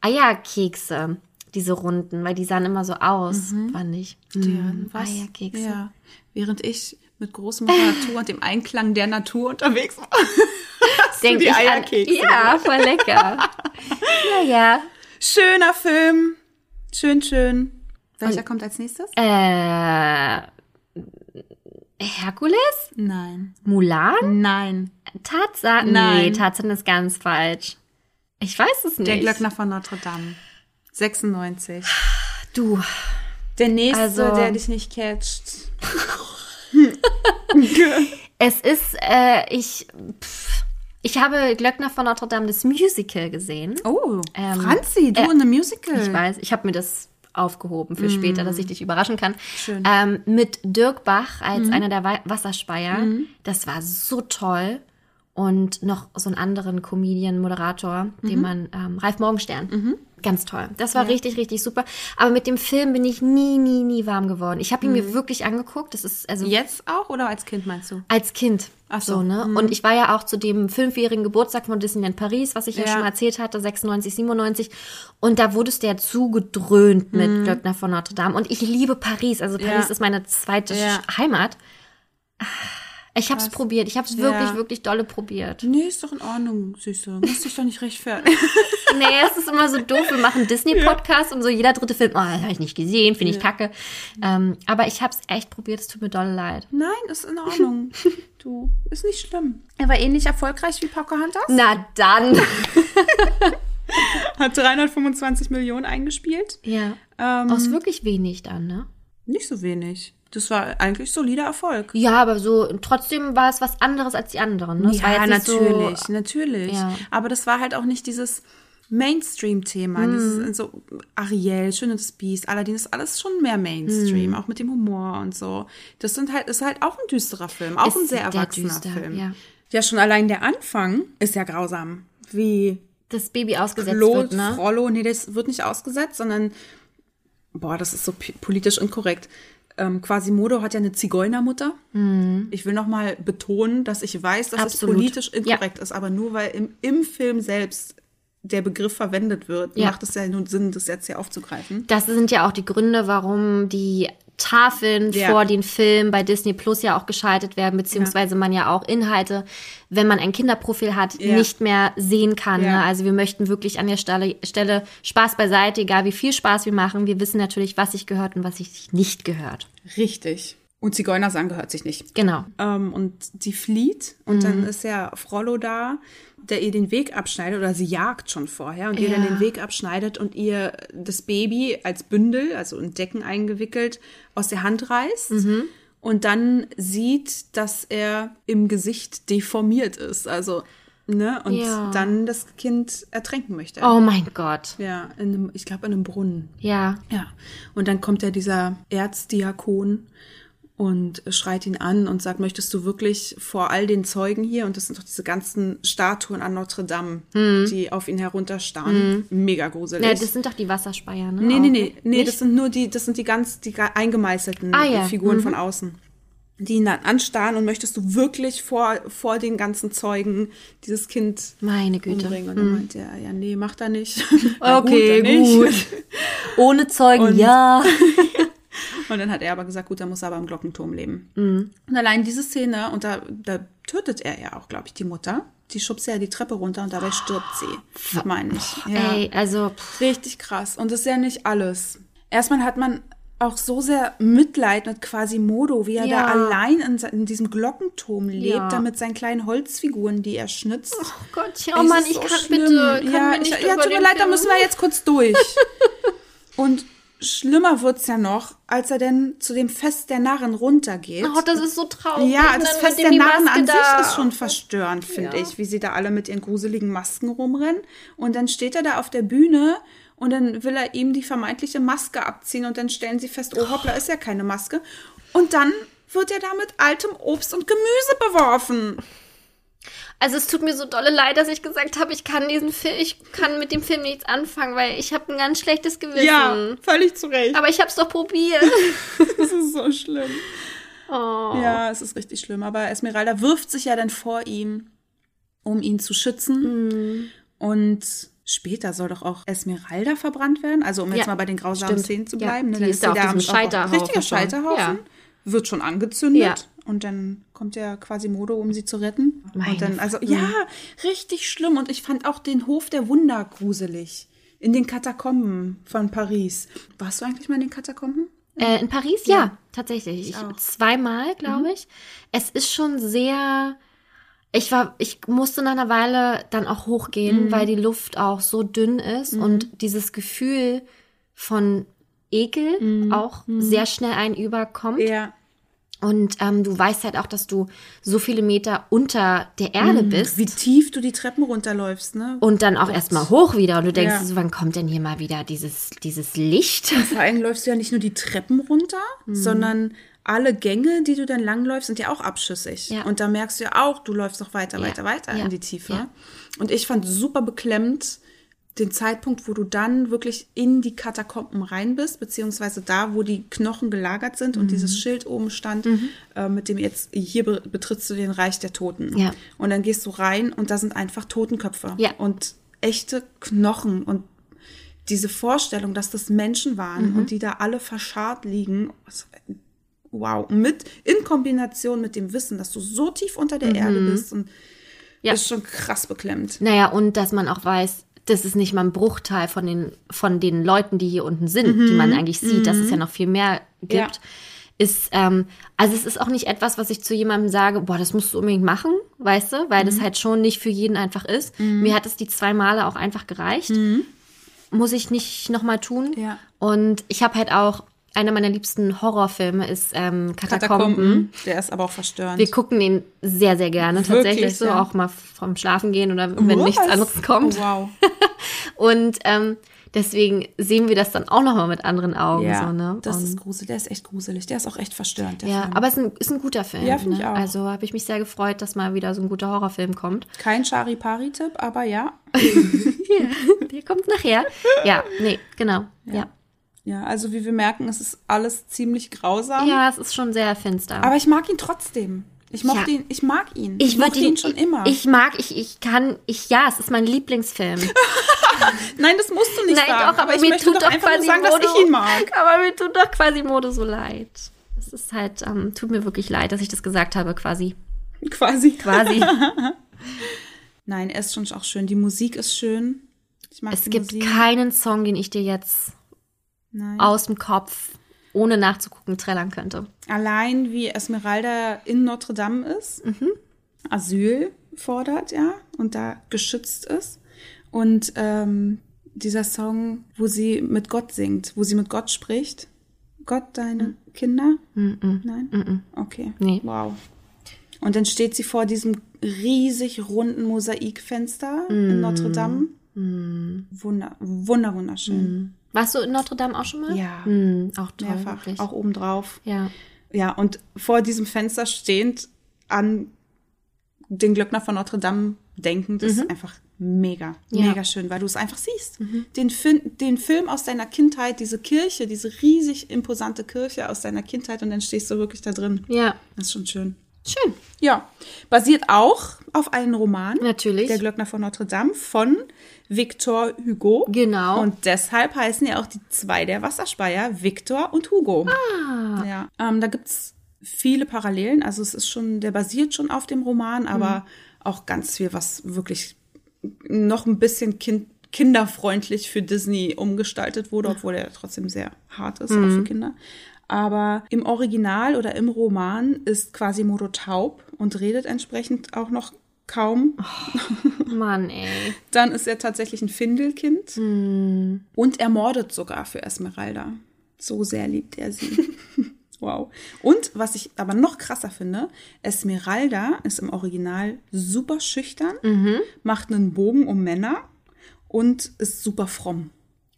Eierkekse, diese runden, weil die sahen immer so aus, fand ich. Deren was? Eierkekse. Ja. Während ich mit Großmutter Natur und dem Einklang der Natur unterwegs war. Hast Denk du die ich an- Eierkekse Ja, voll lecker. naja. Schöner Film. Schön, schön. Welcher kommt als nächstes? Äh, Herkules? Nein. Mulan? Nein. Tarzan? Nein. Nee, Tarzan ist ganz falsch. Ich weiß es nicht. Der Glöckner von Notre Dame. 96. Du. Der nächste, Also- der dich nicht catcht. Es ist, äh, ich, pff, ich habe Glöckner von Notre Dame das Musical gesehen. Oh, Ähm, Franzi, du äh, in einem Musical. Ich weiß, ich habe mir das aufgehoben für später, dass ich dich überraschen kann. Schön. Ähm, mit Dirk Bach als einer der Wa Wasserspeier. Das war so toll. Und noch so einen anderen Comedian, Moderator, den man, ähm, Ralf Morgenstern. Ganz toll. Das war richtig, richtig super. Aber mit dem Film bin ich nie, nie, nie warm geworden. Ich habe ihn mir wirklich angeguckt. Das ist, also Jetzt auch oder als Kind meinst du? als Kind. Ach so, so, ne? Und ich war ja auch zu dem fünfjährigen Geburtstag von Disneyland Paris, was ich ja, Ja. schon mal erzählt hatte, 96, 97. Und da wurdest du ja zugedröhnt mit Glöckner von Notre Dame. Und ich liebe Paris. Also Paris Ja. ist meine zweite Ja. Heimat. Ich habe es probiert. Ich habe es wirklich, Ja. wirklich dolle probiert. Nee, ist doch in Ordnung, Süße. Musst dich doch nicht rechtfertigen. Nee, es ist immer so doof. Wir machen Disney-Podcast und so jeder dritte Film, oh, habe ich nicht gesehen, finde ich kacke. Ähm, aber ich habe es echt probiert. Es tut mir dolle leid. Nein, ist in Ordnung. Du, ist nicht schlimm. Er war ähnlich erfolgreich wie Pocahontas. Na dann. Hat 325 Millionen eingespielt. ja. Ähm, Aus wirklich wenig dann, ne? nicht so wenig. Das war eigentlich solider Erfolg. Ja, aber so trotzdem war es was anderes als die anderen. Ne? Ja, natürlich, So, natürlich. Ja. Aber das war halt auch nicht dieses Mainstream-Thema. Dieses so Ariel, Schön und das Biest, Aladdin ist alles schon mehr Mainstream, auch mit dem Humor und so. Das sind halt, ist halt auch ein düsterer Film, auch Ist ein sehr erwachsener düster, Film. ja. ja, schon allein der Anfang ist ja grausam. Wie das Baby ausgesetzt Klo, wird, ne? Frollo, nee, das wird nicht ausgesetzt, sondern, boah, das ist so politisch inkorrekt. Ähm, Quasimodo hat ja eine Zigeunermutter. Ich will noch mal betonen, dass ich weiß, dass Mhm. Absolut. es politisch inkorrekt ist, aber nur weil im, im Film selbst der Begriff verwendet wird, Ja. macht es ja nun Sinn, das jetzt hier aufzugreifen. Das sind ja auch die Gründe, warum die Tafeln Ja. vor den Filmen bei Disney Plus ja auch geschaltet werden, beziehungsweise man ja auch Inhalte, wenn man ein Kinderprofil hat, Ja. nicht mehr sehen kann. Ja. Ne? Also wir möchten wirklich an der Stelle, Stelle Spaß beiseite, egal wie viel Spaß wir machen. Wir wissen natürlich, was sich gehört und was sich nicht gehört. Richtig. Und Zigeunersang gehört sich nicht. Genau. Ähm, und sie flieht und dann ist ja Frollo da, der ihr den Weg abschneidet oder sie jagt schon vorher und ihr dann Ja. den Weg abschneidet und ihr das Baby als Bündel, also in Decken eingewickelt, aus der Hand reißt. Und dann sieht, dass er im Gesicht deformiert ist. Also, ne? Und Ja. dann das Kind ertränken möchte. Oh mein Gott. Ja, in einem, ich glaube in einem Brunnen. Ja. Ja, und dann kommt ja dieser Erzdiakon und schreit ihn an und sagt, möchtest du wirklich vor all den Zeugen hier, und das sind doch diese ganzen Statuen an Notre Dame, die auf ihn herunterstarren, mega gruselig. Ja, das sind doch die Wasserspeier, ne? nee, nee, ne? nee, nee, Nicht? das sind nur die, das sind die ganz, die eingemeißelten Ah, ja. Figuren von außen. Die ihn dann anstarren und möchtest du wirklich vor, vor den ganzen Zeugen dieses Kind Meine Güte. umbringen? Und dann meint er, ja, nee, macht er nicht. Okay, dann nicht. gut. Ohne Zeugen, Und- ja. Und dann hat er aber gesagt, gut, dann muss er aber im Glockenturm leben. Mhm. Und allein diese Szene, und da, da tötet er ja auch, glaube ich, die Mutter. Die schubst ja die Treppe runter und dabei stirbt sie, meine ich. Ja. Ey, also, pff, Richtig krass. Und das ist ja nicht alles. Erstmal hat man auch so sehr Mitleid mit Quasimodo, wie er Ja. da allein in, in diesem Glockenturm lebt, Ja. da mit seinen kleinen Holzfiguren, die er schnitzt. oh Gott, Es oh Mann, ich so kann schlimm. bitte, kann ja, ich, ja, tut mir leid, da Film- müssen wir jetzt kurz durch. Und schlimmer wird's ja noch, als er denn zu dem Fest der Narren runtergeht. Oh, das ist so traurig. ja, das Fest der Narren an da. sich ist schon verstörend, finde Ja. ich, wie sie da alle mit ihren gruseligen Masken rumrennen. Und dann steht er da auf der Bühne und dann will er ihm die vermeintliche Maske abziehen und dann stellen sie fest, oh hoppla, ist ja keine Maske. Und dann wird er da mit altem Obst und Gemüse beworfen. Also es tut mir so dolle leid, dass ich gesagt habe, ich kann diesen Film, ich kann mit dem Film nichts anfangen, weil ich habe ein ganz schlechtes Gewissen. Ja, völlig zu Recht. Aber ich habe es doch probiert. Das ist so schlimm. Oh. Ja, es ist richtig schlimm. Aber Esmeralda wirft sich ja dann vor ihm, um ihn zu schützen. Mhm. Und später soll doch auch Esmeralda verbrannt werden. Also um jetzt Ja, mal bei den grausamen stimmt. Szenen zu Ja, bleiben. ne, die dann ist da auf diesem Scheiterhaufen Richtiger. Scheiterhaufen. Ja. Wird schon angezündet. Ja. Und dann kommt ja Quasimodo, um sie zu retten. Meine und dann, also ja, richtig schlimm. Und ich fand auch den Hof der Wunder gruselig. In den Katakomben von Paris. Warst du eigentlich mal in den Katakomben? Äh, in Paris, ja, tatsächlich. Ich. Mhm. zweimal, glaube ich. Es ist schon sehr. Ich war, ich musste nach einer Weile dann auch Mhm. hochgehen, weil die Luft auch so dünn ist und dieses Gefühl von Ekel auch sehr schnell einen überkommt. Mhm. Ja. Und ähm, du weißt halt auch, dass du so viele Meter unter der Erde bist. Wie tief du die Treppen runterläufst, ne? Und dann auch erstmal hoch wieder. Und du denkst Ja. so, wann kommt denn hier mal wieder dieses, dieses Licht? Vor allem läufst du ja nicht nur die Treppen runter, Mhm. sondern alle Gänge, die du dann langläufst, sind ja auch abschüssig. Ja. Und da merkst du ja auch, du läufst noch weiter, Ja. weiter, weiter in die Tiefe. Ja. Und ich fand super beklemmt den Zeitpunkt, wo du dann wirklich in die Katakomben rein bist, beziehungsweise da, wo die Knochen gelagert sind Mhm. und dieses Schild oben stand, äh, mit dem jetzt hier be betrittst du den Reich der Toten. Ja. Und dann gehst du rein und da sind einfach Totenköpfe Ja. und echte Knochen und diese Vorstellung, dass das Menschen waren Mhm. und die da alle verscharrt liegen, wow, mit in Kombination mit dem Wissen, dass du so tief unter der Erde bist und Mhm. Ja. ist schon krass beklemmt. Naja, und dass man auch weiß, das ist nicht mal ein Bruchteil von den, von den Leuten, die hier unten sind, die man eigentlich sieht, dass es ja noch viel mehr gibt. Ja. Ist, ähm, also es ist auch nicht etwas, was ich zu jemandem sage, boah, das musst du unbedingt machen, weißt du, weil das halt schon nicht für jeden einfach ist. Mir hat es die zwei Male auch einfach gereicht. Muss ich nicht nochmal tun. Ja. Und ich habe halt auch, einer meiner liebsten Horrorfilme ist ähm, Katakomben. Katakomben, der ist aber auch verstörend. Wir gucken den sehr, sehr gerne. Wirklich, Tatsächlich so, ja. auch mal vom Schlafen gehen oder wenn Was? nichts anderes kommt. Oh, wow. Und ähm, deswegen sehen wir das dann auch nochmal mit anderen Augen. Ja, so, ne? das Und, ist gruselig. Der ist echt gruselig. Der ist auch echt verstörend, ja, Film. aber es ist ein, ist ein guter Film. Ja, finde ne? ich auch. Also habe ich mich sehr gefreut, dass mal wieder so ein guter Horrorfilm kommt. Kein Chari-Pari-Tipp, aber ja. Der kommt nachher. Ja, nee, genau. Ja. Ja, also wie wir merken, es ist alles ziemlich grausam. Ja, es ist schon sehr finster. Aber ich mag ihn trotzdem. Ich mochte Ja. ihn, ich mag ihn. ich mochte würde ihn schon immer. Ich mag, ich, ich kann, ich, ja, es ist mein Lieblingsfilm. Nein, das musst du nicht Nein, sagen. doch, aber, ich mir tut doch doch einfach quasi sagen, dass Modo, ich ihn mag. Aber mir tut doch quasi Modo so leid. Es ist halt, ähm, tut mir wirklich leid, dass ich das gesagt habe, quasi. Quasi. Quasi. Nein, er ist schon auch schön. Die Musik ist schön. Ich mag es gibt Musik. keinen Song, den ich dir jetzt Nein. aus dem Kopf ohne nachzugucken trällern könnte. Allein wie Esmeralda in Notre Dame ist, Asyl fordert, ja, und da geschützt ist. Und ähm, dieser Song, wo sie mit Gott singt, wo sie mit Gott spricht. Gott, deine Kinder? Nein? Okay. Nee. Wow. Und dann steht sie vor diesem riesig runden Mosaikfenster in Notre Dame. Wunder, wunder, wunderschön. Warst du in Notre Dame auch schon mal? Ja, Hm, auch toll, mehrfach, wirklich. auch obendrauf. Ja. Ja, und vor diesem Fenster stehend an den Glöckner von Notre Dame denkend, ist einfach mega, Mhm. Ja. Mhm. mega schön, weil du es einfach siehst. Den, Fin den Film aus deiner Kindheit, diese Kirche, diese riesig imposante Kirche aus deiner Kindheit und dann stehst du wirklich da drin. Ja. Das ist schon schön. Schön. Ja, basiert auch auf einem Roman. Natürlich. Der Glöckner von Notre Dame von Victor Hugo. Genau. Und deshalb heißen ja auch die zwei der Wasserspeier Victor und Hugo. Ah. Ja. Ähm, da gibt's viele Parallelen. Also es ist schon, der basiert schon auf dem Roman, aber auch ganz viel, was wirklich noch ein bisschen kind, kinderfreundlich für Disney umgestaltet wurde, obwohl er trotzdem sehr hart ist, auch für Kinder. Aber im Original oder im Roman ist Quasimodo taub und redet entsprechend auch noch kaum. Mann, ey. Dann ist er tatsächlich ein Findelkind und er mordet sogar für Esmeralda. So sehr liebt er sie. wow. Und was ich aber noch krasser finde, Esmeralda ist im Original super schüchtern, macht einen Bogen um Männer und ist super fromm.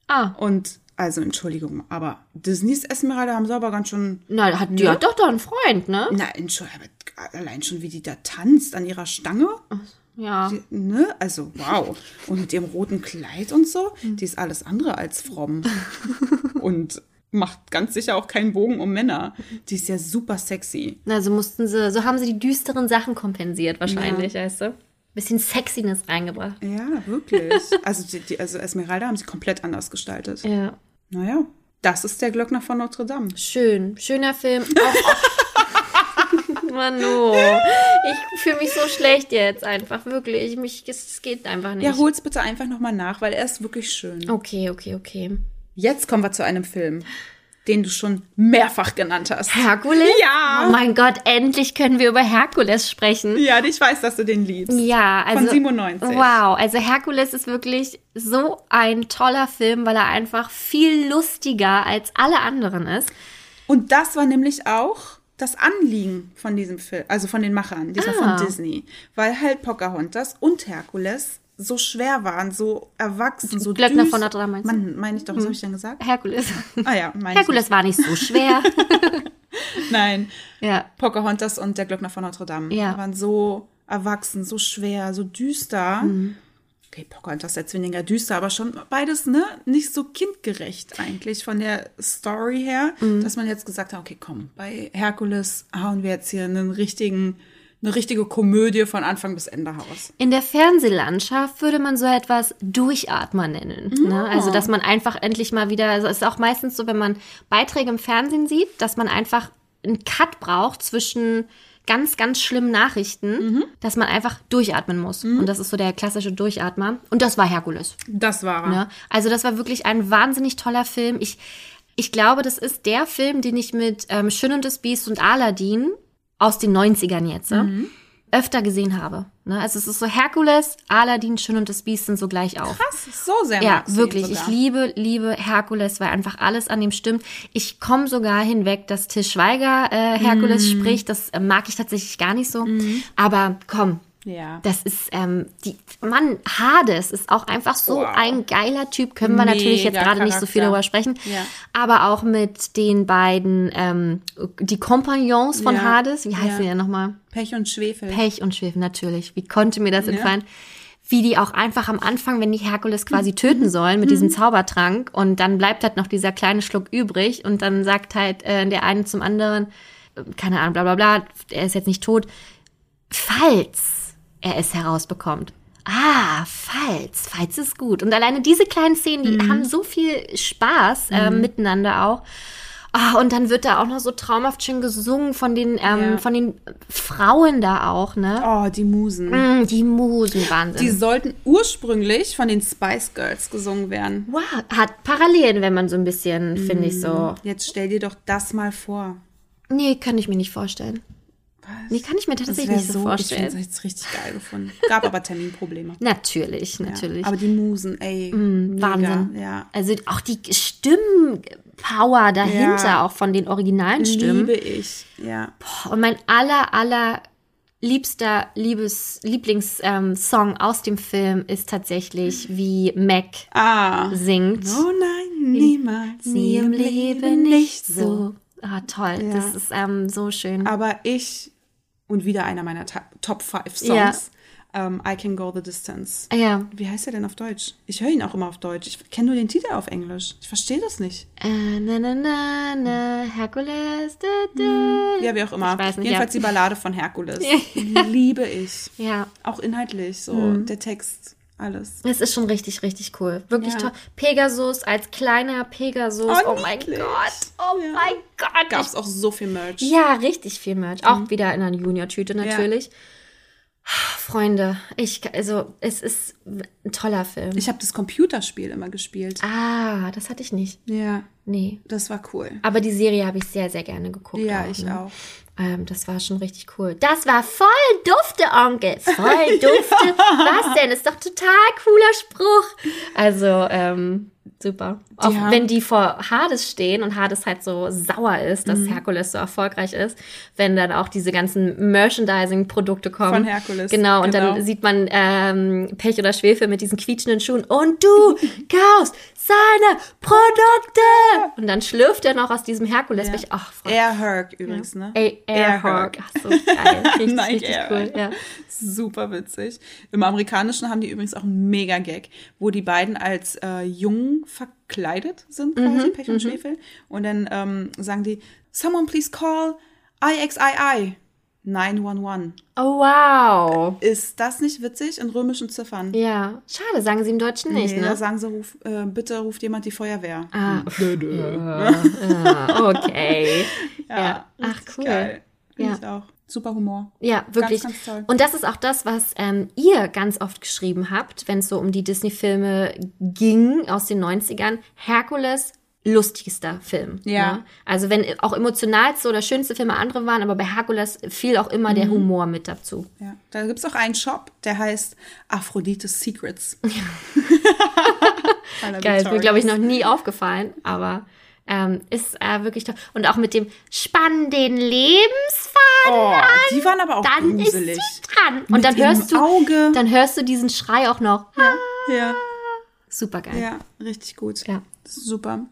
Ah. Und also Entschuldigung, aber Disneys Esmeralda haben sie aber ganz schön. Na, hat, die hat doch doch einen Freund, ne? Na, Entschuldigung, aber allein schon wie die da tanzt an ihrer Stange. Ja. Ne? Also, wow. Und mit ihrem roten Kleid und so, die ist alles andere als fromm. und macht ganz sicher auch keinen Bogen um Männer. Die ist ja super sexy. Also mussten sie, so haben sie die düsteren Sachen kompensiert wahrscheinlich, weißt du? Bisschen Sexiness reingebracht. Ja, wirklich. also, die, die, also Esmeralda haben sie komplett anders gestaltet. Ja. Naja, das ist der Glöckner von Notre Dame. Schön. Schöner Film. Auch, Manu, ich fühle mich so schlecht jetzt einfach, wirklich. Mich, es geht einfach nicht. Ja, hol's bitte einfach nochmal nach, weil er ist wirklich schön. Okay, okay, okay. Jetzt kommen wir zu einem Film, den du schon mehrfach genannt hast. Herkules? Ja. Oh mein Gott, endlich können wir über Herkules sprechen. Ja, ich weiß, dass du den liebst. Ja, also. Von 97. Wow, also Herkules ist wirklich so ein toller Film, weil er einfach viel lustiger als alle anderen ist. Und das war nämlich auch das Anliegen von diesem Film, also von den Machern, diesmal Ah. von Disney. Weil halt Pocahontas und Herkules so schwer waren, so erwachsen, so Glöckner von Notre Dame, meinst du? Mann, meine ich doch, was habe ich denn gesagt? Herkules. Ah ja, meine Herkules war nicht so schwer. ich. Nein, ja. Pocahontas und der Glöckner von Notre Dame Ja. waren so erwachsen, so schwer, so düster. Mhm. Okay, Pocahontas jetzt weniger düster, aber schon beides, ne? Nicht so kindgerecht eigentlich von der Story her, Mhm. dass man jetzt gesagt hat, okay, komm, bei Herkules hauen wir jetzt hier einen richtigen, eine richtige Komödie von Anfang bis Ende raus. In der Fernsehlandschaft würde man so etwas Durchatmer nennen. Ne? Also, dass man einfach endlich mal wieder, also es ist auch meistens so, wenn man Beiträge im Fernsehen sieht, dass man einfach einen Cut braucht zwischen ganz, ganz schlimmen Nachrichten, dass man einfach durchatmen muss. Und das ist so der klassische Durchatmer. Und das war Herkules. Das war er. Ne? Also das war wirklich ein wahnsinnig toller Film. Ich, ich glaube, das ist der Film, den ich mit ähm, Schön und das Biest und Aladdin aus den 90ern jetzt Mhm. äh, öfter gesehen habe. Ne? Also es ist so Herkules, Aladdin, Schön und das Biest sind so gleich auf. Krass, so sehr Ja, wirklich. sogar. Ich liebe, liebe Herkules, weil einfach alles an dem stimmt. Ich komme sogar hinweg, dass Til Schweiger äh, Herkules Mhm. spricht. Das äh, mag ich tatsächlich gar nicht so. Aber komm, Ja. das ist, ähm, die, Mann, Hades ist auch einfach so Wow. ein geiler Typ. Können wir natürlich jetzt Mega gerade nicht so viel darüber sprechen. Ja. Aber auch mit den beiden, ähm, die Kompagnons von Ja. Hades. Wie heißen Ja. die denn nochmal? Pech und Schwefel. Pech und Schwefel, natürlich. Wie konnte mir das entfallen? Wie die auch einfach am Anfang, wenn die Herkules quasi töten sollen mit diesem Zaubertrank und dann bleibt halt noch dieser kleine Schluck übrig und dann sagt halt äh, der eine zum anderen, äh, keine Ahnung, bla bla bla, er ist jetzt nicht tot, falls er es herausbekommt. Ah, falls, falls ist gut. Und alleine diese kleinen Szenen, die haben so viel Spaß äh, miteinander auch. Ah, und dann wird da auch noch so traumhaft schön gesungen von den, ähm, Ja. von den Frauen da auch, ne? Oh, die Musen. Mm, die Musen, Wahnsinn. Die sollten ursprünglich von den Spice Girls gesungen werden. wow, hat Parallelen, wenn man so ein bisschen, finde ich so. Jetzt stell dir doch das mal vor. Nee, kann ich mir nicht vorstellen. Nee, kann ich mir tatsächlich nicht so so, ich vorstellen. finde es jetzt richtig geil gefunden. Gab aber Terminprobleme. Natürlich, Ja. natürlich. Aber die Musen, ey. mega, Wahnsinn. Ja. Also auch die Stimmenpower dahinter, Ja. auch von den originalen Stimmen. Liebe ich. Ja. Und mein aller, aller liebster Liebes, Lieblingssong ähm, aus dem Film ist tatsächlich, wie Mac Ah. singt. Oh nein, niemals. Nie im Leben nicht so. Ah, toll. Ja. Das ist ähm, so schön. Aber ich, und wieder einer meiner Top 5 Ja. Songs, ähm, I Can Go the Distance. Ah, ja. Wie heißt er denn auf Deutsch? Ich höre ihn auch immer auf Deutsch. Ich kenne nur den Titel auf Englisch. Ich verstehe das nicht. Äh, na, na, na, na, Herkules. Da, da. Ja, wie auch immer. Ich weiß nicht, Jedenfalls ja. die Ballade von Herkules. Liebe ich. Ja, Auch inhaltlich, so der Text, alles. es ist schon richtig, richtig cool. Wirklich Ja. toll. Pegasus als kleiner Pegasus. Oh, Oh, mein. Gott. Oh Ja. mein Gott. Gab es auch so viel Merch. Ja, richtig viel Merch. Auch Mhm. wieder in einer Junior-Tüte natürlich. Freunde, ich, also, es ist ein toller Film. Ich habe das Computerspiel immer gespielt. ah, das hatte ich nicht. Ja, Nee. das war cool. Aber die Serie habe ich sehr, sehr gerne geguckt. Ja, auch, ich ne? auch. Ähm, das war schon richtig cool. Das war voll dufte, Onkel. Voll dufte. Was denn? Ist doch total cooler Spruch. Also, ähm, super. Auch haben- wenn die vor Hades stehen und Hades halt so sauer ist, dass Mhm. Herkules so erfolgreich ist, wenn dann auch diese ganzen Merchandising-Produkte kommen. Von Herkules, Genau, und genau. dann sieht man ähm, Pech oder Schwefel mit diesen quietschenden Schuhen. Und du kaufst seine Produkte! Und dann schlürft er noch aus diesem Herkules. Ja. Ach, Frau Air Herc übrigens, ne? Ey, Air Herc. Ach, so geil. Richtig, Nike richtig Air. cool. Ja. Super witzig. Im Amerikanischen haben die übrigens auch einen Mega-Gag, wo die beiden als äh, Jungen verkleidet sind, quasi, Pech und Schwefel. Und dann ähm, sagen die, someone please call IXII 911. Oh, wow. Ist das nicht witzig in römischen Ziffern? Ja, schade, sagen sie im Deutschen nicht, Nee, da ne? sagen sie, ruf, äh, bitte ruft jemand die Feuerwehr. Ah, ah, okay. Ja. Ach, richtig cool. Geil. Finde Ja. ich auch. Super Humor. Ja, wirklich. ganz toll. Und das ist auch das, was ähm, ihr ganz oft geschrieben habt, wenn es so um die Disney-Filme ging aus den 90ern. Herkules, lustigster Film. Ja. Ne? Also wenn auch emotionalste oder schönste Filme andere waren, aber bei Herkules fiel auch immer Mhm. der Humor mit dazu. Ja. Da gibt es auch einen Shop, der heißt Aphrodite's Secrets. Er Geil, ist mir, glaube ich, noch nie aufgefallen, aber ähm, ist äh, wirklich toll. Und auch mit dem Spann den Lebensfaden, Oh, die waren aber auch dann gruselig. ist sie dran. Und Mit dann hörst du, Auge. dann hörst du diesen Schrei auch noch. Ja, Super geil. ja, richtig gut. Ja. Super.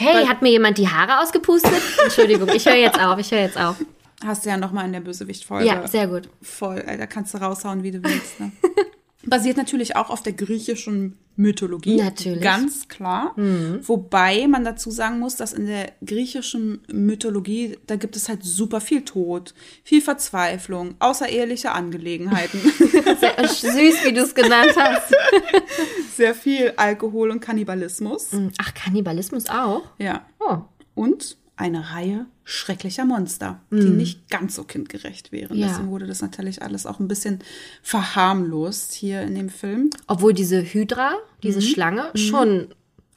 Hey, Weil- hat mir jemand die Haare ausgepustet? Entschuldigung, ich höre jetzt auf, ich höre jetzt auf. Hast du ja noch mal in der Bösewicht-Folge. Ja, sehr gut. Voll, da kannst du raushauen, wie du willst. Ne? Basiert natürlich auch auf der griechischen Mythologie. Natürlich. Mhm. Ganz klar. Wobei man dazu sagen muss, dass in der griechischen Mythologie, da gibt es halt super viel Tod, viel Verzweiflung, außereheliche Angelegenheiten, Sehr süß, wie du es genannt hast. sehr viel Alkohol und Kannibalismus. Ach, Kannibalismus auch? Ja. Oh. Und eine Reihe schrecklicher Monster, die nicht ganz so kindgerecht wären. Mhm. Ja. Deswegen wurde das natürlich alles auch ein bisschen verharmlost hier in dem Film. Obwohl diese Hydra, diese Schlange, schon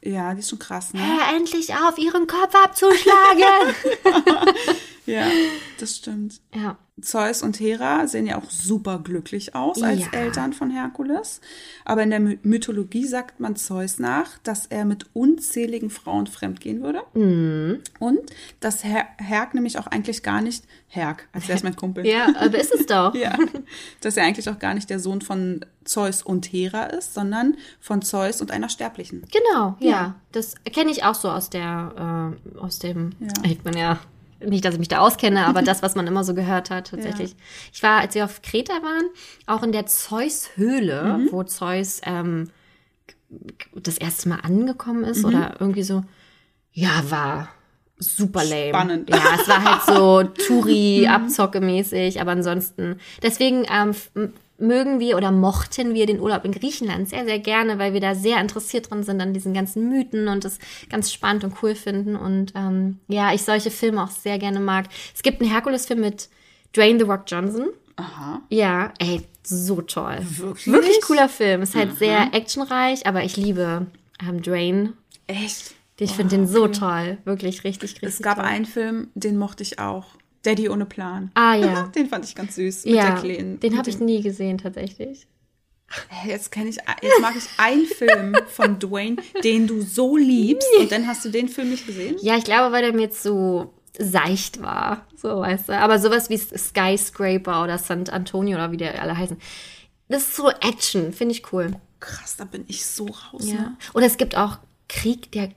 Ja, die ist schon krass, ne? Hör endlich auf, ihren Kopf abzuschlagen. Ja, das stimmt. ja. Zeus und Hera sehen ja auch super glücklich aus als Ja. Eltern von Herkules. Aber in der My Mythologie sagt man Zeus nach, dass er mit unzähligen Frauen fremdgehen würde. Mhm. Und dass Her Herk nämlich auch eigentlich gar nicht, Herk, als wäre es mein Kumpel. Ja, aber ist es doch. Ja, dass er eigentlich auch gar nicht der Sohn von Zeus und Hera ist, sondern von Zeus und einer Sterblichen. Genau, ja. Ja. Das kenne ich auch so aus der, äh, aus dem, Ja. bin ja, nicht, dass ich mich da auskenne, aber das, was man immer so gehört hat, tatsächlich. Ich war, als wir auf Kreta waren, auch in der Zeus-Höhle, Mhm. wo Zeus ähm, das erste Mal angekommen ist Mhm. oder irgendwie so, ja, war super lame. Spannend. Ja, es war halt so Touri, Abzocke-mäßig, aber ansonsten, deswegen ähm, mögen wir oder mochten wir den Urlaub in Griechenland sehr, sehr gerne, weil wir da sehr interessiert drin sind an diesen ganzen Mythen und es ganz spannend und cool finden. Und ähm, ja, ich solche Filme auch sehr gerne mag. Es gibt einen Herkules-Film mit Dwayne The Rock Johnson. Aha. Ja, ey, so toll. Wirklich? Wirklich cooler Film. Ist halt sehr actionreich, aber ich liebe ähm, Dwayne. Echt? Ich finde den so toll. Wirklich richtig, richtig Es gab toll. einen Film, den mochte ich auch. Daddy ohne Plan. Ah ja. Den fand ich ganz süß. Mit Ja, der Kleinen. den mit habe ich nie gesehen tatsächlich. Jetzt kenne ich, jetzt mag ich einen Film von Dwayne, den du so liebst. Und dann hast du den Film nicht gesehen? Ja, ich glaube, weil der mir jetzt so seicht war. So, weißt du. Aber sowas wie Skyscraper oder St. Antonio oder wie die alle heißen. Das ist so Action, finde ich cool. Krass, da bin ich so raus. Ja. Ne? Oder es gibt auch Krieg der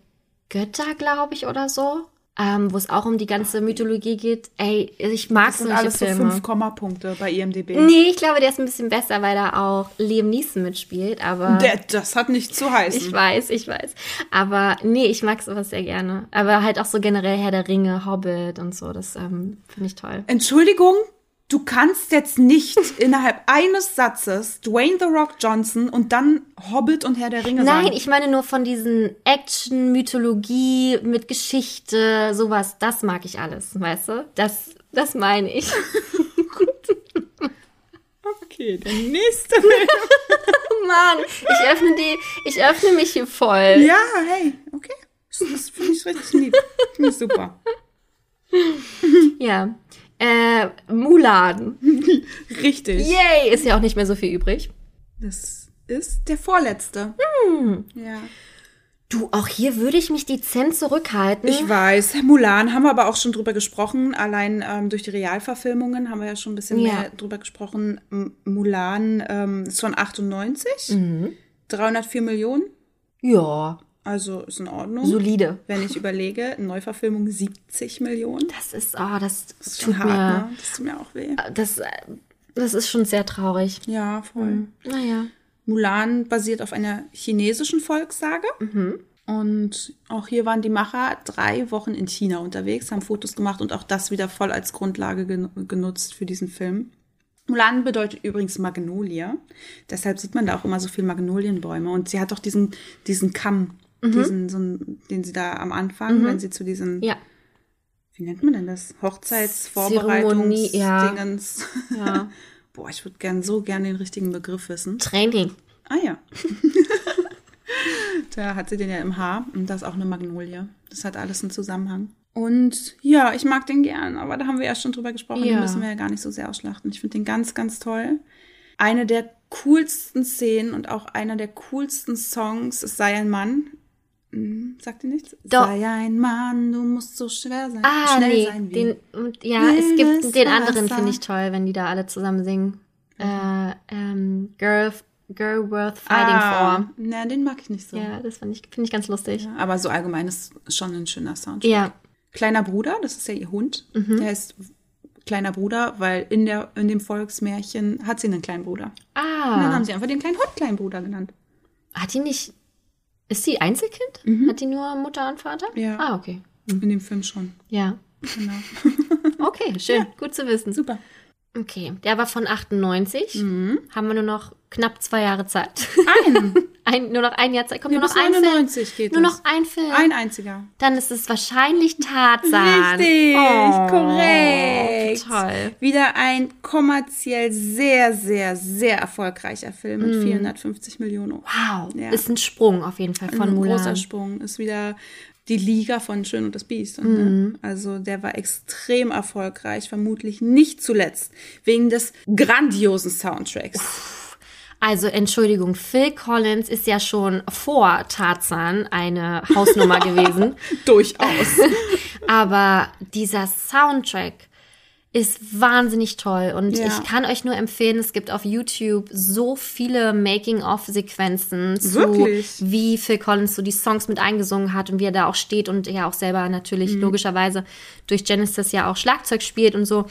Götter, glaube ich, oder so. Ähm, wo es auch um die ganze Mythologie geht. Ey, ich mag Das sind solche alles so Filme. fünf Kommapunkte bei IMDb. nee, ich glaube, der ist ein bisschen besser, weil da auch Liam Neeson mitspielt. Aber Der, das hat nicht zu heißen. ich weiß, ich weiß. Aber nee, ich mag sowas sehr gerne. Aber halt auch so generell Herr der Ringe, Hobbit und so. Das ähm, finde ich toll. Entschuldigung, du kannst jetzt nicht innerhalb eines Satzes Dwayne The Rock Johnson und dann Hobbit und Herr der Ringe Nein, sagen. ich meine nur von diesen Action, Mythologie mit Geschichte, sowas, das mag ich alles, weißt du? Das, das meine ich. Okay, der nächste. Mann, ich öffne die, ich öffne mich hier voll. ja, hey, okay. Das, das finde ich richtig lieb. Finde ich super. Ja. Äh, Mulan. Richtig. Yay, ist ja auch nicht mehr so viel übrig. Das ist der vorletzte. Hm. Ja. Du, auch hier würde ich mich dezent zurückhalten. Ich weiß, Mulan haben wir aber auch schon drüber gesprochen. Allein ähm, durch die Realverfilmungen haben wir ja schon ein bisschen Ja. mehr drüber gesprochen. M Mulan ähm, ist von 98. 304 Millionen. ja, Also ist in Ordnung. solide. Wenn ich überlege, Neuverfilmung 70 Millionen. Das ist, oh, das, Das ist tut hart, mir, ne? Das tut mir auch weh. das, äh, das ist schon sehr traurig. Ja, voll. Naja. Mulan basiert auf einer chinesischen Volkssage. Und auch hier waren die Macher drei Wochen in China unterwegs, haben Fotos gemacht und auch das wieder voll als Grundlage gen genutzt für diesen Film. Mulan bedeutet übrigens Magnolie. Deshalb sieht man da auch immer so viel Magnolienbäume. Und sie hat auch diesen, diesen Kamm, diesen, so einen, den sie da am Anfang, wenn sie zu diesen, Ja. wie nennt man denn das? Zeremonie, ja. Hochzeitsvorbereitungsdingens. Ja. Boah, ich würde gern so gern den richtigen Begriff wissen. Training. Ah ja. da hat sie den ja im Haar und das ist auch eine Magnolie. Das hat alles einen Zusammenhang. Und ja, ich mag den gern, aber da haben wir ja schon drüber gesprochen, den Ja. müssen wir ja gar nicht so sehr ausschlachten. Ich finde den ganz, ganz toll. Eine der coolsten Szenen und auch einer der coolsten Songs ist Sei ein Mann. Hm, sagt ihr nichts? Doch. Sei ein Mann, du musst so schwer sein. Ah, schnell nee, sein den, ja, es gibt den anderen, finde ich toll, wenn die da alle zusammen singen. Äh, ähm, Girl, Girl Worth Fighting ah, For. na, den mag ich nicht so. Ja, das finde ich, finde ich ganz lustig. Aber so allgemein ist schon ein schöner Soundtrack. Ja, Kleiner Bruder, das ist ja ihr Hund. Mhm. Der heißt Kleiner Bruder, weil in, der, in dem Volksmärchen hat sie einen kleinen Bruder. Und dann ah, haben sie einfach den kleinen Hund Kleinen Bruder genannt. hat die nicht, ist sie Einzelkind? Hat die nur Mutter und Vater? Mhm. Ja. Ah, okay. In dem Film schon. Ja. Genau. Okay, schön, gut zu wissen. Super. Okay, der war von 98. Mhm. Haben wir nur noch knapp zwei Jahre Zeit. Ein. Ein, nur noch ein Jahr Zeit. Kommt Ja, nur noch ein Film. 99 geht Nur das. noch ein Film. Ein einziger. Dann ist es wahrscheinlich Tarzan. Richtig, Oh, korrekt. Toll. Wieder ein kommerziell sehr, sehr, sehr erfolgreicher Film mit 450 Millionen. Wow. Ja. Ist ein Sprung auf jeden Fall von ein Mulan. großer Sprung. Ist wieder die Liga von Schön und das Biest. Und, Mhm. ne? Also der war extrem erfolgreich, vermutlich nicht zuletzt wegen des grandiosen Soundtracks. Also Entschuldigung, Phil Collins ist ja schon vor Tarzan eine Hausnummer gewesen. Durchaus. Aber dieser Soundtrack ist wahnsinnig toll und Ja. ich kann euch nur empfehlen, es gibt auf YouTube so viele Making-of-Sequenzen zu, Wirklich? wie Phil Collins so die Songs mit eingesungen hat und wie er da auch steht und ja auch selber natürlich Mhm. logischerweise durch Genesis ja auch Schlagzeug spielt und so.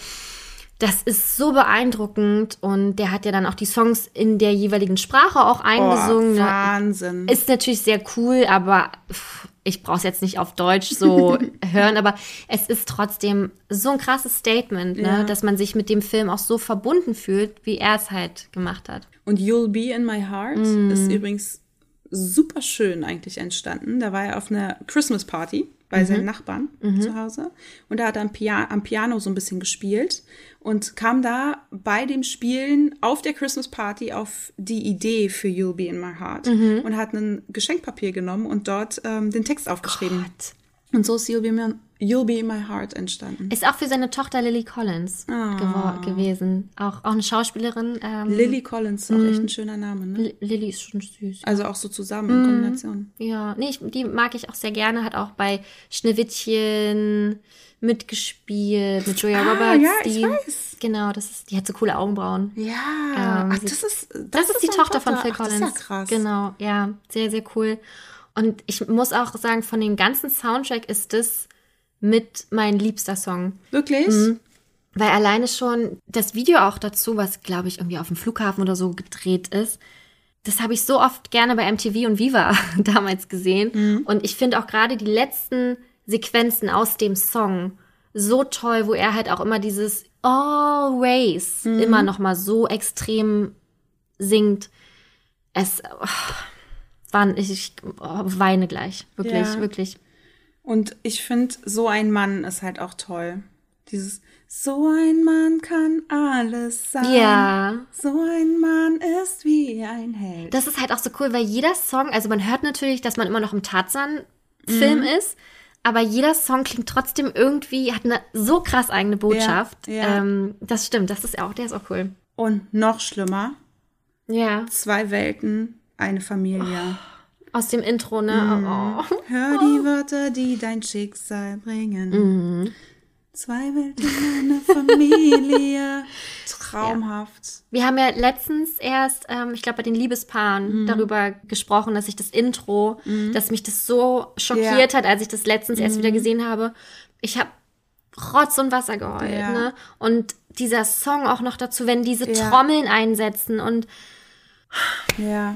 Das ist so beeindruckend und der hat ja dann auch die Songs in der jeweiligen Sprache auch eingesungen. Oh? Wahnsinn. Ist natürlich sehr cool, aber pff, ich brauche es jetzt nicht auf Deutsch so hören, aber es ist trotzdem so ein krasses Statement, ne? Ja. dass man sich mit dem Film auch so verbunden fühlt, wie er es halt gemacht hat. Und You'll Be in My Heart ist übrigens super schön eigentlich entstanden. Da war er auf einer Christmas Party bei seinen Nachbarn zu Hause. Und da hat er am, Pia am Piano so ein bisschen gespielt und kam da bei dem Spielen auf der Christmas Party auf die Idee für You'll Be in My Heart und hat ein Geschenkpapier genommen und dort ähm, den Text aufgeschrieben. Und so ist You'll Be, You'll Be in My Heart entstanden. Ist auch für seine Tochter Lily Collins gewo- gewesen. Auch, auch eine Schauspielerin. Ähm, Lily Collins, auch echt ein schöner Name, ne? Li- Lily ist schon süß. Also auch so zusammen in Kombination. Ja, nee, ich, die mag ich auch sehr gerne. Hat auch bei Schneewittchen mitgespielt mit Julia Ah, Roberts. ja, ich die, weiß. Genau, das ist, die hat so coole Augenbrauen. Ja, Ähm, ach, das ist Das, ist die seine Tochter von Phil Ach, Collins. Das ist ja krass. Genau, ja, sehr, sehr cool. Und ich muss auch sagen, von dem ganzen Soundtrack ist das mit mein liebster Song. Wirklich? Mhm. Weil alleine schon das Video auch dazu, was glaube ich irgendwie auf dem Flughafen oder so gedreht ist, das habe ich so oft gerne bei MTV und Viva damals gesehen. Und ich finde auch gerade die letzten Sequenzen aus dem Song so toll, wo er halt auch immer dieses Always immer noch mal so extrem singt. Es oh, waren ich, ich oh, weine gleich, wirklich, Ja. wirklich. Und ich finde, so ein Mann ist halt auch toll. Dieses, so ein Mann kann alles sein. Ja. So ein Mann ist wie ein Held. Das ist halt auch so cool, weil jeder Song, also man hört natürlich, dass man immer noch im Tarzan-Film Mhm. ist, aber jeder Song klingt trotzdem irgendwie, hat eine so krass eigene Botschaft. Ja, ja. Ähm, das stimmt, das ist auch, der ist auch cool. Und noch schlimmer, Ja, zwei Welten, eine Familie. Aus dem Intro, ne? Mhm. Oh. Hör die Wörter, die dein Schicksal bringen. Mhm. Zwei Welten, eine Familie. Traumhaft. Wir haben ja letztens erst, ähm, ich glaube bei den Liebespaaren, Mhm. darüber gesprochen, dass ich das Intro, dass mich das so schockiert hat, als ich das letztens erst Mhm. wieder gesehen habe. Ich habe Rotz und Wasser geheult, Ja. ne? Und dieser Song auch noch dazu, wenn diese Ja. Trommeln einsetzen und Ja.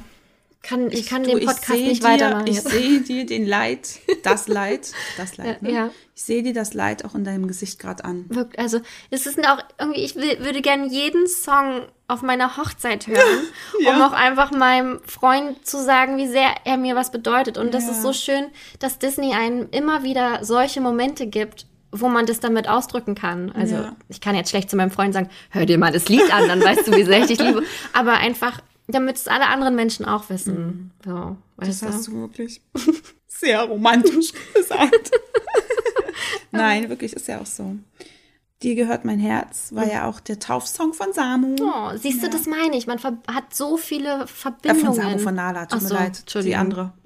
Kann, ich kann Du, den Podcast nicht dir, weitermachen. Ich sehe dir den Leid, das Leid, das Leid, ne? Ja. Ich sehe dir das Leid auch in deinem Gesicht gerade an. Wirkt, also es ist auch irgendwie, ich will, würde gerne jeden Song auf meiner Hochzeit hören, Ja. um auch einfach meinem Freund zu sagen, wie sehr er mir was bedeutet. Und das Ja. ist so schön, dass Disney einem immer wieder solche Momente gibt, wo man das damit ausdrücken kann. Also Ja. ich kann jetzt schlecht zu meinem Freund sagen, hör dir mal das Lied an, dann weißt du, wie sehr ich dich liebe. Aber einfach, damit es alle anderen Menschen auch wissen. So, Mhm. Das weißt hast du wirklich sehr romantisch gesagt. Nein, wirklich ist ja auch so. Dir gehört mein Herz war ja auch der Taufsong von Samu. Oh, siehst du, das meine ich. Man hat so viele Äh, Verbindungen. von Samu von Nala, tut Ach mir so, leid. Die andere.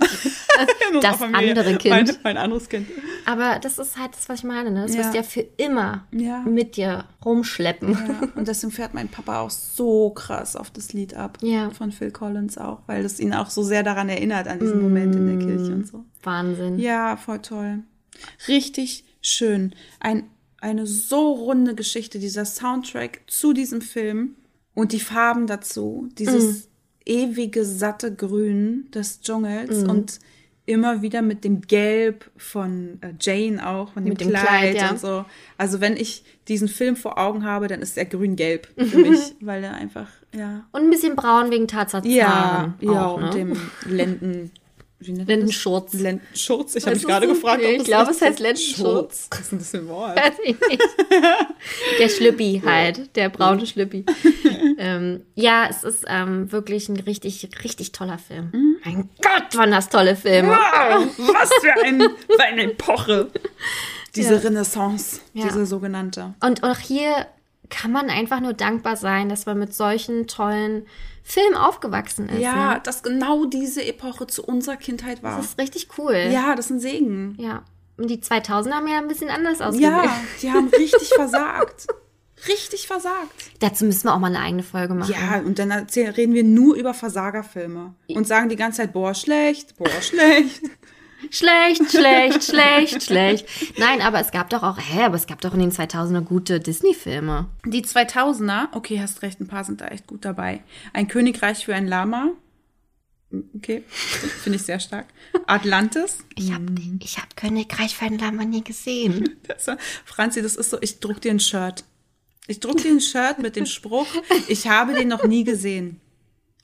Das andere Kind. Mein, mein anderes Kind. Aber das ist halt das, was ich meine. Ne? Das Ja. wirst du ja für immer Ja. mit dir rumschleppen. Ja, und deswegen fährt mein Papa auch so krass auf das Lied ab. Ja. Von Phil Collins auch, weil das ihn auch so sehr daran erinnert, an diesen Moment in der Kirche und so. Wahnsinn. Ja, voll toll. Richtig schön. Ein, eine so runde Geschichte, dieser Soundtrack zu diesem Film und die Farben dazu, dieses ewige, satte Grün des Dschungels und immer wieder mit dem Gelb von äh, Jane auch, von dem, Mit dem Kleid, Kleid, ja. und so. Also wenn ich diesen Film vor Augen habe, dann ist er grün-gelb für mich, weil er einfach, ja. Und ein bisschen braun wegen Tarzan. Ja, ja, auch, und ne? dem Lenden. Das? Lendenschurz. Lendenschurz. Ich habe mich gerade das? gefragt, ob ich das glaube, es heißt Lendenschurz. Was ist denn das für ein Wort? Weiß ich nicht. Der Schlüppi halt, der braune Schlüppi. ähm, ja, es ist ähm, wirklich ein richtig, richtig toller Film. Mhm. Mein Gott, waren das tolle Filme. Wow, was für, ein, für eine Epoche. Diese Ja. Renaissance, Ja. diese sogenannte. Und auch hier kann man einfach nur dankbar sein, dass man mit solchen tollen Filmen aufgewachsen ist. Ja, Ne? dass genau diese Epoche zu unserer Kindheit war. Das ist richtig cool. Ja, das ist ein Segen. Ja. Und die 2000 haben ja ein bisschen anders ausgesehen. Ja, die haben richtig versagt. Richtig versagt. Dazu müssen wir auch mal eine eigene Folge machen. Ja, und dann erzählen, reden wir nur über Versagerfilme und sagen die ganze Zeit, boah, schlecht, boah, schlecht. Schlecht, schlecht, schlecht, schlecht. Nein, aber es gab doch auch, hä, aber es gab doch in den 2000er gute Disney-Filme. Die 2000er, okay, hast recht, ein paar sind da echt gut dabei. Ein Königreich für ein Lama. Okay, finde ich sehr stark. Atlantis. Ich habe ich hab Königreich von Lama nie gesehen. Das war, Franzi, das ist so, ich druck dir ein Shirt. Ich druck dir ein Shirt mit dem Spruch, ich habe den noch nie gesehen.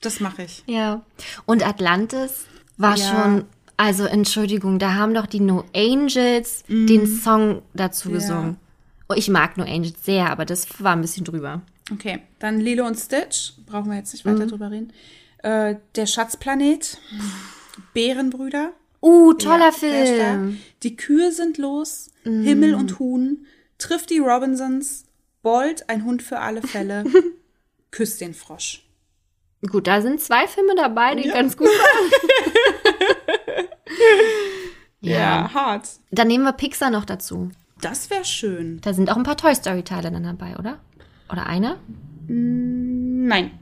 Das mache ich. Ja. Und Atlantis war Ja. schon, also Entschuldigung, da haben doch die No Angels den Song dazu gesungen. Oh, ich mag No Angels sehr, aber das war ein bisschen drüber. Okay, dann Lilo und Stitch. Brauchen wir jetzt nicht weiter drüber reden. Äh, der Schatzplanet. Bärenbrüder. Uh, toller Ja. Film. Die Kühe sind los. Himmel und Huhn. Trifft die Robinsons. Bold, ein Hund für alle Fälle. Küsst den Frosch. Gut, da sind zwei Filme dabei, die ganz gut waren. Ja, hart. Dann nehmen wir Pixar noch dazu. Das wäre schön. Da sind auch ein paar Toy Story Teile dann dabei, oder? Oder einer? Nein.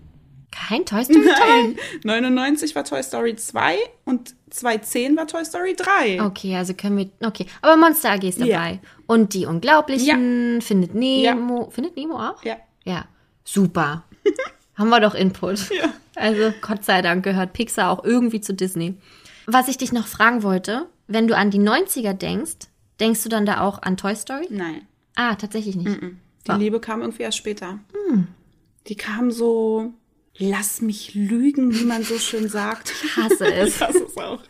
Kein Toy Story Teil? Nein. 99 war Toy Story 2 und 2010 war Toy Story 3. Okay, also können wir. Okay, aber Monster AG ist dabei. Ja. Und die Unglaublichen, findet Nemo. Findet Nemo auch? Ja. Ja. Super. Haben wir doch Input. Ja. Also Gott sei Dank gehört Pixar auch irgendwie zu Disney. Was ich dich noch fragen wollte, wenn du an die 90er denkst, denkst du dann da auch an Toy Story? Nein. Ah, tatsächlich nicht. Die Liebe kam irgendwie erst später. Die kam so, lass mich lügen, wie man so schön sagt. Ich hasse es. Das ist auch.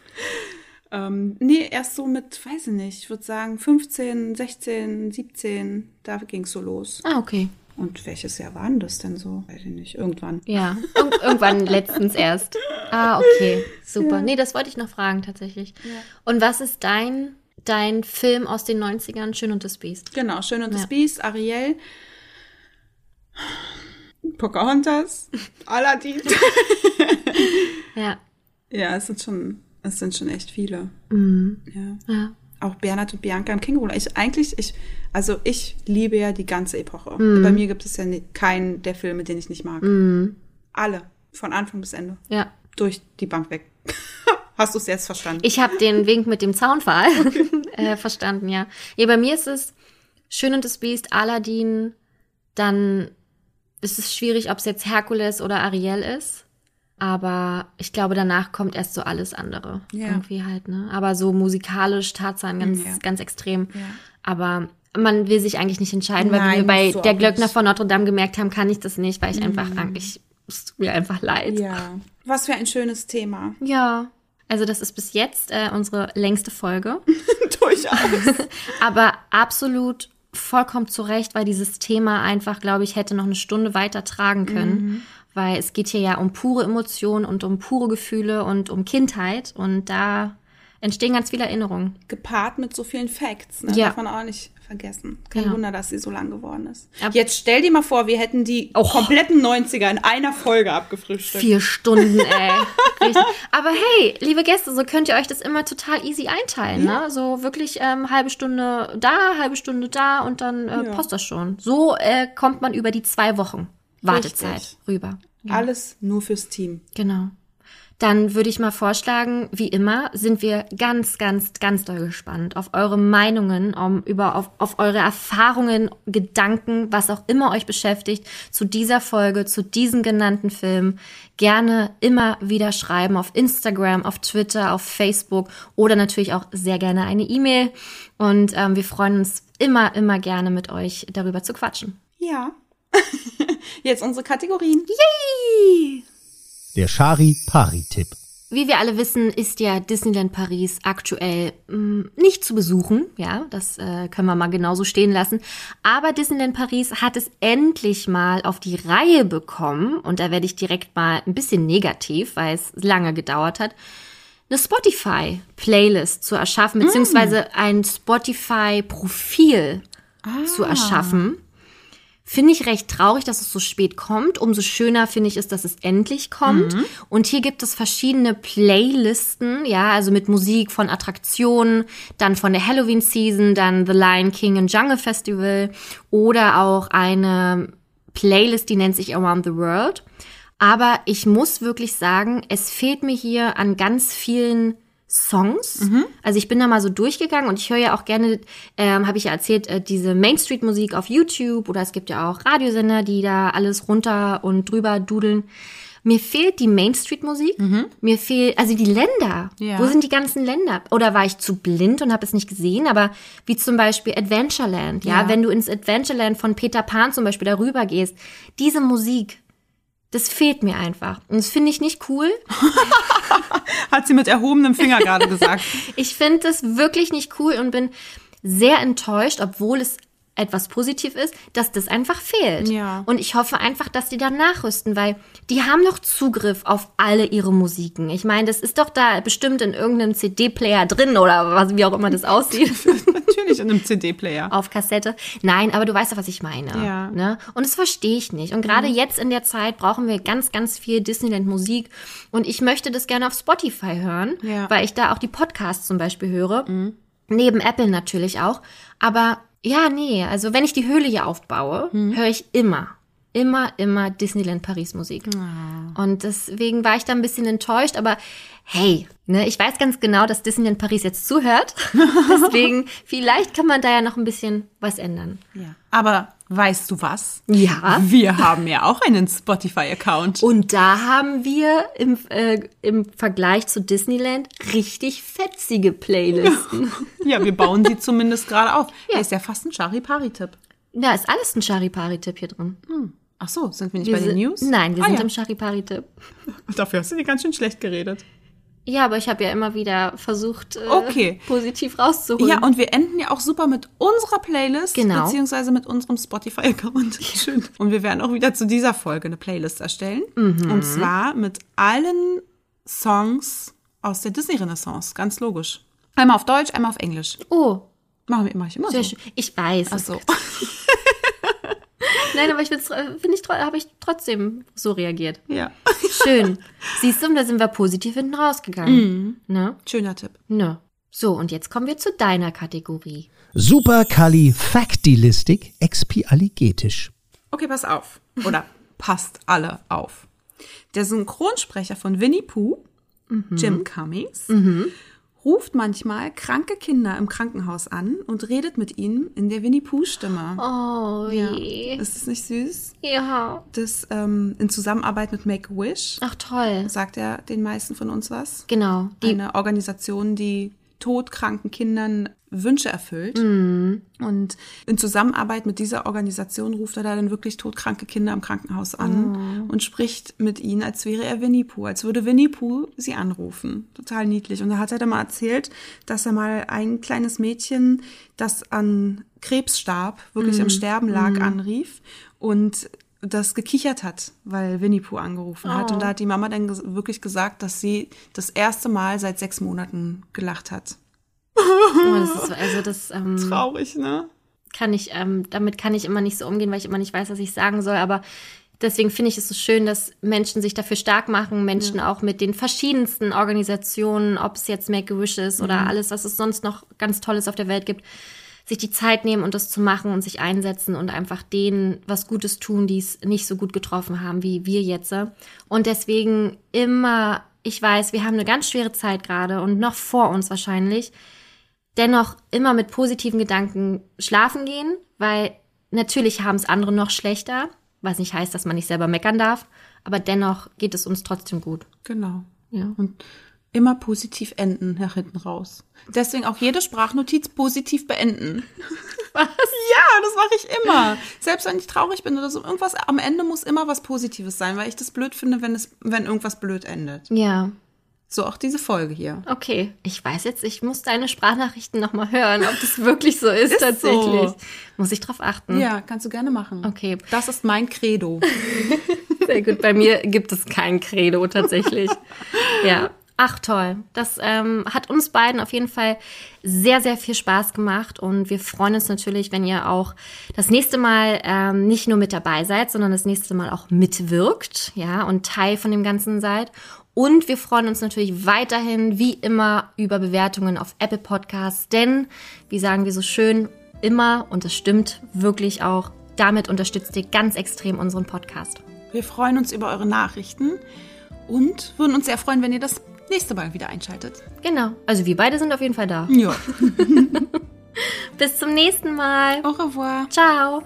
Ähm, nee, erst so mit, weiß ich nicht, ich würde sagen 15, 16, 17, da ging es so los. Ah, okay. Und welches Jahr war denn das denn so? Weiß ich nicht, irgendwann. Ja, Ir irgendwann letztens erst. Ah, okay. Super. Nee, das wollte ich noch fragen tatsächlich. Und was ist dein, dein Film aus den 90ern, Schön und das Biest? Genau, Schön und Ja. das Biest, Ariel, Pocahontas, Aladdin. Ja. ja, es sind schon, es sind schon echt viele. Mhm. Ja. Ja. Auch Bernhard und Bianca im Känguru. Ich eigentlich, ich, also ich liebe ja die ganze Epoche. Mhm. Bei mir gibt es ja keinen der Filme, den ich nicht mag. Alle. Von Anfang bis Ende. Ja. Durch die Bank weg. Hast du es jetzt verstanden? Ich habe den Wink mit dem Zaunpfahl äh, verstanden, ja. Ja, bei mir ist es Schön und das Biest, Aladdin, dann ist es schwierig, ob es jetzt Herkules oder Ariel ist. Aber ich glaube, danach kommt erst so alles andere. Ja. Irgendwie halt, ne? Aber so musikalisch, Tarzan ganz, Ja. ganz extrem. Ja. Aber man will sich eigentlich nicht entscheiden, weil Nein, wir bei der Glöckner nicht. von Notre Dame gemerkt haben, kann ich das nicht, weil ich einfach, ich, es tut mir einfach leid. ja. Was für ein schönes Thema. Ja. Also das ist bis jetzt äh, unsere längste Folge. Durchaus. Aber absolut vollkommen zu Recht, weil dieses Thema einfach, glaube ich, hätte noch eine Stunde weiter tragen können. Weil es geht hier ja um pure Emotionen und um pure Gefühle und um Kindheit. Und da entstehen ganz viele Erinnerungen. Gepaart mit so vielen Facts. Ne? Ja. Darf man auch nicht vergessen. Kein Ja. Wunder, dass sie so lang geworden ist. Ab- Jetzt stell dir mal vor, wir hätten die Oh. kompletten 90er in einer Folge abgefrühstückt. Vier Stunden, ey. Aber hey, liebe Gäste, so könnt ihr euch das immer total easy einteilen. Ne? So wirklich ähm, halbe Stunde da, halbe Stunde da und dann äh, Ja. passt das schon. So äh, kommt man über die zwei Wochen Wartezeit Richtig. rüber. Alles nur fürs Team. Genau. Dann würde ich mal vorschlagen, wie immer, sind wir ganz, ganz, ganz doll gespannt auf eure Meinungen, um, über, auf, auf eure Erfahrungen, Gedanken, was auch immer euch beschäftigt, zu dieser Folge, zu diesen genannten Filmen. Gerne immer wieder schreiben auf Instagram, auf Twitter, auf Facebook oder natürlich auch sehr gerne eine E-Mail. Und ähm, wir freuen uns immer, immer gerne mit euch darüber zu quatschen. Ja. Jetzt unsere Kategorien. Der Shari-Pari-Tipp. Wie wir alle wissen, ist ja Disneyland Paris aktuell mh, nicht zu besuchen. Ja, das äh, können wir mal genauso stehen lassen. Aber Disneyland Paris hat es endlich mal auf die Reihe bekommen. Und da werde ich direkt mal ein bisschen negativ, weil es lange gedauert hat. Eine Spotify-Playlist zu erschaffen, beziehungsweise ein Spotify-Profil zu erschaffen. Finde ich recht traurig, dass es so spät kommt. Umso schöner finde ich es, dass es endlich kommt. Und hier gibt es verschiedene Playlisten, ja, also mit Musik von Attraktionen, dann von der Halloween Season, dann The Lion King and Jungle Festival oder auch eine Playlist, die nennt sich Around the World. Aber ich muss wirklich sagen, es fehlt mir hier an ganz vielen Songs. Also ich bin da mal so durchgegangen und ich höre ja auch gerne, ähm, habe ich ja erzählt, äh, diese Main Street Musik auf YouTube oder es gibt ja auch Radiosender, die da alles runter und drüber dudeln. Mir fehlt die Main Street Musik. Mir fehlt, also die Länder. Ja. Wo sind die ganzen Länder? Oder war ich zu blind und habe es nicht gesehen? Aber wie zum Beispiel Adventureland. Ja, Ja. wenn du ins Adventureland von Peter Pan zum Beispiel darüber gehst, diese Musik, das fehlt mir einfach. Und das finde ich nicht cool. Hat sie mit erhobenem Finger gerade gesagt. Ich finde das wirklich nicht cool und bin sehr enttäuscht, obwohl es etwas positiv ist, dass das einfach fehlt. Ja. Und ich hoffe einfach, dass die da nachrüsten, weil die haben noch Zugriff auf alle ihre Musiken. Ich meine, das ist doch da bestimmt in irgendeinem CD-Player drin oder was, wie auch immer das aussieht. Natürlich in einem CD-Player. auf Kassette. Nein, aber du weißt doch, was ich meine. Ja. Ne? Und das verstehe ich nicht. Und gerade jetzt in der Zeit brauchen wir ganz, ganz viel Disneyland-Musik. Und ich möchte das gerne auf Spotify hören, Ja. weil ich da auch die Podcasts zum Beispiel höre. Neben Apple natürlich auch. Aber ja, nee, also wenn ich die Höhle hier aufbaue, höre ich immer, immer, immer Disneyland Paris Musik. Und deswegen war ich da ein bisschen enttäuscht, aber hey, ne, ich weiß ganz genau, dass Disneyland Paris jetzt zuhört. Deswegen, vielleicht kann man da ja noch ein bisschen was ändern. Ja. Aber weißt du was? Ja. Wir haben ja auch einen Spotify-Account. Und da haben wir im, äh, im Vergleich zu Disneyland richtig fetzige Playlisten. Ja, wir bauen sie zumindest gerade auf. Ja. Ist ja fast ein Charipari-Tipp. Da ist alles ein Charipari-Tipp hier drin. Ach so, sind wir nicht Wir bei den News? Nein, wir ah, sind ja. im Charipari-Tipp. Dafür hast du dir ganz schön schlecht geredet. Ja, aber ich habe ja immer wieder versucht, äh, Okay. positiv rauszuholen. Ja, und wir enden ja auch super mit unserer Playlist, Genau. beziehungsweise mit unserem Spotify-Account. Schön. Und wir werden auch wieder zu dieser Folge eine Playlist erstellen. Mhm. Und zwar mit allen Songs aus der Disney-Renaissance. Ganz logisch. Einmal auf Deutsch, einmal auf Englisch. oh, Machen wir immer, ich immer sehr so. schön. Ich weiß. Ach so. Nein, aber ich find's, äh, find ich, habe ich trotzdem so reagiert. Ja. Schön. Siehst du, da sind wir positiv hinten rausgegangen. Ne? Schöner Tipp. Ne. So, und jetzt kommen wir zu deiner Kategorie. Superkalifaktilistik expialigetisch. Okay, pass auf. Oder passt alle auf. Der Synchronsprecher von Winnie Pooh, Jim Cummings, ruft manchmal kranke Kinder im Krankenhaus an und redet mit ihnen in der Winnie Pooh-Stimme. Oh, Ja. je. Ist das nicht süß? Ja. Das ähm, in Zusammenarbeit mit Make-A-Wish Ach, toll. sagt er den meisten von uns was. Genau. Die, Eine Organisation, die todkranken Kindern Wünsche erfüllt. Mhm. Und in Zusammenarbeit mit dieser Organisation ruft er da dann wirklich todkranke Kinder im Krankenhaus an Oh. und spricht mit ihnen, als wäre er Winnie Pooh, als würde Winnie Pooh sie anrufen. Total niedlich. Und da hat er dann mal erzählt, dass er mal ein kleines Mädchen, das an Krebs starb, wirklich Mhm. im Sterben lag, anrief und das gekichert hat, weil Winnie Pooh angerufen hat. Oh. Und da hat die Mama dann ges wirklich gesagt, dass sie das erste Mal seit sechs Monaten gelacht hat. oh, das ist, also das ähm, Traurig, ne? kann ich, ähm, damit kann ich immer nicht so umgehen, weil ich immer nicht weiß, was ich sagen soll. Aber deswegen finde ich es so schön, dass Menschen sich dafür stark machen, Menschen auch mit den verschiedensten Organisationen, ob es jetzt Make-A-Wish ist oder alles, was es sonst noch ganz Tolles auf der Welt gibt, sich die Zeit nehmen und das zu machen und sich einsetzen und einfach denen was Gutes tun, die es nicht so gut getroffen haben wie wir jetzt. Und deswegen immer, ich weiß, wir haben eine ganz schwere Zeit gerade und noch vor uns wahrscheinlich dennoch immer mit positiven Gedanken schlafen gehen, weil natürlich haben es andere noch schlechter, was nicht heißt, dass man nicht selber meckern darf, aber dennoch geht es uns trotzdem gut. Genau. Ja. Und immer positiv enden nach hinten raus. Deswegen auch jede Sprachnotiz positiv beenden. Was? Ja, das mache ich immer. Selbst wenn ich traurig bin oder so, irgendwas am Ende muss immer was Positives sein, weil ich das blöd finde, wenn es, wenn irgendwas blöd endet. Ja, So auch diese Folge hier. okay. Ich weiß jetzt, ich muss deine Sprachnachrichten nochmal hören, ob das wirklich so ist, Ist tatsächlich. so. Muss ich drauf achten. Ja, kannst du gerne machen. Okay. Das ist mein Credo. Sehr gut. Bei mir gibt es kein Credo tatsächlich. ja. Ach toll. Das ähm, hat uns beiden auf jeden Fall sehr, sehr viel Spaß gemacht und wir freuen uns natürlich, wenn ihr auch das nächste Mal ähm, nicht nur mit dabei seid, sondern das nächste Mal auch mitwirkt, ja, und Teil von dem Ganzen seid. Und wir freuen uns natürlich weiterhin, wie immer, über Bewertungen auf Apple Podcasts, denn, wie sagen wir so schön, immer, und das stimmt wirklich auch, damit unterstützt ihr ganz extrem unseren Podcast. Wir freuen uns über eure Nachrichten und würden uns sehr freuen, wenn ihr das nächste Mal wieder einschaltet. Genau. Also wir beide sind auf jeden Fall da. Ja. Bis zum nächsten Mal. Au revoir. Ciao.